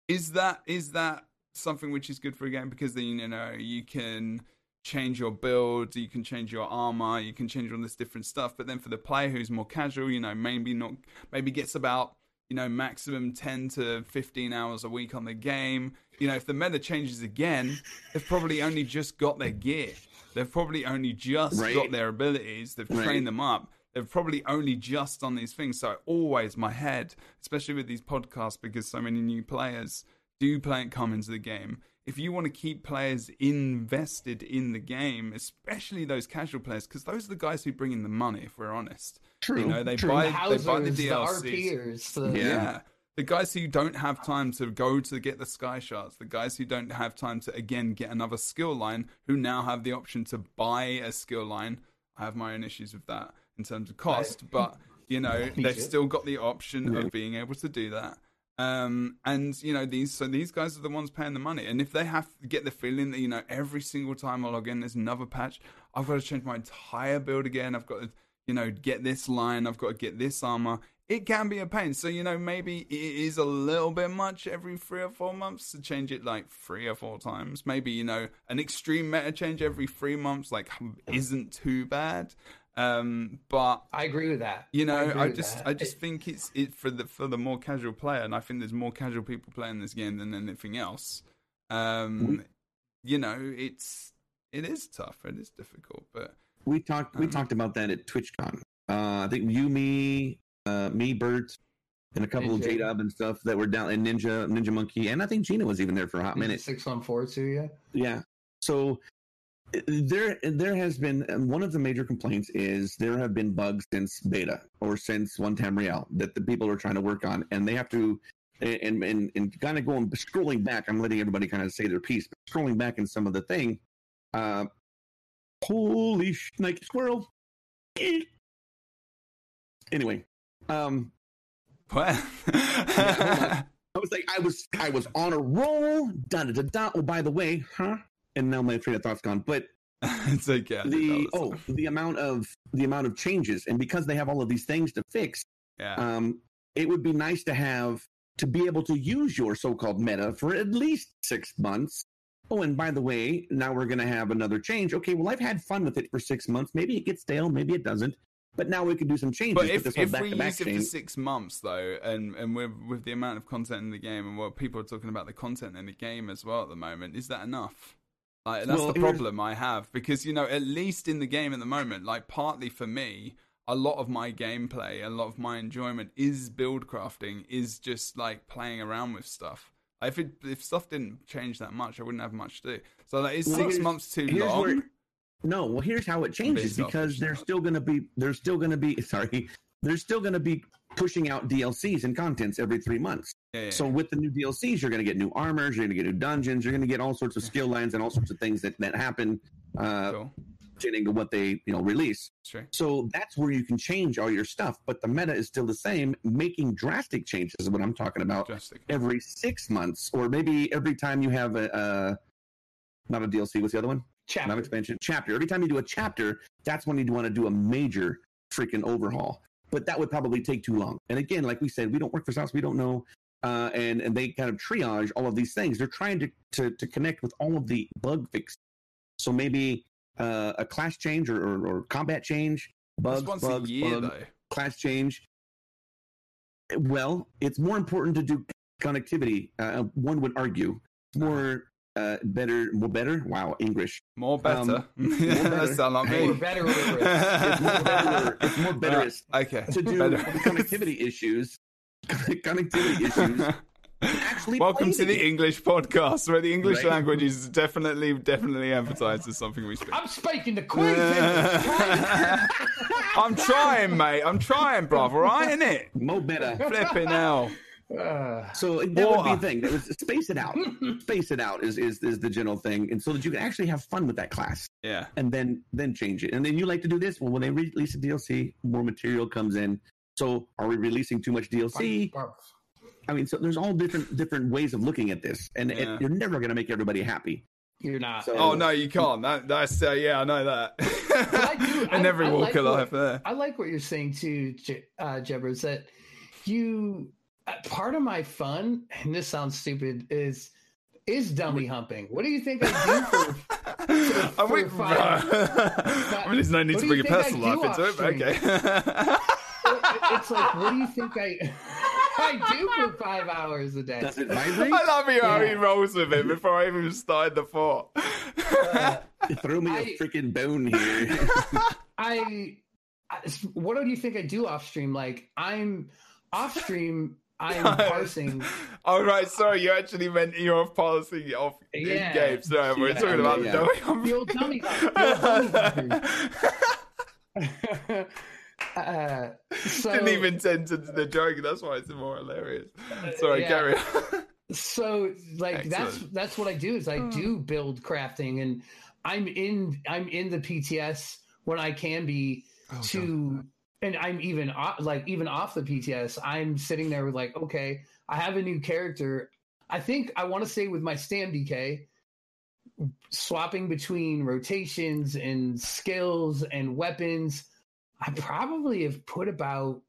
Is that is that something which is good for a game because then you know you can change your build, you can change your armor, you can change all this different stuff. But then for the player who's more casual, you know, maybe not, maybe gets about you know, maximum 10 to 15 hours a week on the game. You know, if the meta changes again, they've probably only just got their gear. They've probably only just right. got their abilities. They've right. trained them up. They've probably only just on these things. So always my head, especially with these podcasts, because so many new players do play and come into the game. If you want to keep players invested in the game, especially those casual players, because those are the guys who bring in the money. If we're honest, True. you know they True. buy the they buy the the DLCs. RPers, the, Yeah. Yeah. The guys who don't have time to go to get the sky shards, the guys who don't have time to again get another skill line, who now have the option to buy a skill line. I have my own issues with that in terms of cost, but you know they've too. still got the option Yeah. of being able to do that. Um, and you know these so these guys are the ones paying the money, and if they have get the feeling that you know every single time I log in, there's another patch, I've got to change my entire build again. I've got to you know get this line, I've got to get this armor. It can be a pain. So you know maybe it is a little bit much every three or four months to change it like three or four times. Maybe you know an extreme meta change every three months like isn't too bad. Um, but I agree with that. you know, agree I, just. I just think it's it for the for the more casual player, and I think there's more casual people playing this game than anything else. Um, you know, it's it is tough, it is difficult, but We talked we Um, talked about that at TwitchCon. Uh, I think you, me, uh, me, Bert, and a couple of Ninja. J Dub and stuff that were down, and Ninja, Ninja Monkey, and I think Gina was even there for a hot minute. Six one four two, yeah. Yeah. So there, there has been one of the major complaints is there have been bugs since beta or since one Tamriel that the people are trying to work on, and they have to. And, and and kind of going scrolling back, I'm letting everybody kind of say their piece. But scrolling back in some of the thing, uh, holy snake squirrel! Anyway, um, well, I was like, I was, I was on a roll. Da da da da. Oh, by the way, huh? And now my train of thought's gone. But it's okay. I did the oh, the amount of the amount of changes, and because they have all of these things to fix, yeah, um, it would be nice to have to be able to use your so-called meta for at least six months. Oh, and by the way, now we're going to have another change. Okay, well, I've had fun with it for six months. Maybe it gets stale, maybe it doesn't. But now we can do some changes. But if, this if we use it for six months though, and and with with the amount of content in the game and what people are talking about the content in the game as well at the moment, is that enough? Like that's Well, the problem I have because you know at least in the game at the moment, like partly for me, a lot of my gameplay, a lot of my enjoyment is build crafting, is just like playing around with stuff. If it if stuff didn't change that much, I wouldn't have much to do. So like, is Well, six months too long? where- No, well, here's how it changes because they're still going to be they're still going to be sorry they're still going to be pushing out DLCs and contents every three months. Yeah, yeah, So with the new DLCs, you're going to get new armors, you're going to get new dungeons, you're going to get all sorts of skill lines and all sorts of things that that happen uh, cool. to what they you know release. Sure. So that's where you can change all your stuff, but the meta is still the same. Making drastic changes is what I'm talking about. Drastic. Every six months, or maybe every time you have a, a not a DLC. What's the other one? not Chapter. expansion chapter every time you do a chapter that's when you'd want to do a major freaking overhaul but that would probably take too long. And again like we said we don't work for South, we don't know uh, and and they kind of triage all of these things. They're trying to to, to connect with all of the bug fixes so maybe uh, a class change or, or, or combat change bugs bugs, year bugs, though. class change. Well it's more important to do connectivity uh, one would argue. More uh, better more better wow english More better. Um, that better. sound like Hey. me. Or better. It's more better. It's more better Uh, okay. to do Better. connectivity issues. connectivity issues. Actually, Welcome to the. English podcast, where the English Right. language is definitely, definitely emphasized as something we speak. I'm speaking the Queen's English. I'm trying, mate. I'm trying, brother. Right, in it. Mo better. Flipping hell. Uh, So that would be a Water. thing. That was space it out. space it out is, is is the general thing, and so that you can actually have fun with that class, Yeah. and then then change it. And then you like to do this. Well, when they release a DLC, more material comes in. So are we releasing too much DLC? I mean, so there's all different different ways of looking at this, and it- Yeah. you're never going to make everybody happy. You're not. So- Oh no, you can't. That, that's uh, yeah, I know that. I do- In I- every I walk like of what- life, there. I like what you're saying too, J- uh, Jebber, is that you uh, Uh, part of my fun, and this sounds stupid, is is dummy humping. What do you think I do for? I mean, for five- I mean, there's no need to bring your think I personal life into it, but okay. it's like, what do you think I I do for five hours a day? Does it vibrate? I love you how he rolls with it before I even started the thought. Uh, throw me a I- freaking bone here. I what do you think I do off stream? Like I'm off stream. I'm parsing. All oh, right, sorry, you actually meant you're off parsing off yeah. in game. Sorry, we're yeah, talking about yeah. the old dummy. uh, so, Didn't even tend to the joke. That's why it's more hilarious. Sorry, yeah. carry on. so like Excellent. that's that's what I do is I hmm. do build crafting and I'm in I'm in the PTS when I can be oh, to God. And I'm even off, like even off the PTS I'm sitting there with like okay I have a new character I think I want to say with my Stam DK swapping between rotations and skills and weapons I probably have put about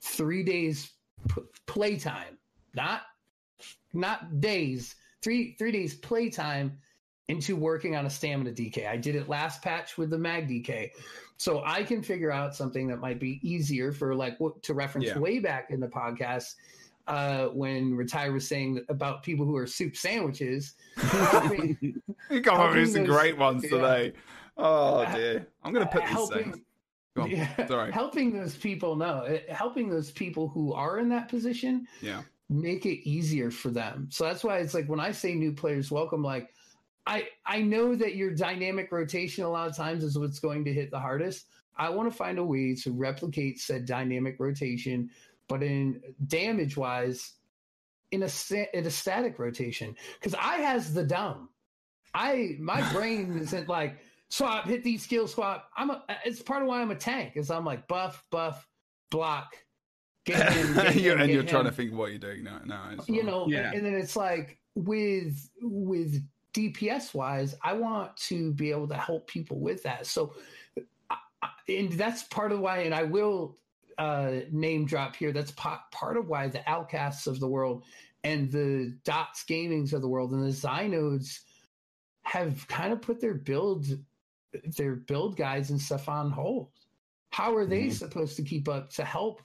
3 days p- playtime not not days, three three days playtime into working on a stamina DK. I did it last patch with the mag DK. So I can figure out something that might be easier for like what to reference yeah. way back in the podcast uh, when Retire was saying about people who are soup sandwiches. you come up with some great ones yeah. today. Oh dear. I'm gonna put helping, yeah, Sorry. helping those people know helping those people who are in that position yeah make it easier for them. So that's why it's like when I say new players welcome, like I I know that your dynamic rotation a lot of times is what's going to hit the hardest. I want to find a way to replicate said dynamic rotation, but in damage wise, in a in a static rotation. Because I has the dumb. I my brain isn't like swap, hit these skill swap. I'm a, it's part of why I'm a tank, is I'm like buff, buff, block, Get him, get him, and you're him. trying to think what you're doing now. now you know, yeah. and then it's like with with DPS wise, I want to be able to help people with that. So, and that's part of why, and I will uh, name drop here. That's part of why the Alcasts of the world and the dots gamings of the world and the Xynodes have kind of put their build their build guides and stuff on hold. How are they mm-hmm. supposed to keep up to help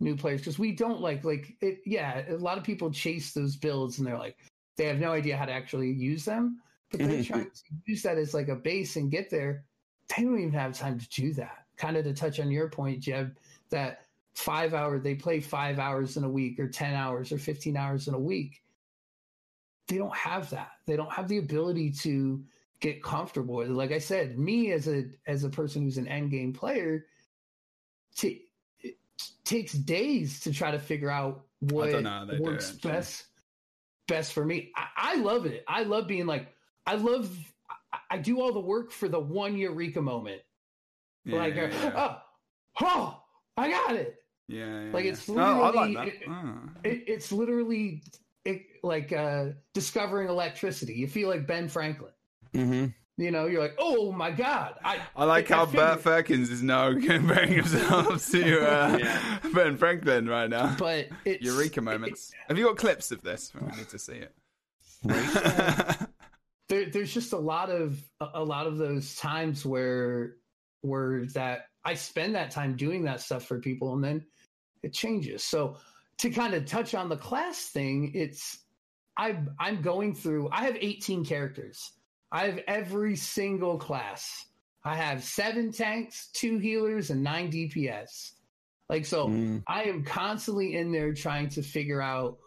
new players because we don't like like it, yeah a lot of people chase those builds and they're like they have no idea how to actually use them but they're trying to use that as like a base and get there. They don't even have time to do that. Kind of to touch on your point jeb that five hour they play five hours in a week or 10 hours or 15 hours in a week. They don't have that. They don't have the ability to get comfortable with it. Like i said me as a as a person who's an end game player to takes days to try to figure out what works it, best best for me. I, I, love it. I love being like I love I do all the work for the one eureka moment. Yeah, like yeah, yeah. oh oh I got it. Yeah, like it's literally like it, uh. it, it's literally like uh, discovering electricity. You feel like Ben Franklin. Mm-hmm. You know, you're like, oh my god! I I like how Bert Ferkins is now comparing himself to uh, yeah. Ben Franklin right now. But eureka moments. It, Have you got clips of this? I need to see it. there, there's just a lot of a lot of those times where where that I spend that time doing that stuff for people, and then it changes. So to kind of touch on the class thing, it's I I'm going through. I have 18 characters. I have every single class. I have seven tanks, two healers, and nine DPS. Like, so mm. I am constantly in there trying to figure out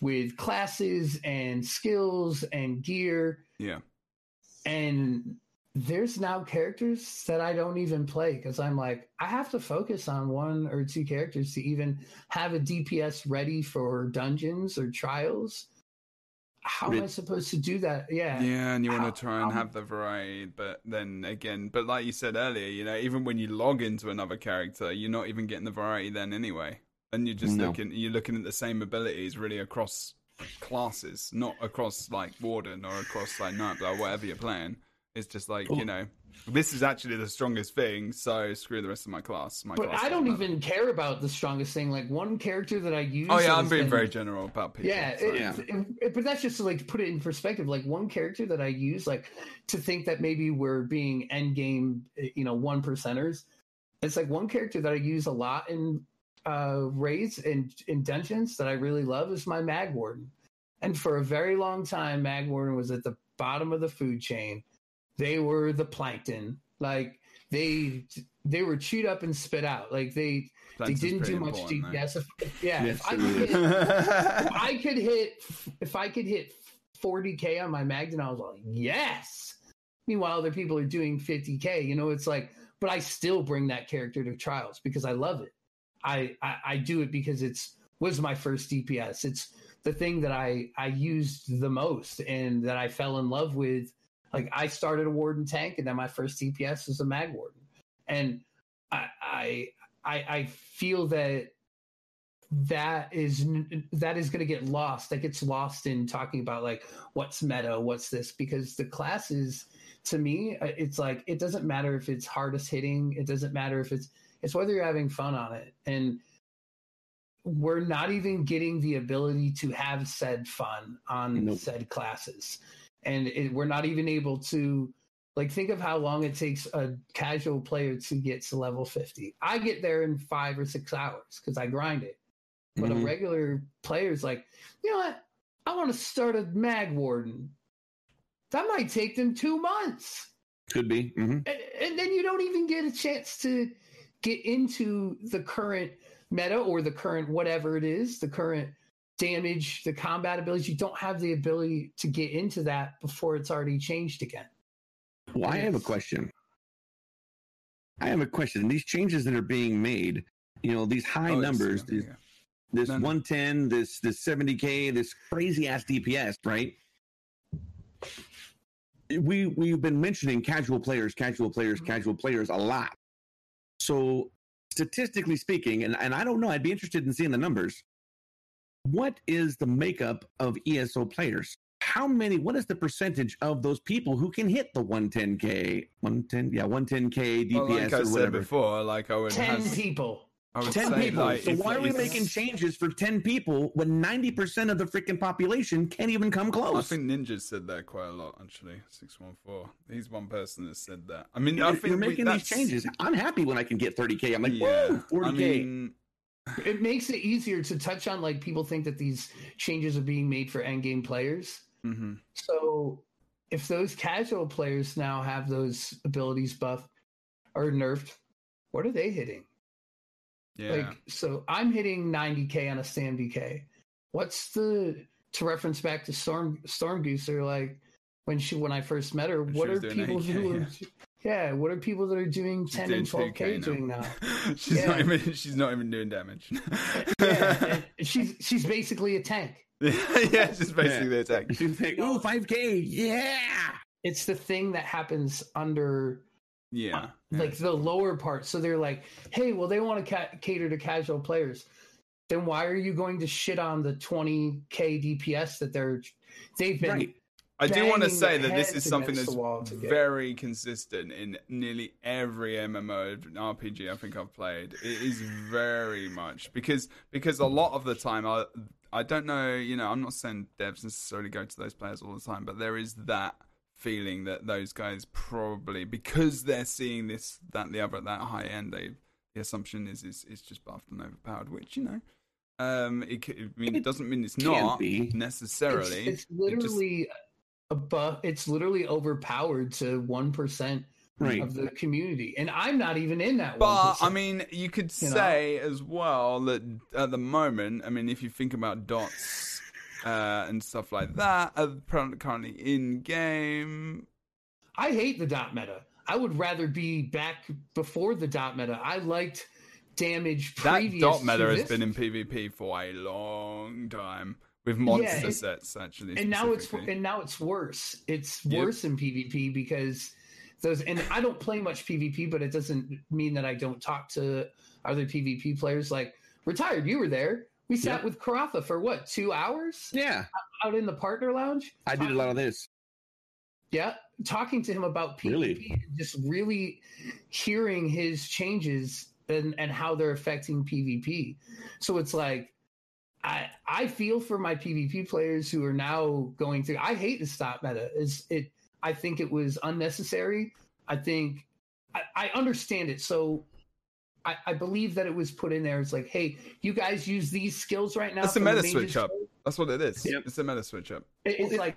with classes and skills and gear. Yeah. And there's now characters that I don't even play because I'm like, I have to focus on one or two characters to even have a DPS ready for dungeons or trials how am I supposed to do that? Yeah. Yeah, and you how, want to try and have the variety, but then again, but like you said earlier, you know, even when you log into another character, you're not even getting the variety then anyway. And you're just no. looking you're looking at the same abilities really across classes, not across like Warden or across like Nightblade or whatever you're playing. It's just like, you know, this is actually the strongest thing, so screw the rest of my class. My but class I don't even care about the strongest thing. Like one character that I use. Oh yeah, I'm being been, very general about people. Yeah, so. it, yeah. It, it, but that's just to like put it in perspective. Like one character that I use, like to think that maybe we're being end game, you know, one percenters. It's like one character that I use a lot in uh raids and in dungeons that I really love is my Mag Warden. And for a very long time, Mag Warden was at the bottom of the food chain they were the plankton. Like they they were chewed up and spit out. Like they Planter's they didn't do much. DPS. If, yeah, Yes, if I, could hit, if I could hit if I could hit 40k on my Magden, I was like, yes. Meanwhile, other people are doing 50k. You know, it's like, but I still bring that character to trials because I love it. I I, I do it because it's was my first DPS. It's the thing that I I used the most and that I fell in love with. Like I started a warden tank, and then my first DPS was a mag warden, and I I I, I feel that that is that is going to get lost. That gets lost in talking about like what's meta, what's this, because the classes to me, uh, it's like it doesn't matter if it's hardest hitting. It doesn't matter if it's it's whether you're having fun on it, and we're not even getting the ability to have said fun on Nope. said classes, and it, we're not even able to like think of how long it takes a casual player to get to level 50 i get there in five or six hours because i grind it but Mhm. a regular player's like you know what i want to start a mag warden that might take them two months Could be. mm-hmm. and, and then you don't even get a chance to get into the current meta or the current whatever it is the current damage the combat abilities you don't have the ability to get into that before it's already changed again Well, I have a question. I have a question. These changes that are being made, you know, these high Oh, numbers, yeah, these, yeah. this No, no. 110, this this 70k, this crazy ass DPS, right? We we've been mentioning casual players, casual players, Mm-hmm. casual players a lot. So statistically speaking, and, and I don't know, I'd be interested in seeing the numbers. What is the makeup of ESO players? How many, what is the percentage of those people who can hit the 110K, 110, yeah, 110K DPS Well, like I or said whatever? before, like I would 10 has, people I would 10 say, people. like, so if- why are we making changes for 10 people when 90% of the freaking population can't even come close? I think Ninja said that quite a lot, actually. Six one four. He's one person that said that. I mean, you're, I think you're we- making these changes. I'm happy when I can get 30K. I'm like, Yeah, whoa, 40K. I mean, it makes it easier to touch on like people think that these changes are being made for endgame players mhm. so if those casual players now have those abilities buffed or nerfed what are they hitting yeah. like so i'm hitting 90k on a stam dk what's the to reference back to storm storm gooser like when she when i first met her When what are people 8K, who yeah. Yeah what are people that are doing 10 doing and 12k doing now she's not even. She's not even doing damage. yeah she's she's basically a tank yeah, she's basically the attack. She's like, ooh, 5K. Yeah. it's the thing that happens under Yeah, uh, like the lower part. So they're like, hey, well, they want to ca- cater to casual players. Then why are you going to shit on the 20k DPS that they're they've been? Right. I do want to say that this is something that's the wall to get. very consistent in nearly every MMO RPG I think I've played. It is very much because because a lot of the time I I don't know, you know, I'm not saying devs necessarily go to those players all the time, but there is that feeling that those guys probably because they're seeing this that the other at that high end, they the assumption is is it's just buffed and overpowered, which you know. Um, it, c- I mean, it It doesn't mean it's not be. It's, necessarily. it's It just- literally above. It's literally overpowered to one percent Right. of the community, and I'm not even in that. But 1%. I mean, you could You know? say as well that at the moment, I mean, if you think about dots uh, and stuff like that, are currently in game. I hate the dot meta. I would rather be back before the dot meta. I liked damage That dot meta has been in PvP for a long time with monster it- sets, actually. and now it's and now it's worse. It's Yep. worse in PvP because those and I don't play much PvP, but it doesn't mean that I don't talk to other PvP players. Like retired, you were there. We sat Yep. with Karatha for what two hours Yeah. out in the partner lounge. I did a lot of this. Yeah, talking to him about PvP, Really? just really hearing his changes and and how they're affecting PvP. So it's like I I feel for my PvP players who are now going through. I hate the stop meta. Is it? I think it was unnecessary. I think I, I understand it. So. I, I believe that it was put in there. It's like, hey, you guys use these skills right now. That's a the meta switch up. code. That's what it is. Yep. It's a meta switch up. It- It's it- like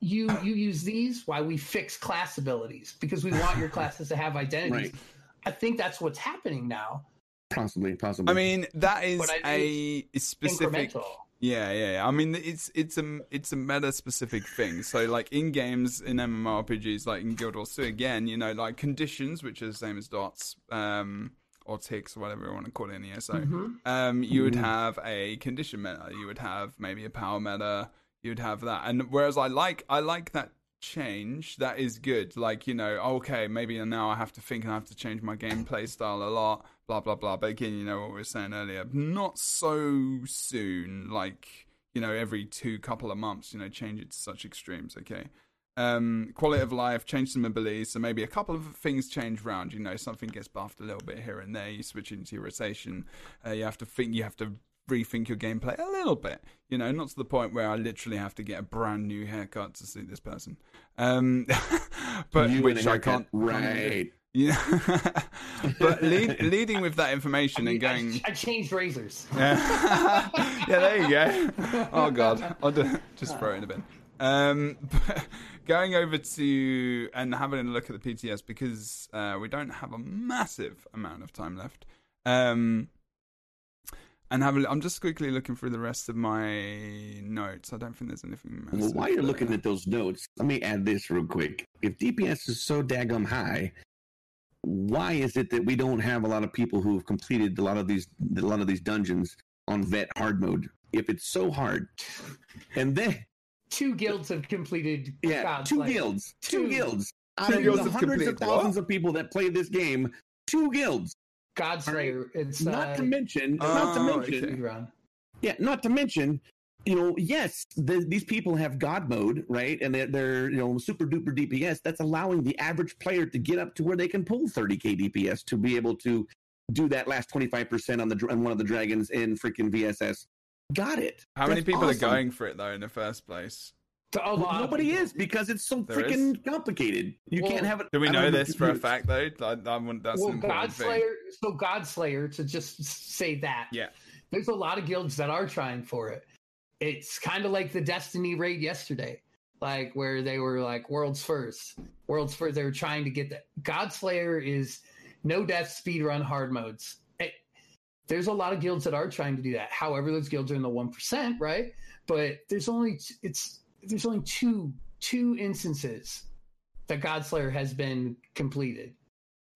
you you use these Why we fix class abilities because we want your classes to have identities. Right. I think that's what's happening now. Possibly, possibly. I mean, that is a specific. Yeah, yeah, yeah. I mean, it's it's a it's a meta specific thing. So, like in games in MMORPGs, like in Guild Wars 2, again, you know, like conditions, which are the same as dots, um, or ticks, or whatever you want to call it in ESO. Mhm. Um, you would Mhm. have a condition meta. You would have maybe a power meta. You would have that. And whereas I like I like that change. That is good. Like you know, okay, maybe now I have to think and I have to change my gameplay style a lot. Blah blah blah. But again, you know what we were saying earlier. Not so soon. Like you know, every two couple of months. You know, change it to such extremes. Okay. Um, quality of life, change some abilities. So maybe a couple of things change around. You know, something gets buffed a little bit here and there. You switch into your rotation. Uh, you have to think. You have to rethink your gameplay a little bit. You know, not to the point where I literally have to get a brand new haircut to suit this person. Um, but You which I can't. Right. Yeah. but lead, leading with that information I, and going. I, I changed razors. yeah, yeah, there you go. Oh god, I'll do, just throw it in the bin. Um, going over to and having a look at the PTS because uh, we don't have a massive amount of time left. Um, and have a, I'm just quickly looking through the rest of my notes. I don't think there's anything. Well, while you're there. looking at those notes, let me add this real quick. If DPS is so daggum high, why is it that we don't have a lot of people who have completed a lot of these a lot of these dungeons on vet hard mode? If it's so hard, and then Two guilds have completed. yeah, God's two Lair. guilds, two, Two. guilds out Two of guilds the hundreds of completed what? thousands of people that play this game. Two guilds, Godslayer. It's not uh, to mention, not to Oh, mention, okay. Yeah, not to mention, you know, yes, the, these people have God mode, right? And they're, they're, you know, super duper DPS. That's allowing the average player to get up to where they can pull 30k DPS to be able to do that last 25% on the on one of the dragons in freaking VSS. Got it. How many people awesome. are going for it though in the first place? A oh, Well, lot nobody is because it's so There freaking complicated. You Well, can't have it. Do we know don't this for a fact though? I, I, want- that's well, an important thing. Godslayer. So Godslayer. To just say that. Yeah. There's a lot of guilds that are trying for it. It's kind of like the Destiny raid yesterday, like where they were like world's first, world's first. They were trying to get that. Godslayer is no death speedrun hard modes. It- there's a lot of guilds that are trying to do that. However, those guilds are in the one percent, right? But there's only it's there's only two two instances that Godslayer has been completed,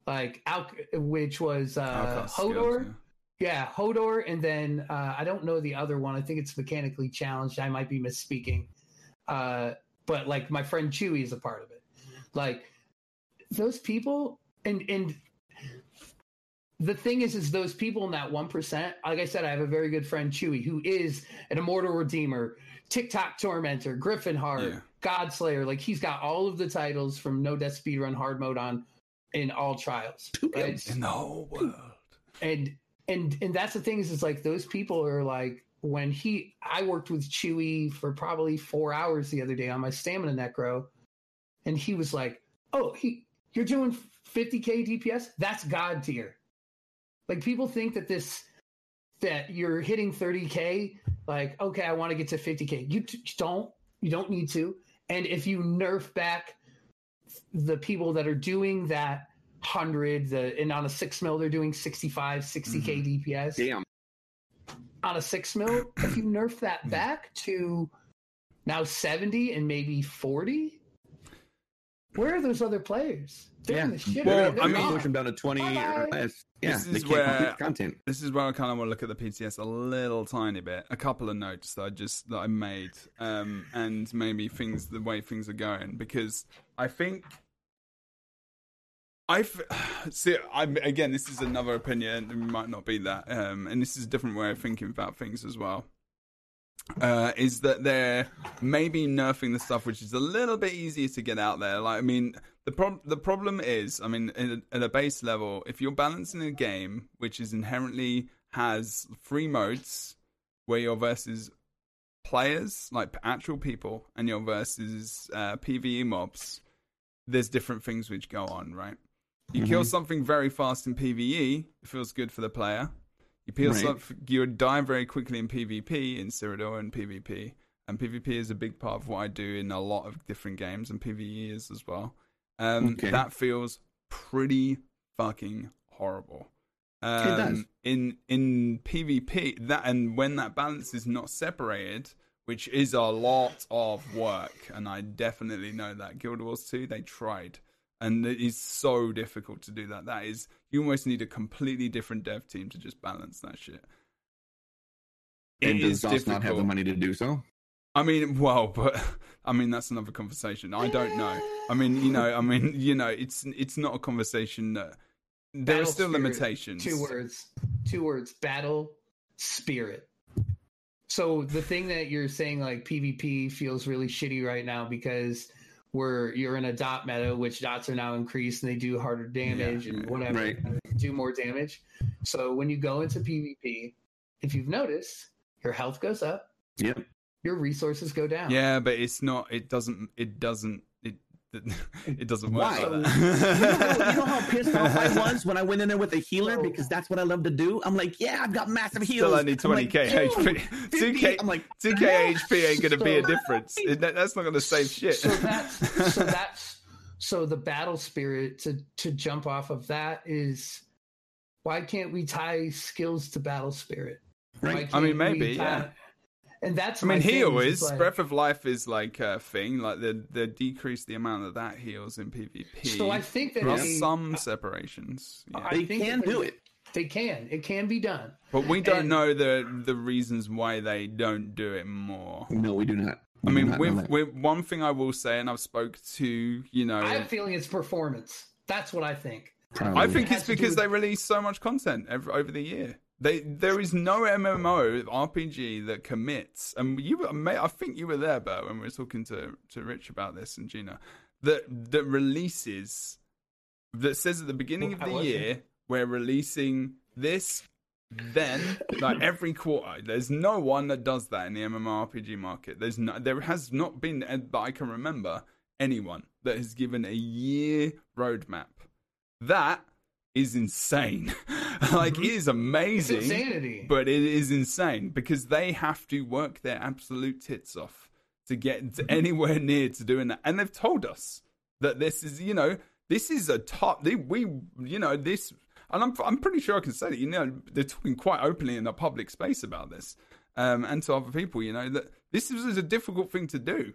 like Al- which was uh, Hodor. skills, Yeah, Hodor, and then uh, I don't know the other one. I think it's mechanically challenged. I might be misspeaking, uh, but like my friend Chewy is a part of it. Like those people, and and the thing is, is those people in that one percent. Like I said, I have a very good friend Chewy who is an immortal redeemer, Tick-Tock Tormentor, Gryphon Heart, Yeah. Godslayer. Like he's got all of the titles from No Death Speedrun Hard Mode on in all trials. Right? In the whole world. and and and that's the thing is it's like those people are like when he i worked with chewy for probably four hours the other day on my stamina necro and he was like oh he you're doing 50k dps that's god tier. Like people think that this that you're hitting 30k like okay i want to get to 50k you don't you don't need to. And if you nerf back the people that are doing that 100 the uh, and on a 6 mil they're doing 65 60k mm-hmm. dps Damn. on a 6 mil if you nerf that mm. back to now 70 and maybe 40 where are those other players they're in Yeah. the shit Well. I They're mean- gone. push them down to 20 or Bye-bye. Uh, uh, less. Yeah, This is where- content. This is where I kind of want to look at the PTS a little tiny bit. A couple of notes that I just that I made, um, and maybe things the way things are going because I think I see. I'm again. This is another opinion. It might not be that, um, and this is a different way of thinking about things as well. Uh, is that they're maybe nerfing the stuff which is a little bit easier to get out there? Like, I mean, the prob- the problem is, I mean, at a, at a base level, if you're balancing a game which is inherently has three modes, where you're versus players, like actual people, and you're versus uh, PVE mobs, there's different things which go on, right? You kill Mhm. something very fast in PVE, it feels good for the player. You kill Right. some, you die very quickly in PvP in Cyrodiil and PvP, and PvP is a big part of what I do in a lot of different games, and PvE is as well. Um, Okay. That feels pretty fucking horrible. It does. Um, In in PvP, that and when that balance is not separated, which is a lot of work, and I definitely know that Guild Wars 2 they tried, and it is so difficult to do that. That is, you almost need a completely different dev team to just balance that shit. It and does ZOS not have the money to do so? I mean, well, but I mean that's another conversation. I don't know. I mean, you know, I mean, you know, it's it's not a conversation that there are still spirit, limitations. Two words. Two words. Battle spirit. So the thing that you're saying, like PvP, feels really shitty right now because we're you're in a dot meta, which dots are now increased and they do harder damage Yeah, and whatever, Right. do more damage. So when you go into PvP, if you've noticed, your health goes up, Yep. your resources go down. Yeah, but it's not. It doesn't. It doesn't. It it doesn't work Why? like You know, that. you know how pissed off I was when I went in there with a healer So- because that's what I love to do. I'm like, yeah, I've got massive heals. Still only I'm twenty like, k dude, HP. 2k. I'm like, Two k HP ain't gonna be a difference. It- that's not gonna save shit. So that's so that's so the battle spirit to to jump off of that is why can't we tie skills to battle spirit? Right. I mean, maybe, tie- yeah. And that's I mean, my thing, heal is is like- breath of life is like a thing. Like they they decrease the amount that that heals in PvP. So I think that there are they- some separations, yeah. I They think can do it. They can. It can be done. but we don't and- know the the reasons why they don't do it more. No, we do not. I We do mean, not with, with one thing I will say, and I've spoke to you know, I have a feeling it's performance. That's what I think. Probably. I think It it's because with- they release so much content every, over the year. They there is no MMO RPG that commits, and you mate, I think you were there, Bert, when we were talking to to Rich about this and Gina. That that releases that says at the beginning of the year we're releasing this. Then, like every quarter, there's no one that does that in the MMORPG market. There's no, there has not been, uh, that I can remember, anyone that has given a year roadmap. That is insane. like it is It's amazing, insanity. but it is insane because they have to work their absolute tits off to get to anywhere near to doing that. And they've told us that this is, you know, this is a top. They, we, you know, this, and I'm, I'm pretty sure I can say that. You know, they're talking quite openly in the public space about this, um, and to other people. You know that this is a difficult thing to do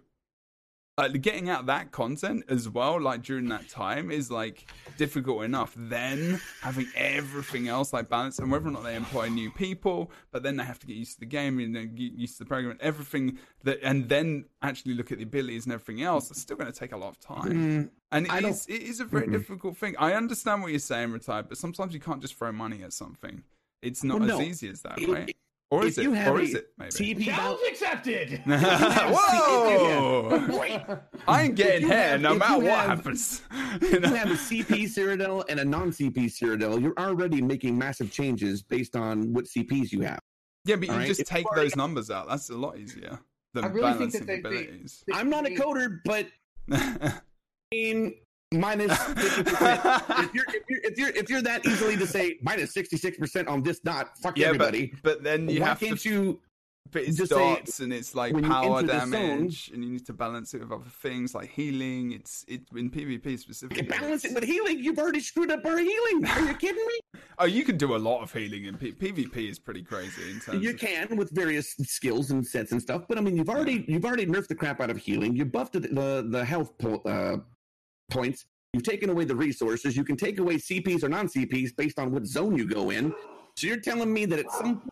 like getting out that content as well like during that time is like difficult enough. Then having everything else like balance and whether or not they employ new people but then they have to get used to the game and then get used to the program and everything that and then actually look at the abilities and everything else it's still going to take a lot of time. Mm, and I it don't- is, it is a very Mm-mm. difficult thing. I understand what you're saying retired but sometimes you can't just throw money at something. It's not Well, as no. easy as that If- right or is if you it have or a is it maybe TP Challenge bout- accepted. Whoa! Wait, I ain't getting you hair have- no matter what have- happens. You if know? you have a CP Cyrodiil and a non-CP Cyrodiil, you're already making massive changes based on what CPs you have. Yeah, but you All right, just if take those numbers out. That's a lot easier than I really think balancing that they- they- abilities. I'm not a coder, but I mean, minus 50%. if you're if you're if you're if you're that easily to say minus minus 66 percent on this dot, fuck yeah, everybody. but then you Why have can't to. you? But it's just say, and it's like power damage, and you need to balance it with other things like healing. It's it in PvP specifically. balance it with healing. You've already screwed up our healing. Are you kidding me? Oh, you can do a lot of healing in P- PvP. Is pretty crazy in terms You of can with various skills and sets and stuff, but I mean, you've already you've already nerfed the crap out of healing. You buffed the the, the health po- uh, points. You've taken away the resources. You can take away CPs or non CPs based on what zone you go in. So you're telling me that at some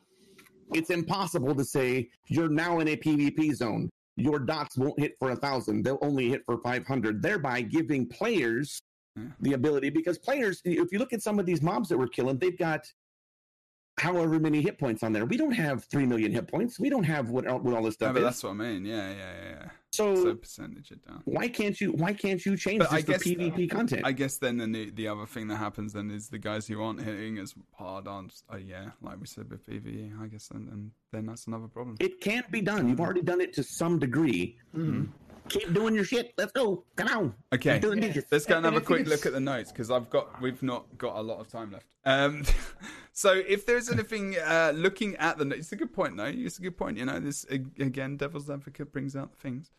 it's impossible to say you're now in a PvP zone. Your dots won't hit for a thousand; they'll only hit for five hundred, thereby giving players hmm. the ability. Because players, if you look at some of these mobs that we're killing, they've got however many hit points on there. We don't have three million hit points. We don't have what, what all this No, stuff but is. that's what I mean. Yeah, yeah, yeah. yeah. So, So percentage it down. why can't you? Why can't you change But I this for guess- PvP content? I guess then the the other thing that happens then is the guys who aren't hitting as hard aren't. Oh yeah, like we said with PVE, I guess, and, and then that's another problem. it can't be done. You've already done it to some degree. Mm-hmm. Keep doing your shit. Let's go. Come on. Okay, Keep doing dishes. let's go and have And a I think quick look at the notes because I've got we've not got a lot of time left. Um, so if there's anything uh, looking at the notes, it's a good point though. It's a good point. You know, this again, devil's advocate brings out things.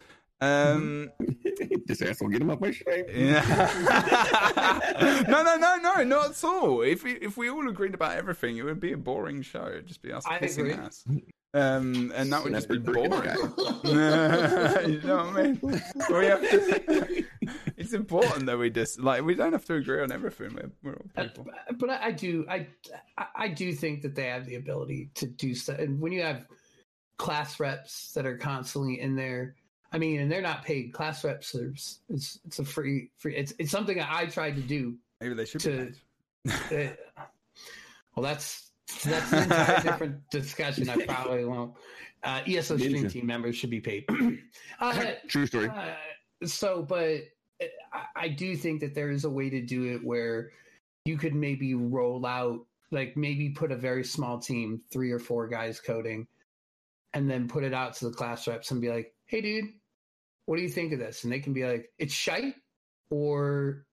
Um, this asshole get him off my stream. Yeah. no, no, no, no, not at all. If we, if we all agreed about everything, it would be a boring show. It'd just be us I kissing agree. ass. Um, and that would just be boring. you know what I mean? We have to, it's important that we just like we don't have to agree on everything. We're, we're all Uh, but I, I do I I- I do think that they have the ability to do stuff and when you have class reps that are constantly in there I mean and they're not paid class reps are, it's it's a free free it's it's something that I tried to do Maybe they should to- be. paid. Uh, well that's that's an entire different discussion I probably won't uh, ESO stream team members should be paid uh, True story. uh, so, but uh, I, I do think that there is a way to do it where you could maybe roll out, like maybe put a very small team, three or four guys coding, and then put it out to the class reps and be like, "Hey, dude, what do you think of this?" And they can be like, "It's shite," or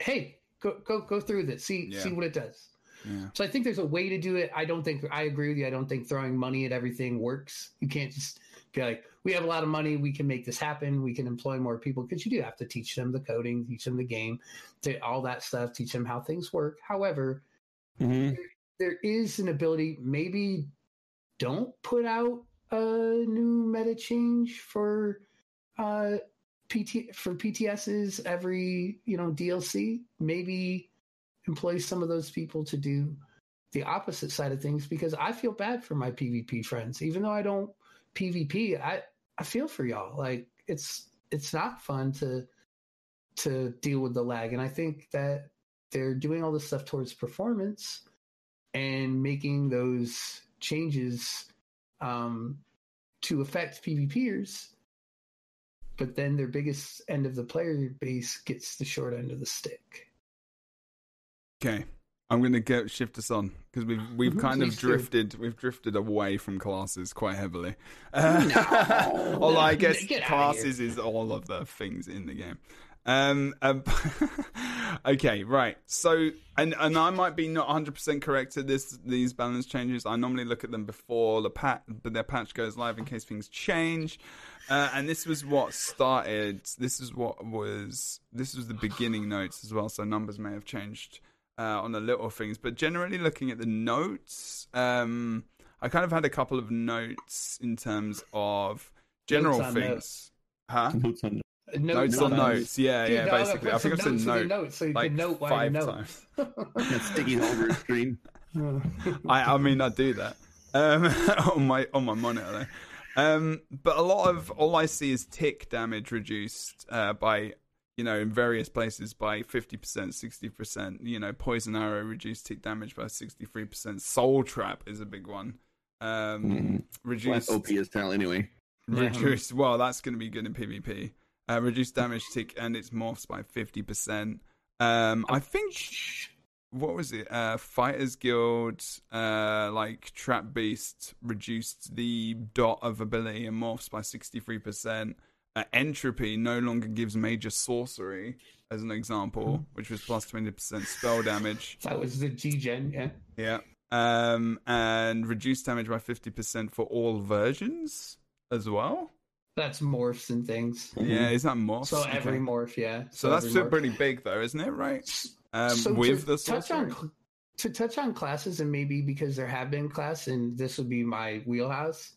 "Hey, go go go through this, see Yeah. see what it does." Yeah. So I think there's a way to do it. I don't think I agree with you. I don't think throwing money at everything works. You can't just be like, we have a lot of money, we can make this happen, we can employ more people because you do have to teach them the coding, teach them the game, all that stuff, teach them how things work. However, hmm there is an ability. Maybe don't put out a new meta change for uh PT for PTSs every you know DLC. Maybe employ some of those people to do the opposite side of things because I feel bad for my PvP friends. Even though I don't PvP, I I feel for y'all. Like it's it's not fun to to deal with the lag, and I think that they're doing all this stuff towards performance and making those changes um, to affect PvPers. But then their biggest end of the player base gets the short end of the stick. Okay. I'm going to get shift us on because we've we've kind of drifted we've drifted away from classes quite heavily. Uh, No. although I guess classes is all of the things in the game. Um, um okay, right. So and and I might be not 100 percent correct to this these balance changes. I normally look at them before the pat but their patch goes live in case things change. Uh, and this was what started. This is what was. This was the beginning notes as well. So numbers may have changed uh, on the little things, but generally looking at the notes, um, I kind of had a couple of notes in terms of general Notes things. notes. Huh? Notes on Notes on notes. Yeah, Dude, yeah. no, Basically, I think I've some said notes in note notes so you like can note five note. times. that sticky over the screen. I, I mean, I do that um, on my on my monitor. Though. Um, but a lot of all I see is tick damage reduced uh, by you know in various places by fifty percent, sixty percent. You know, poison arrow reduced tick damage by sixty three percent. Soul trap is a big one. Um. Well, reduced that's OP as talent anyway. reduced. Well, that's going to be good in PvP. Uh, reduced damage tick and its morphs by fifty percent. Um, I think what was it? Uh, Fighters Guild, uh, like Trap Beast reduced the dot of ability and morphs by sixty three percent. Uh, Entropy no longer gives major sorcery, as an example, which was plus twenty percent spell damage. that was the G Gen, yeah. Yeah. Um, and reduced damage by fifty percent for all versions as well. That's morphs and things. Yeah, is that morphs? So every Okay. morph, yeah. So that's still morph. pretty big, though, isn't it? Right. Um, So with the touch on to touch on classes and maybe because there have been class and this would be my wheelhouse.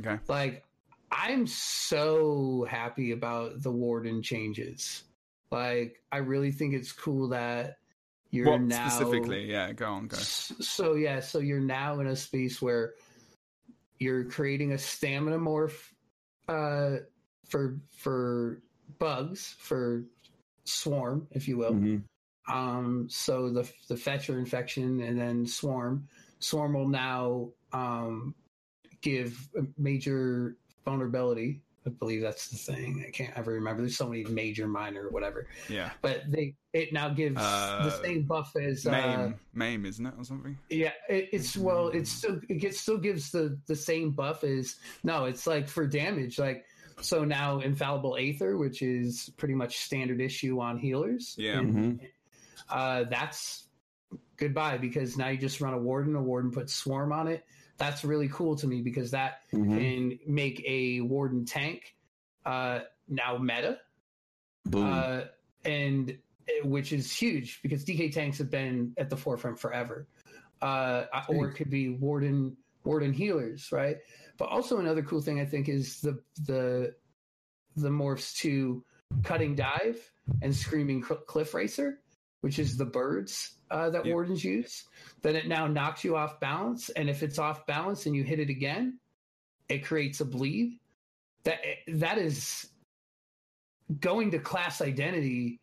Okay. Like I'm so happy about the warden changes. Like I really think it's cool that you're What now specifically? Yeah, go on, go. So yeah, so you're now in a space where you're creating a stamina morph uh, for for bugs for swarm, if you will. Mhm. Um, so the the fetcher infection and then swarm. Swarm will now um, give a major vulnerability. I believe that's the thing. I can't ever remember. There's so many major, minor, whatever. Yeah. But they it now gives Uh, the same buff as uh, Maim, Maim, isn't it, or something? yeah, it, it's well, it's still it gets still gives the the same buff as no, it's like for damage, like so now infallible aether, which is pretty much standard issue on healers. Yeah. and, uh, that's goodbye because now you just run a warden. A warden puts swarm on it. That's really cool to me because that Mhm. can make a warden tank uh, now meta, uh, and which is huge because DK tanks have been at the forefront forever. Uh, or it could be Warden Warden healers, right? But also another cool thing I think is the the the morphs to cutting dive and screaming Cl- cliff racer, which is the birds uh, that Yeah. wardens use. Then it now knocks you off balance, and if it's off balance and you hit it again, it creates a bleed. That that is going to class identity.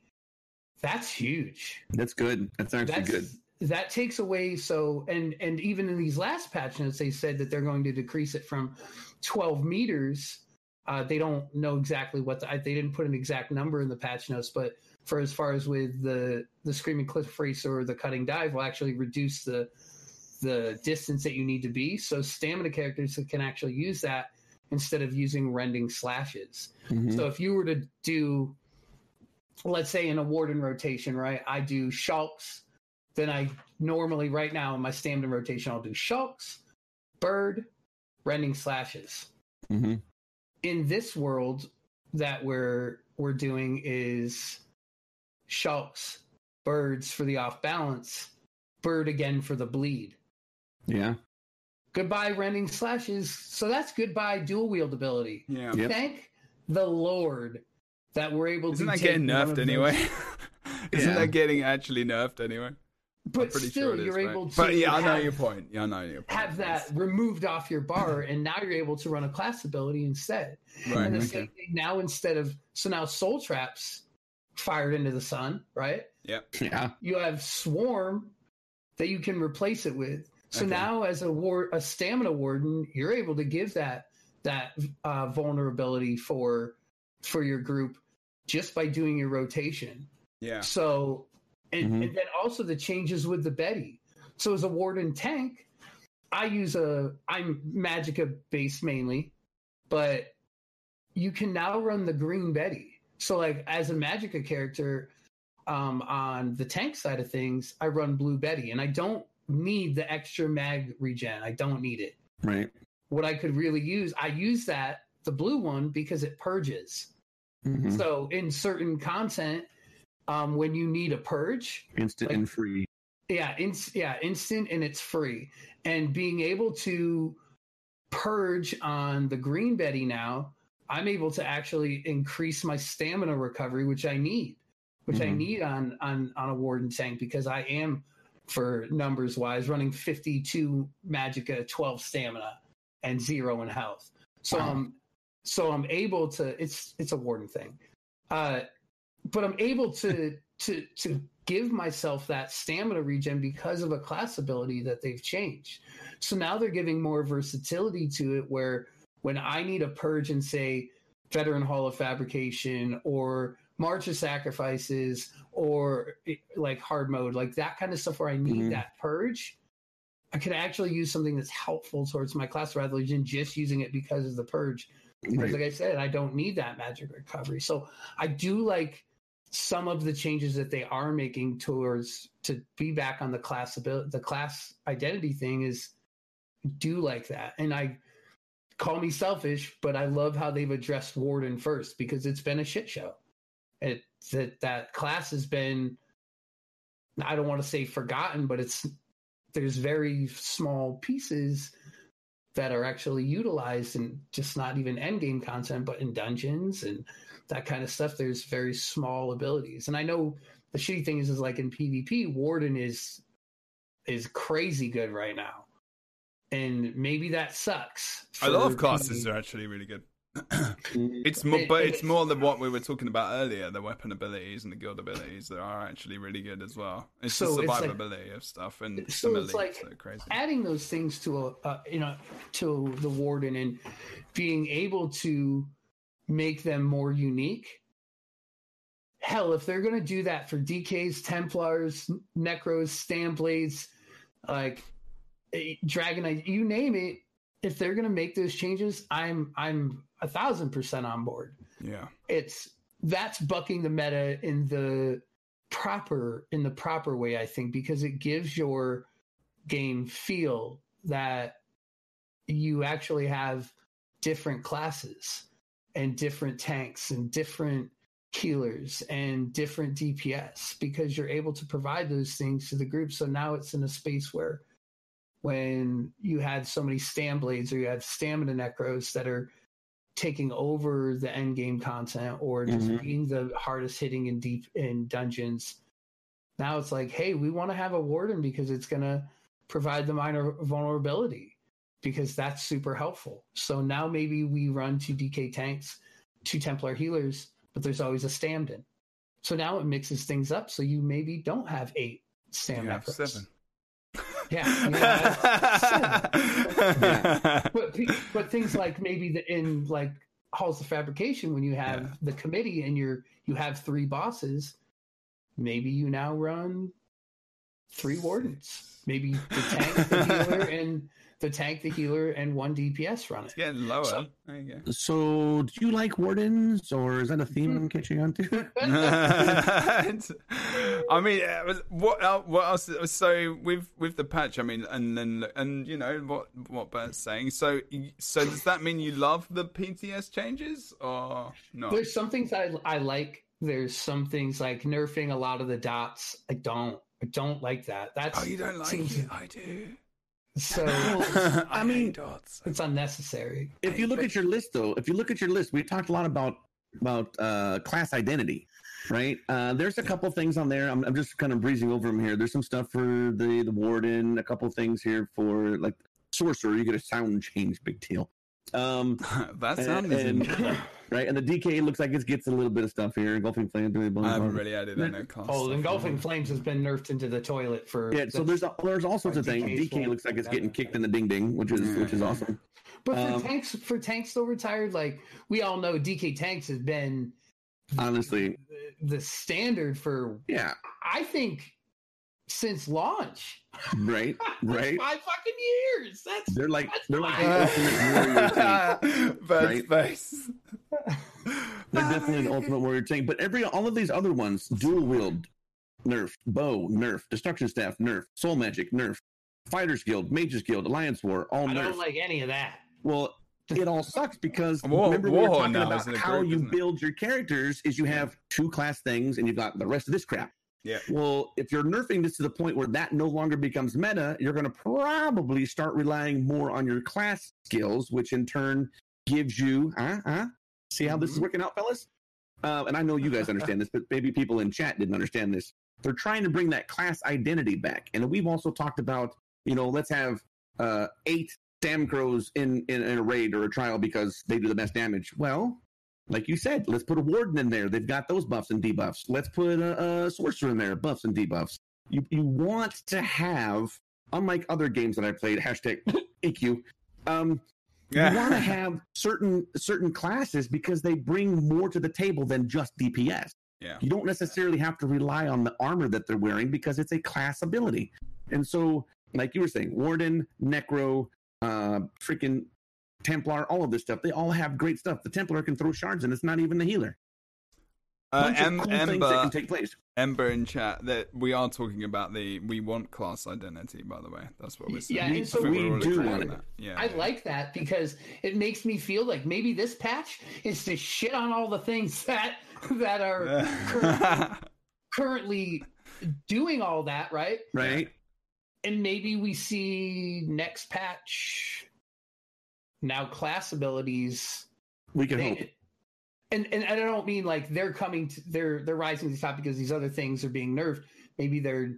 That's huge That's good. That's actually that's good. that takes away so and and even in these last patch notes they said that they're going to decrease it from 12 meters uh, they don't know exactly what the, they didn't put an exact number in the patch notes but for as far as with the the screaming cliff racer or the cutting dive will actually reduce the the distance that you need to be so stamina characters can actually use that instead of using rending slashes Mhm. so if you were to do, let's say in a warden rotation, right? I do shalks. Then I normally right now in my stamina rotation, I'll do shalks, bird, rending slashes. Mhm. In this world that we're we're doing is shalks, birds for the off balance, bird again for the bleed. Yeah. Goodbye rending slashes. So that's goodbye dual wield ability. Yeah. Yep. Thank the Lord that we're able Isn't to that take getting nerfed anyway? Isn't Yeah. that getting actually nerfed anyway? But Pretty still, sure it is, you're right? able to But yeah, I know have, your point. Yeah, I know your point. have that removed off your bar, and now you're able to run a class ability instead. Right. and the okay. same thing now instead of so now soul traps fired into the sun, right? Yeah. You have swarm that you can replace it with. So Okay. now, as a war, a stamina warden, you're able to give that that uh, vulnerability for for your group just by doing your rotation. Yeah. So, and, Mhm. and then also the changes with the Betty. So as a warden tank, I use a I'm Magica based mainly, but you can now run the green Betty. So like as a Magica character, um, on the tank side of things, I run blue Betty, and I don't need the extra mag regen. I don't need it. Right. What I could really use, I use that the blue one because it purges. Mhm. So in certain content, um, when you need a purge, Instant like- and free. yeah, ins- yeah, instant and it's free. And being able to purge on the green Betty now, I'm able to actually increase my stamina recovery, which I need, which I Mhm. need on on on a warden tank because I am, for numbers wise, running 52 Magica, 12 stamina, and zero in health. So Wow. I'm so I'm able to. It's it's a warden thing, uh, but I'm able to to to give myself that stamina regen because of a class ability that they've changed. So now they're giving more versatility to it where when I need a purge and say Veteran Hall of Fabrication or March of Sacrifices or eh, like hard mode, like that kind of stuff where I need Mhm. that purge, I could actually use something that's helpful towards my class rather than just using it because of the purge. Because Right. like I said, I don't need that magic recovery. So I do like some of the changes that they are making towards to be back on the class ability, the class identity thing is do like that. And I call me selfish, but I love how they've addressed Warden first because it's been a shit show. It that that class has been I don't want to say forgotten, but it's there's very small pieces that are actually utilized in just not even end game content, but in dungeons and that kind of stuff. There's very small abilities, and I know the shitty thing is, is like in PvP, Warden is is crazy good right now, and maybe that sucks. A lot of classes are actually really good. It's more, but it it's more than what we were talking about earlier. The weapon abilities and the guild abilities that are actually really good as well. It's So the it's like- survivability of stuff and so some it's like crazy. adding those things to a uh, you know to the warden and being able to make them more unique hell if they're going to do that for dks templars necros stamblades like dragonite you name it if they're going to make those changes i'm i'm a thousand percent on board Yeah, it's that's bucking the meta in the proper in the proper way i think because it gives your game feel that you actually have different classes and different tanks and different healers and different DPS because you're able to provide those things to the group. So now it's in a space where when you had so many stam blades or you had stamina necros that are taking over the end game content or just Mhm. being the hardest hitting in deep in dungeons. Now it's like, hey, we want to have a warden because it's gonna provide the minor vulnerability because that's super helpful. So now maybe we run two DK tanks, two Templar healers, but there's always a Stamden. So now it mixes things up. So you maybe don't have eight Stam You have necros. seven. Yeah, seven. But but things like maybe the, in like halls of fabrication when you have Yeah. the committee and you're you have three bosses, maybe you now run three wardens. Maybe the tank, the healer, and the tank, the healer, and one DPS run it. It's getting lower. So- there you go. So, do you like wardens, or is that a theme I'm catching on to? I mean, uh, what el- what else? So with with the patch, I mean, and then and you know what what Bert's saying. So so does that mean you love the PTS changes or not? There's some things I I like. There's some things like nerfing a lot of the dots. I don't. I don't like that. That's Oh, you don't like seems- it? I do. so I, mean- dots. it's unnecessary. if you look at your list, though, if you look at your list, we talked a lot about about uh, class identity, right? Uh, there's a couple things on there. I'm, I'm just kind of breezing over them here. There's some stuff for the the warden, a couple things here for like sorcerer. You get a sound change, big deal. Um, that and- sound is in. and- right, and the DK looks like it gets a little bit of stuff here. Engulfing flames. doing I haven't really added that no class. Oh, stuff engulfing flames has been nerfed into the toilet for. Yeah, so there's there's all sorts of things. DK's DK looks like it's getting kicked in the ding ding, which is which is awesome. But for um, tanks, for tanks still retired, like we all know, DK tanks has been Honestly, the, the standard for yeah, I think since launch. right, right. Five fucking years. That's They're like That's they're like fine. the ultimate warrior tank. Right? face. They're definitely an ultimate warrior tank. But every all of these other ones, dual wield, nerf, bow, nerf, destruction staff, nerf, soul magic, nerf, fighters guild, mages guild, alliance war, all I nerf. don't like any of that. well, it all sucks because War- remember we were talking about is in a how group, you isn't it? build your characters is you have two class things and you've got the rest of this crap. Yeah. Well, if you're nerfing this to the point where that no longer becomes meta, you're going to probably start relying more on your class skills, which in turn gives you, huh? huh? See how this is Mhm. working out, fellas? Uh, and I know you guys understand this, but maybe people in chat didn't understand this. They're trying to bring that class identity back. And we've also talked about, you know, let's have uh, eight Stamcros in, in, in a raid or a trial because they do the best damage. Well, like you said, let's put a warden in there. They've got those buffs and debuffs. Let's put a, a sorcerer in there, buffs and debuffs. You you want to have, unlike other games that I played, hashtag EQ. Um, you want to have certain certain classes because they bring more to the table than just DPS. Yeah. You don't necessarily have to rely on the armor that they're wearing because it's a class ability. And so, like you were saying, Warden, Necro, uh, freaking Templar, all of this stuff, they all have great stuff. The Templar can throw shards and it's not even the healer. Uh, Bunch of em- cool things that Ember, can take place. Ember in chat that we are talking about the we want class identity. By the way, that's what we're saying. Yeah, and so we do want it. Yeah, I yeah. like that because it makes me feel like maybe this patch is to shit on all the things that that are currently, currently doing all that, right? Right? And maybe we see next patch now class abilities We can they- hope. and, and I don't mean like they're coming to they're they're rising to the top because these other things are being nerfed. Maybe they're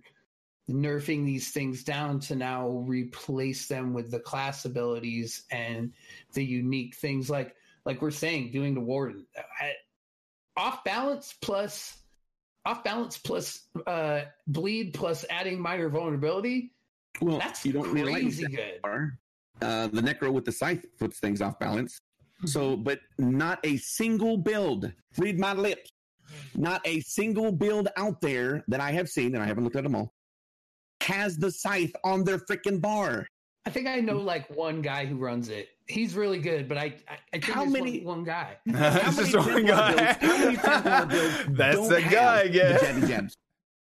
nerfing these things down to now replace them with the class abilities and the unique things like like we're saying doing the warden I- off balance plus off balance plus uh bleed plus adding minor vulnerability Well, that's you don't crazy good. Uh, the Necro with the scythe puts things off balance. So, but not a single build. Read my lips. Not a single build out there that I have seen, and I haven't looked at them all, has the scythe on their freaking bar. I think I know like one guy who runs it. He's really good, but I I, I think How there's many- one, one guy. How That's many just one guy. builds- how many builds That's don't the have guy the again. jabby jabs?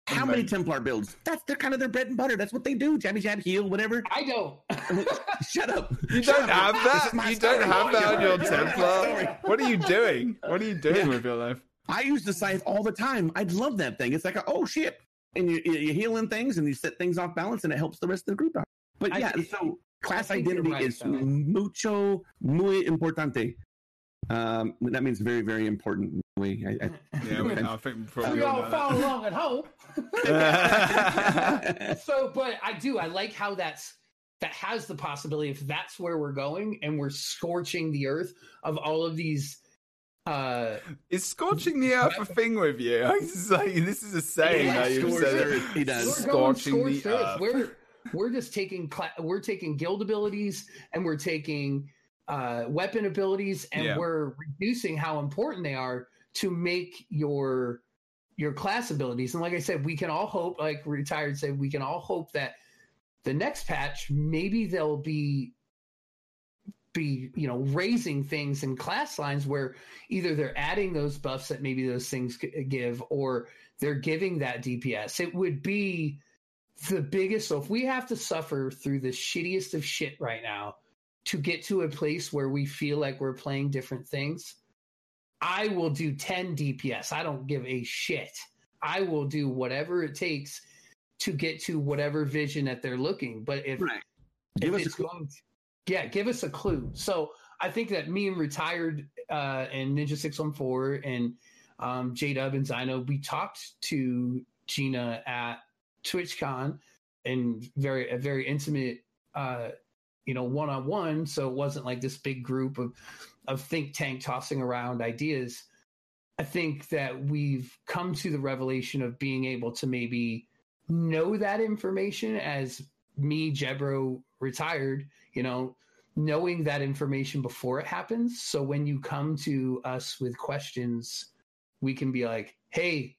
How many Templar builds? That's they're kind of their bread and butter. That's what they do. Jabby jab heal, whatever. I don't. Shut up. You Shut don't up. have that. my You don't story. have that on your This is my Templar. What are you doing? What are you doing Yeah. with your life? I use the scythe all the time. I love that thing. It's like, a, oh shit, and you, you you healing things and you set things off balance, and it helps the rest of the group out. But I yeah, think- so class I think you're identity right, is though. mucho muy importante. Um, that means very very important. Muy. I, I, Yeah, we, I think we probably we all all know follow along at home. so, but I do. I like how that's that has the possibility if that's where we're going and we're scorching the earth of all of these. Uh, Is scorching the earth a thing with you? I was like, this is a saying Yeah, you've said. earth, he does. we're going Scorching the earth. earth. We're we're just taking cla- we're taking guild abilities and we're taking uh, weapon abilities and Yeah. we're reducing how important they are to make your your class abilities. And like I said, we can all hope, like retired said, we can all hope that the next patch maybe they'll be be you know raising things in class lines where either they're adding those buffs that maybe those things give or they're giving that DPS. It would be the biggest. So if we have to suffer through the shittiest of shit right now to get to a place where we feel like we're playing different things, I will do 10 DPS. I don't give a shit. I will do whatever it takes to get to whatever vision that they're looking. But if Right. if Give us a it's going yeah, give us a clue. So I think that me and retired uh, and Ninja Six One Four and um, J Dub and Zino, we talked to Gina at TwitchCon and very a very intimate, uh, you know, one on one. So it wasn't like this big group of of think tank tossing around ideas. I think that we've come to the revelation of being able to maybe know that information as me, Jebro, retired, you know, knowing that information before it happens. So when you come to us with questions, we can be like, hey,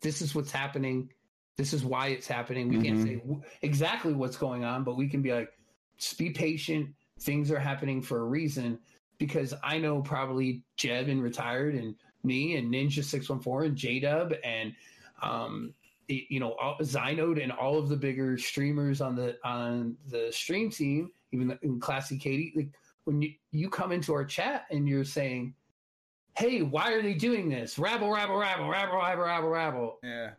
this is what's happening. This is why it's happening. We can't Mhm. say w- exactly what's going on, but we can be like, just be patient. Things are happening for a reason. Because I know probably Jeb and retired and me and Ninja Six One Four and J Dub and um, y- you know all, Xynode and all of the bigger streamers on the on the stream team, even in Classy Katie. Like when you you come into our chat and you're saying, "Hey, why are they doing this? Rabble, rabble, rabble, rabble, rabble, rabble, rabble." Yeah.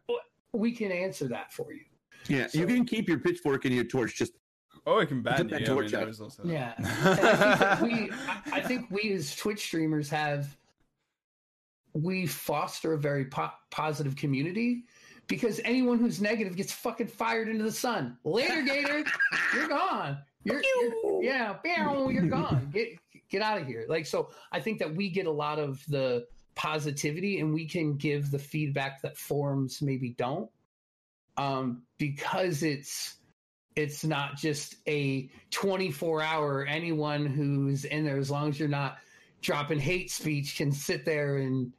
We can answer that for you. Yeah, you can keep your pitchfork and your torch. Just Oh, we can ban Put you. that I mean, torch there up. is also Yeah. I think we I, I think we as Twitch streamers have we foster a very po- positive community because anyone who's negative gets fucking fired into the sun. Later, Gator, you're gone. You're, you're yeah, pew, you're gone. Get get out of here. Like so, I think that we get a lot of the positivity, and we can give the feedback that forums maybe don't, um, because it's it's not just a 24 hour anyone who's in there as long as you're not dropping hate speech can sit there and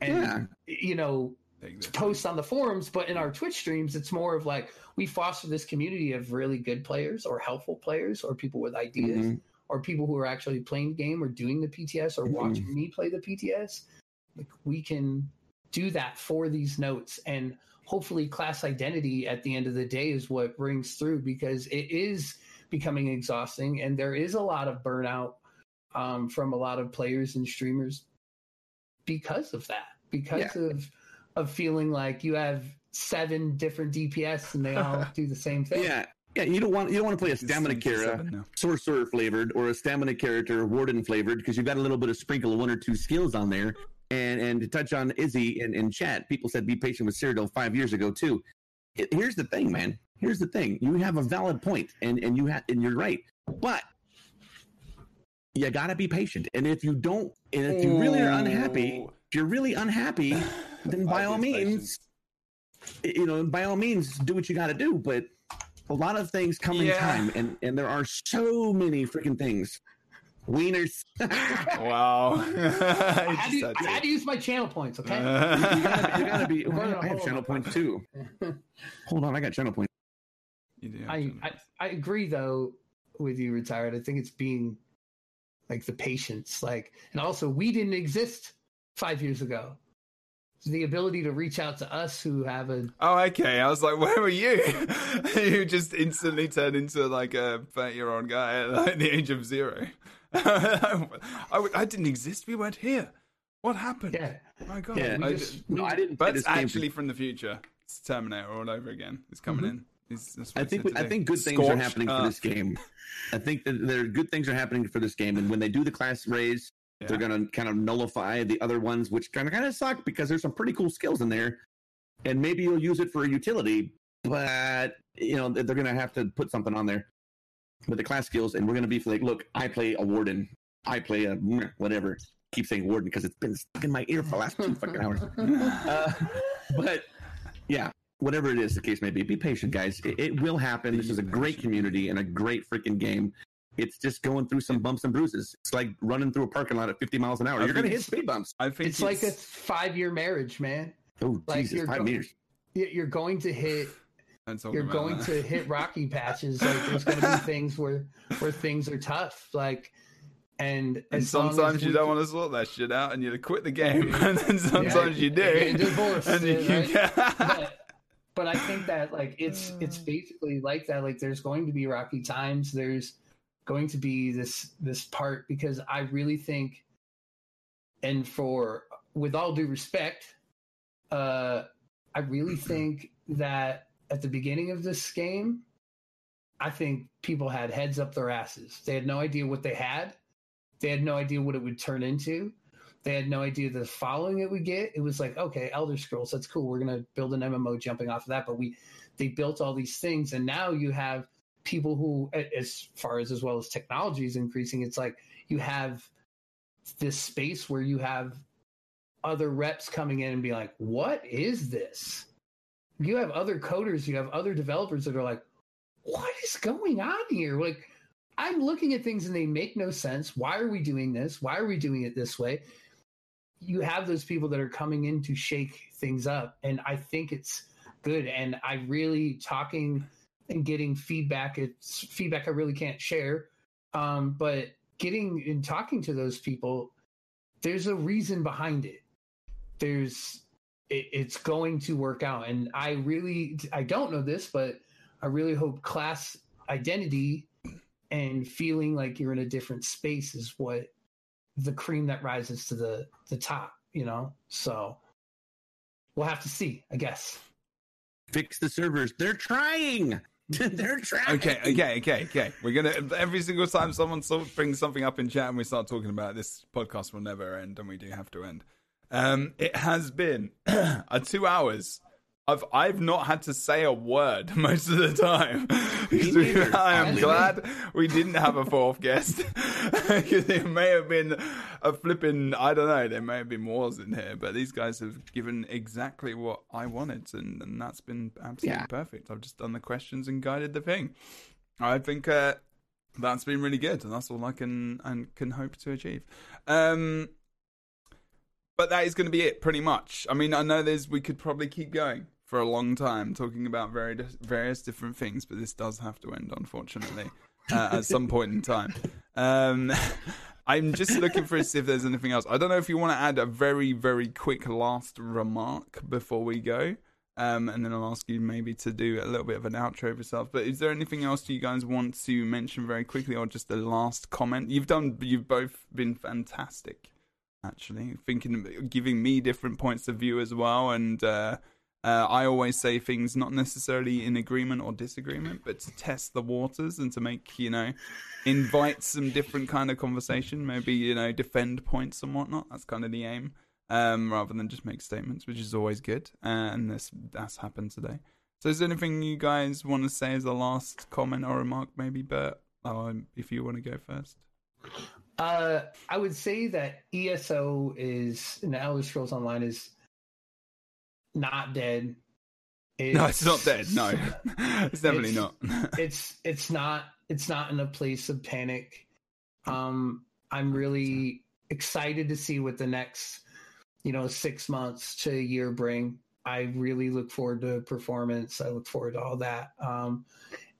and Yeah. you know post on the forums but in our twitch streams it's more of like we foster this community of really good players or helpful players or people with ideas Mhm. or people who are actually playing the game or doing the pts or Mhm. watching me play the pts like we can do that for these notes and hopefully class identity at the end of the day is what rings through because it is becoming exhausting and there is a lot of burnout um, from a lot of players and streamers because of that because of of feeling like you have seven different dps and they all do the same thing yeah, yeah. You don't want you don't want to play a stamina character, to Kira seven now. sorcerer flavored or a stamina character warden flavored because you've got a little bit of sprinkle of one or two skills on there. And and to touch on Izzy in, in chat, people said be patient with Cyrodiil five years ago too. Here's the thing, man. Here's the thing. You have a valid point, and and you have and you're right. But you gotta be patient. And if you don't, and if you really are unhappy, if you're really unhappy, then by all means, you know, by all means, do what you got to do. But a lot of things come in time, and and there are so many freaking things. Wieners. Wow. I, I had to, I had to use my channel points okay you, gotta, you gotta be. We're I have hold channel on. points too. Hold on, I got channel points. You do I, to. I I agree though with you retired. I think it's being like the patience, like, and also we didn't exist five years ago. the ability to reach out to us who have a oh okay i was like where were you you just instantly turned into like a 30 year old guy at like the age of zero I, I, didn't exist we weren't here what happened yeah my god yeah, I, just, no, I didn't but it's actually from the future it's terminator all over again it's coming mm-hmm. in it's, I think I think good things are happening up. for this game. I think that there are good things are happening for this game, and when they do the class raise, yeah. They're going to kind of nullify the other ones, which kind of kind of suck because there's some pretty cool skills in there, and maybe you'll use it for a utility, but you know they're going to have to put something on there with the class skills, and we're going to be like, look, I play a warden, I play a whatever. keep saying warden because it's been stuck in my ear for the last two fucking hours. Uh, but yeah, whatever it is, the case may be, be patient, guys. It, it will happen. This is a great community and a great freaking game it's just going through some bumps and bruises. It's like running through a parking lot at 50 miles an hour. I You're going to hit speed bumps. I think it's, it's like a five year marriage, man. Oh, like Jesus, five go- meters. You're going to hit. You're going to hit rocky patches. Like there's going to be things where where things are tough. Like and, and sometimes you don't want to sort that shit out and you quit the game and then sometimes yeah, you do and you, right? but, but i think that like it's it's basically like that like there's going to be rocky times there's going to be this this part because I really think, and for with all due respect, uh, I really think that at the beginning of this game, I think people had heads up their asses. They had no idea what they had. They had no idea what it would turn into. They had no idea the following it would get. It was like, okay, Elder Scrolls, that's cool. We're gonna build an MMO jumping off of that. But we they built all these things, and now you have people who, as far as as well as technology is increasing, it's like you have this space where you have other reps coming in and be like, what is this? You have other coders, you have other developers that are like, what is going on here? Like, I'm looking at things and they make no sense. Why are we doing this? Why are we doing it this way? You have those people that are coming in to shake things up. And I think it's good. And I really talking and getting feedback. It's feedback I really can't share. Um, but getting and talking to those people, there's a reason behind it. There's it, it's going to work out. And I really I don't know this, but I really hope class identity and feeling like you're in a different space is what the cream that rises to the the top, you know? So we'll have to see, I guess. Fix the servers. They're trying. They're trying. Okay, okay, okay, okay. We're gonna every single time someone brings something up in chat and we start talking about it, this podcast will never end, and we do have to end. Um, it has been a two hours I've I've not had to say a word most of the time. I am glad we didn't have a fourth guest. Because it may have been a flipping I don't know there may have been wars in here but these guys have given exactly what I wanted and, and that's been absolutely yeah. perfect. I've just done the questions and guided the thing. I think uh, that's been really good and that's all I can and can hope to achieve. Um but that is going to be it pretty much I mean I know there's we could probably keep going for a long time talking about very various different things, but this does have to end, unfortunately, uh, at some point in time. Um, I'm just looking for if there's anything else. I don't know if you want to add a very, very quick last remark before we go. Um, and then I'll ask you maybe to do a little bit of an outro of yourself. But is there anything else you guys want to mention very quickly, or just a last comment? You've done, you've both been fantastic, actually, thinking, giving me different points of view as well, and uh, uh, I always say things not necessarily in agreement or disagreement, but to test the waters and to make you know, invite some different kind of conversation. Maybe you know, defend points and whatnot. That's kind of the aim, um, rather than just make statements, which is always good. Uh, and this that's happened today. So, is there anything you guys want to say as a last comment or remark, maybe? Bert, or if you want to go first. Uh, I would say that ESO is now Elder Scrolls Online is not dead. It's, no, it's not dead. No, it's definitely it's, not. it's it's not it's not in a place of panic. Um, I'm really excited to see what the next, you know, six months to a year bring. I really look forward to performance. I look forward to all that. Um,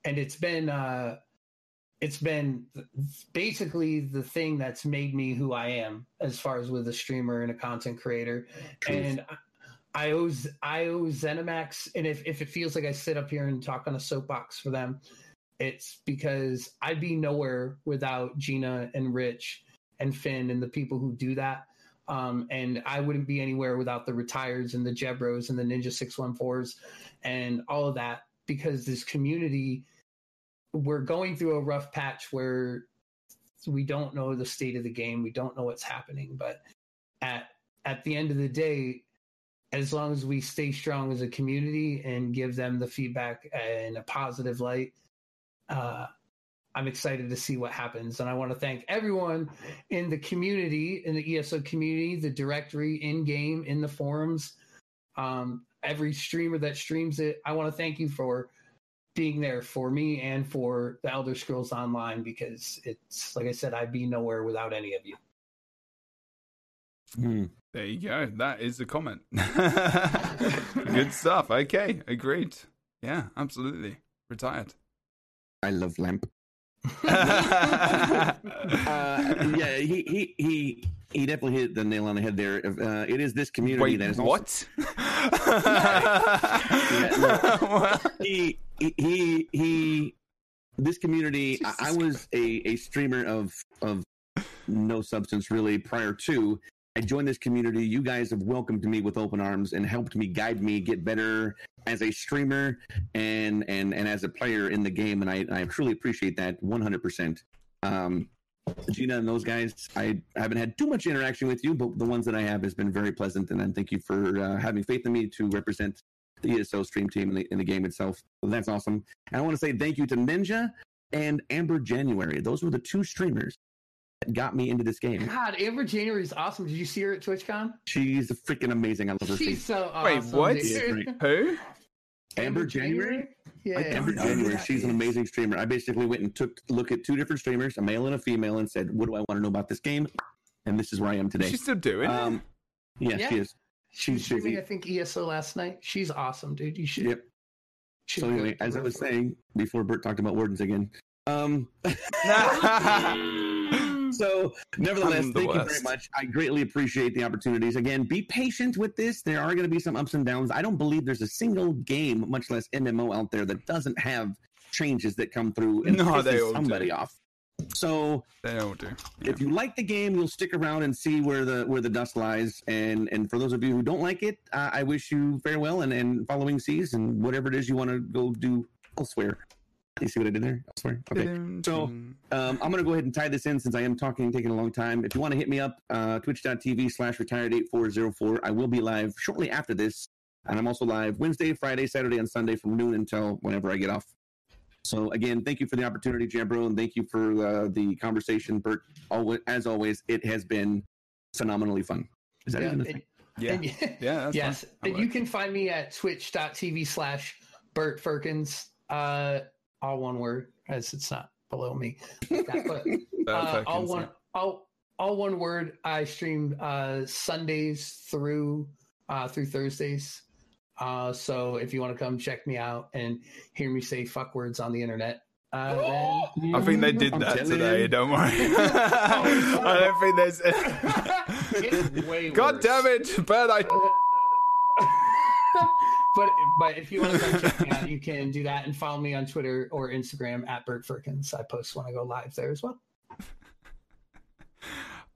and it's been uh, it's been basically the thing that's made me who I am as far as with a streamer and a content creator. Truth. And I owe I owe ZeniMax, and if if it feels like I sit up here and talk on a soapbox for them, it's because I'd be nowhere without Gina and Rich and Finn and the people who do that. Um, and I wouldn't be anywhere without the retires and the Jebros and the Ninja 614s and all of that because this community, we're going through a rough patch where we don't know the state of the game. We don't know what's happening. But at, at the end of the day, as long as we stay strong as a community and give them the feedback in a positive light, uh, I'm excited to see what happens. And I want to thank everyone in the community, in the ESO community, the directory, in game, in the forums, um, every streamer that streams it. I want to thank you for being there for me and for the Elder Scrolls Online because it's, like I said, I'd be nowhere without any of you. Hmm. There you go. That is the comment. Good stuff. Okay. Agreed. Yeah, absolutely. Retired. I love Lamp. uh, yeah, he, he he he definitely hit the nail on the head there. Uh, it is this community Wait, that is what? Also, he, he he he this community. I, I was a, a streamer of of no substance really prior to. I joined this community. You guys have welcomed me with open arms and helped me guide me get better as a streamer and and and as a player in the game. And I, I truly appreciate that 100%. Um, Gina and those guys, I haven't had too much interaction with you, but the ones that I have has been very pleasant. And then thank you for uh, having faith in me to represent the ESO stream team in the, in the game itself. So that's awesome. And I want to say thank you to Ninja and Amber January. Those were the two streamers that got me into this game. God, Amber January is awesome. Did you see her at TwitchCon? She's freaking amazing. I love her. She's face. so awesome. Wait, what? dude. Who? Amber January? Yeah. Amber know January. that She's an amazing streamer. I basically went and took a look at two different streamers, a male and a female, and said, "What do I want to know about this game?" And this is where I am today. She's still doing Um, yeah, Yeah. she is. She's streaming, busy. I think ESO last night. She's awesome, dude. You should. Yep. should So anyway, to as I was saying before, Bert talked about wardens again. Um, so nevertheless, I'm the thank you very much. I greatly appreciate the opportunities. Again, be patient with this. There are going to be some ups and downs. I don't believe there's a single game, much less MMO, out there that doesn't have changes that come through and No, pisses all do. somebody off. So they all do. Yeah. if you like the game, you'll stick around and see where the where the dust lies. And and for those of you who don't like it, uh, I wish you farewell and and following seas and whatever it is you want to go do elsewhere. You see what I did there? Elsewhere. Okay. So, Um, I'm going to go ahead and tie this in since I am talking, taking a long time. If you want to hit me up, uh, twitch.tv slash retired 8404. I will be live shortly after this. And I'm also live Wednesday, Friday, Saturday, and Sunday from noon until whenever I get off. So, again, thank you for the opportunity, Jebro, and thank you for uh, the conversation, Bert. Always, as always, it has been phenomenally fun. Is that Yeah, even a and- thing? yeah. and- yeah, that's yes. fine. I And you can find me at twitch.tv slash Bert Ferkins. Uh, all one word, as it's not below me. That, but uh, all one all all one word. I stream uh, Sundays through uh, through Thursdays. Uh, so if you want to come check me out and hear me say fuck words on the internet, uh, then I think they did I'm that today. you. Don't worry. I don't think there's. It's way God worse. damn it, Bert! I but but if you want to come check me out, you can do that and follow me on Twitter or Instagram at Bert Ferkins. I post when I go live there as well.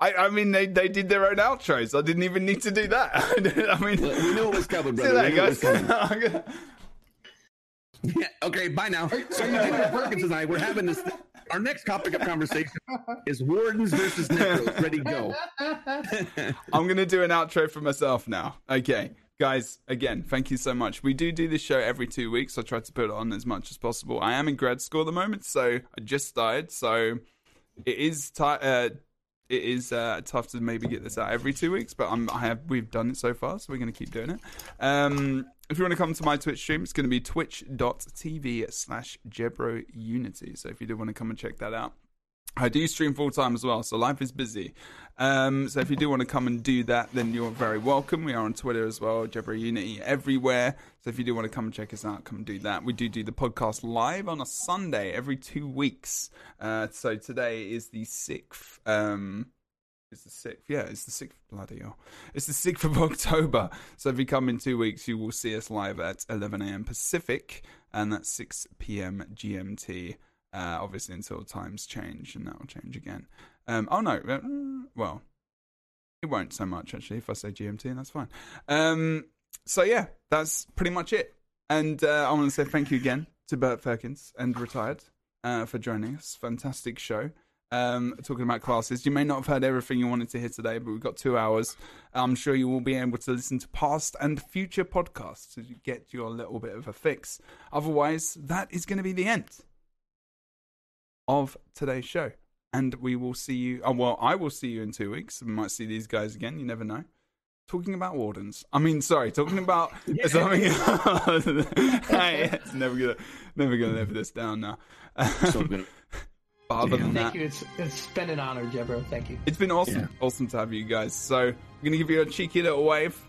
I, I mean, they, they did their own outros. I didn't even need to do that. I mean, we knew it was coming, brother. that, We knew it was guys. coming. Yeah, okay, bye now. So you know, Ferkins and I, we're having this. Our next topic of conversation is wardens versus necros. Ready, go. I'm going to do an outro for myself now. Okay. Guys, again, thank you so much. We do do this show every two weeks. I try to put it on as much as possible. I am in grad school at the moment, so I just started. So it is ti uh, it is uh, tough to maybe get this out every two weeks, but I'm, I have we've done it so far, so we're going to keep doing it. Um, if you want to come to my Twitch stream, it's going to be twitch.tv slash Jebro Unity. So if you do want to come and check that out. I do stream full time as well, so life is busy. Um, so if you do want to come and do that, then you're very welcome. We are on Twitter as well, Jebro Unity everywhere. So if you do want to come and check us out, come and do that. We do do the podcast live on a Sunday every two weeks. Uh, so today is the sixth. Um, It's the sixth. Yeah, it's the sixth. Bloody hell! It's the sixth of October. So if you come in two weeks, you will see us live at 11 a.m. Pacific, and that's 6 p.m. GMT. Uh, obviously, until times change, and that will change again. Um, oh no, uh, well, it won't so much actually. If I say GMT, and that's fine. Um, so yeah, that's pretty much it. And uh, I want to say thank you again to Bert Ferkins and Retired uh, for joining us. Fantastic show. Um, talking about classes. You may not have heard everything you wanted to hear today, but we've got two hours. I'm sure you will be able to listen to past and future podcasts to get your little bit of a fix. Otherwise, that is going to be the end of today's show. And we will see you. Oh, well, I will see you in two weeks. We might see these guys again. You never know talking about wardens. I mean, sorry, talking about yeah. something. hey, it's never gonna, never gonna live this down now. so good. But other than Thank that, you. It's, it's been an honor, Jebro. Thank you. It's been awesome. Yeah. Awesome to have you guys. So I'm gonna give you a cheeky little wave,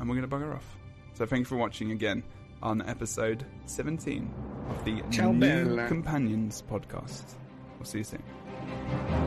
and we're gonna bugger off. So thank you for watching again on episode 17 of the Ciao New Bella. Companions podcast. We'll see you soon.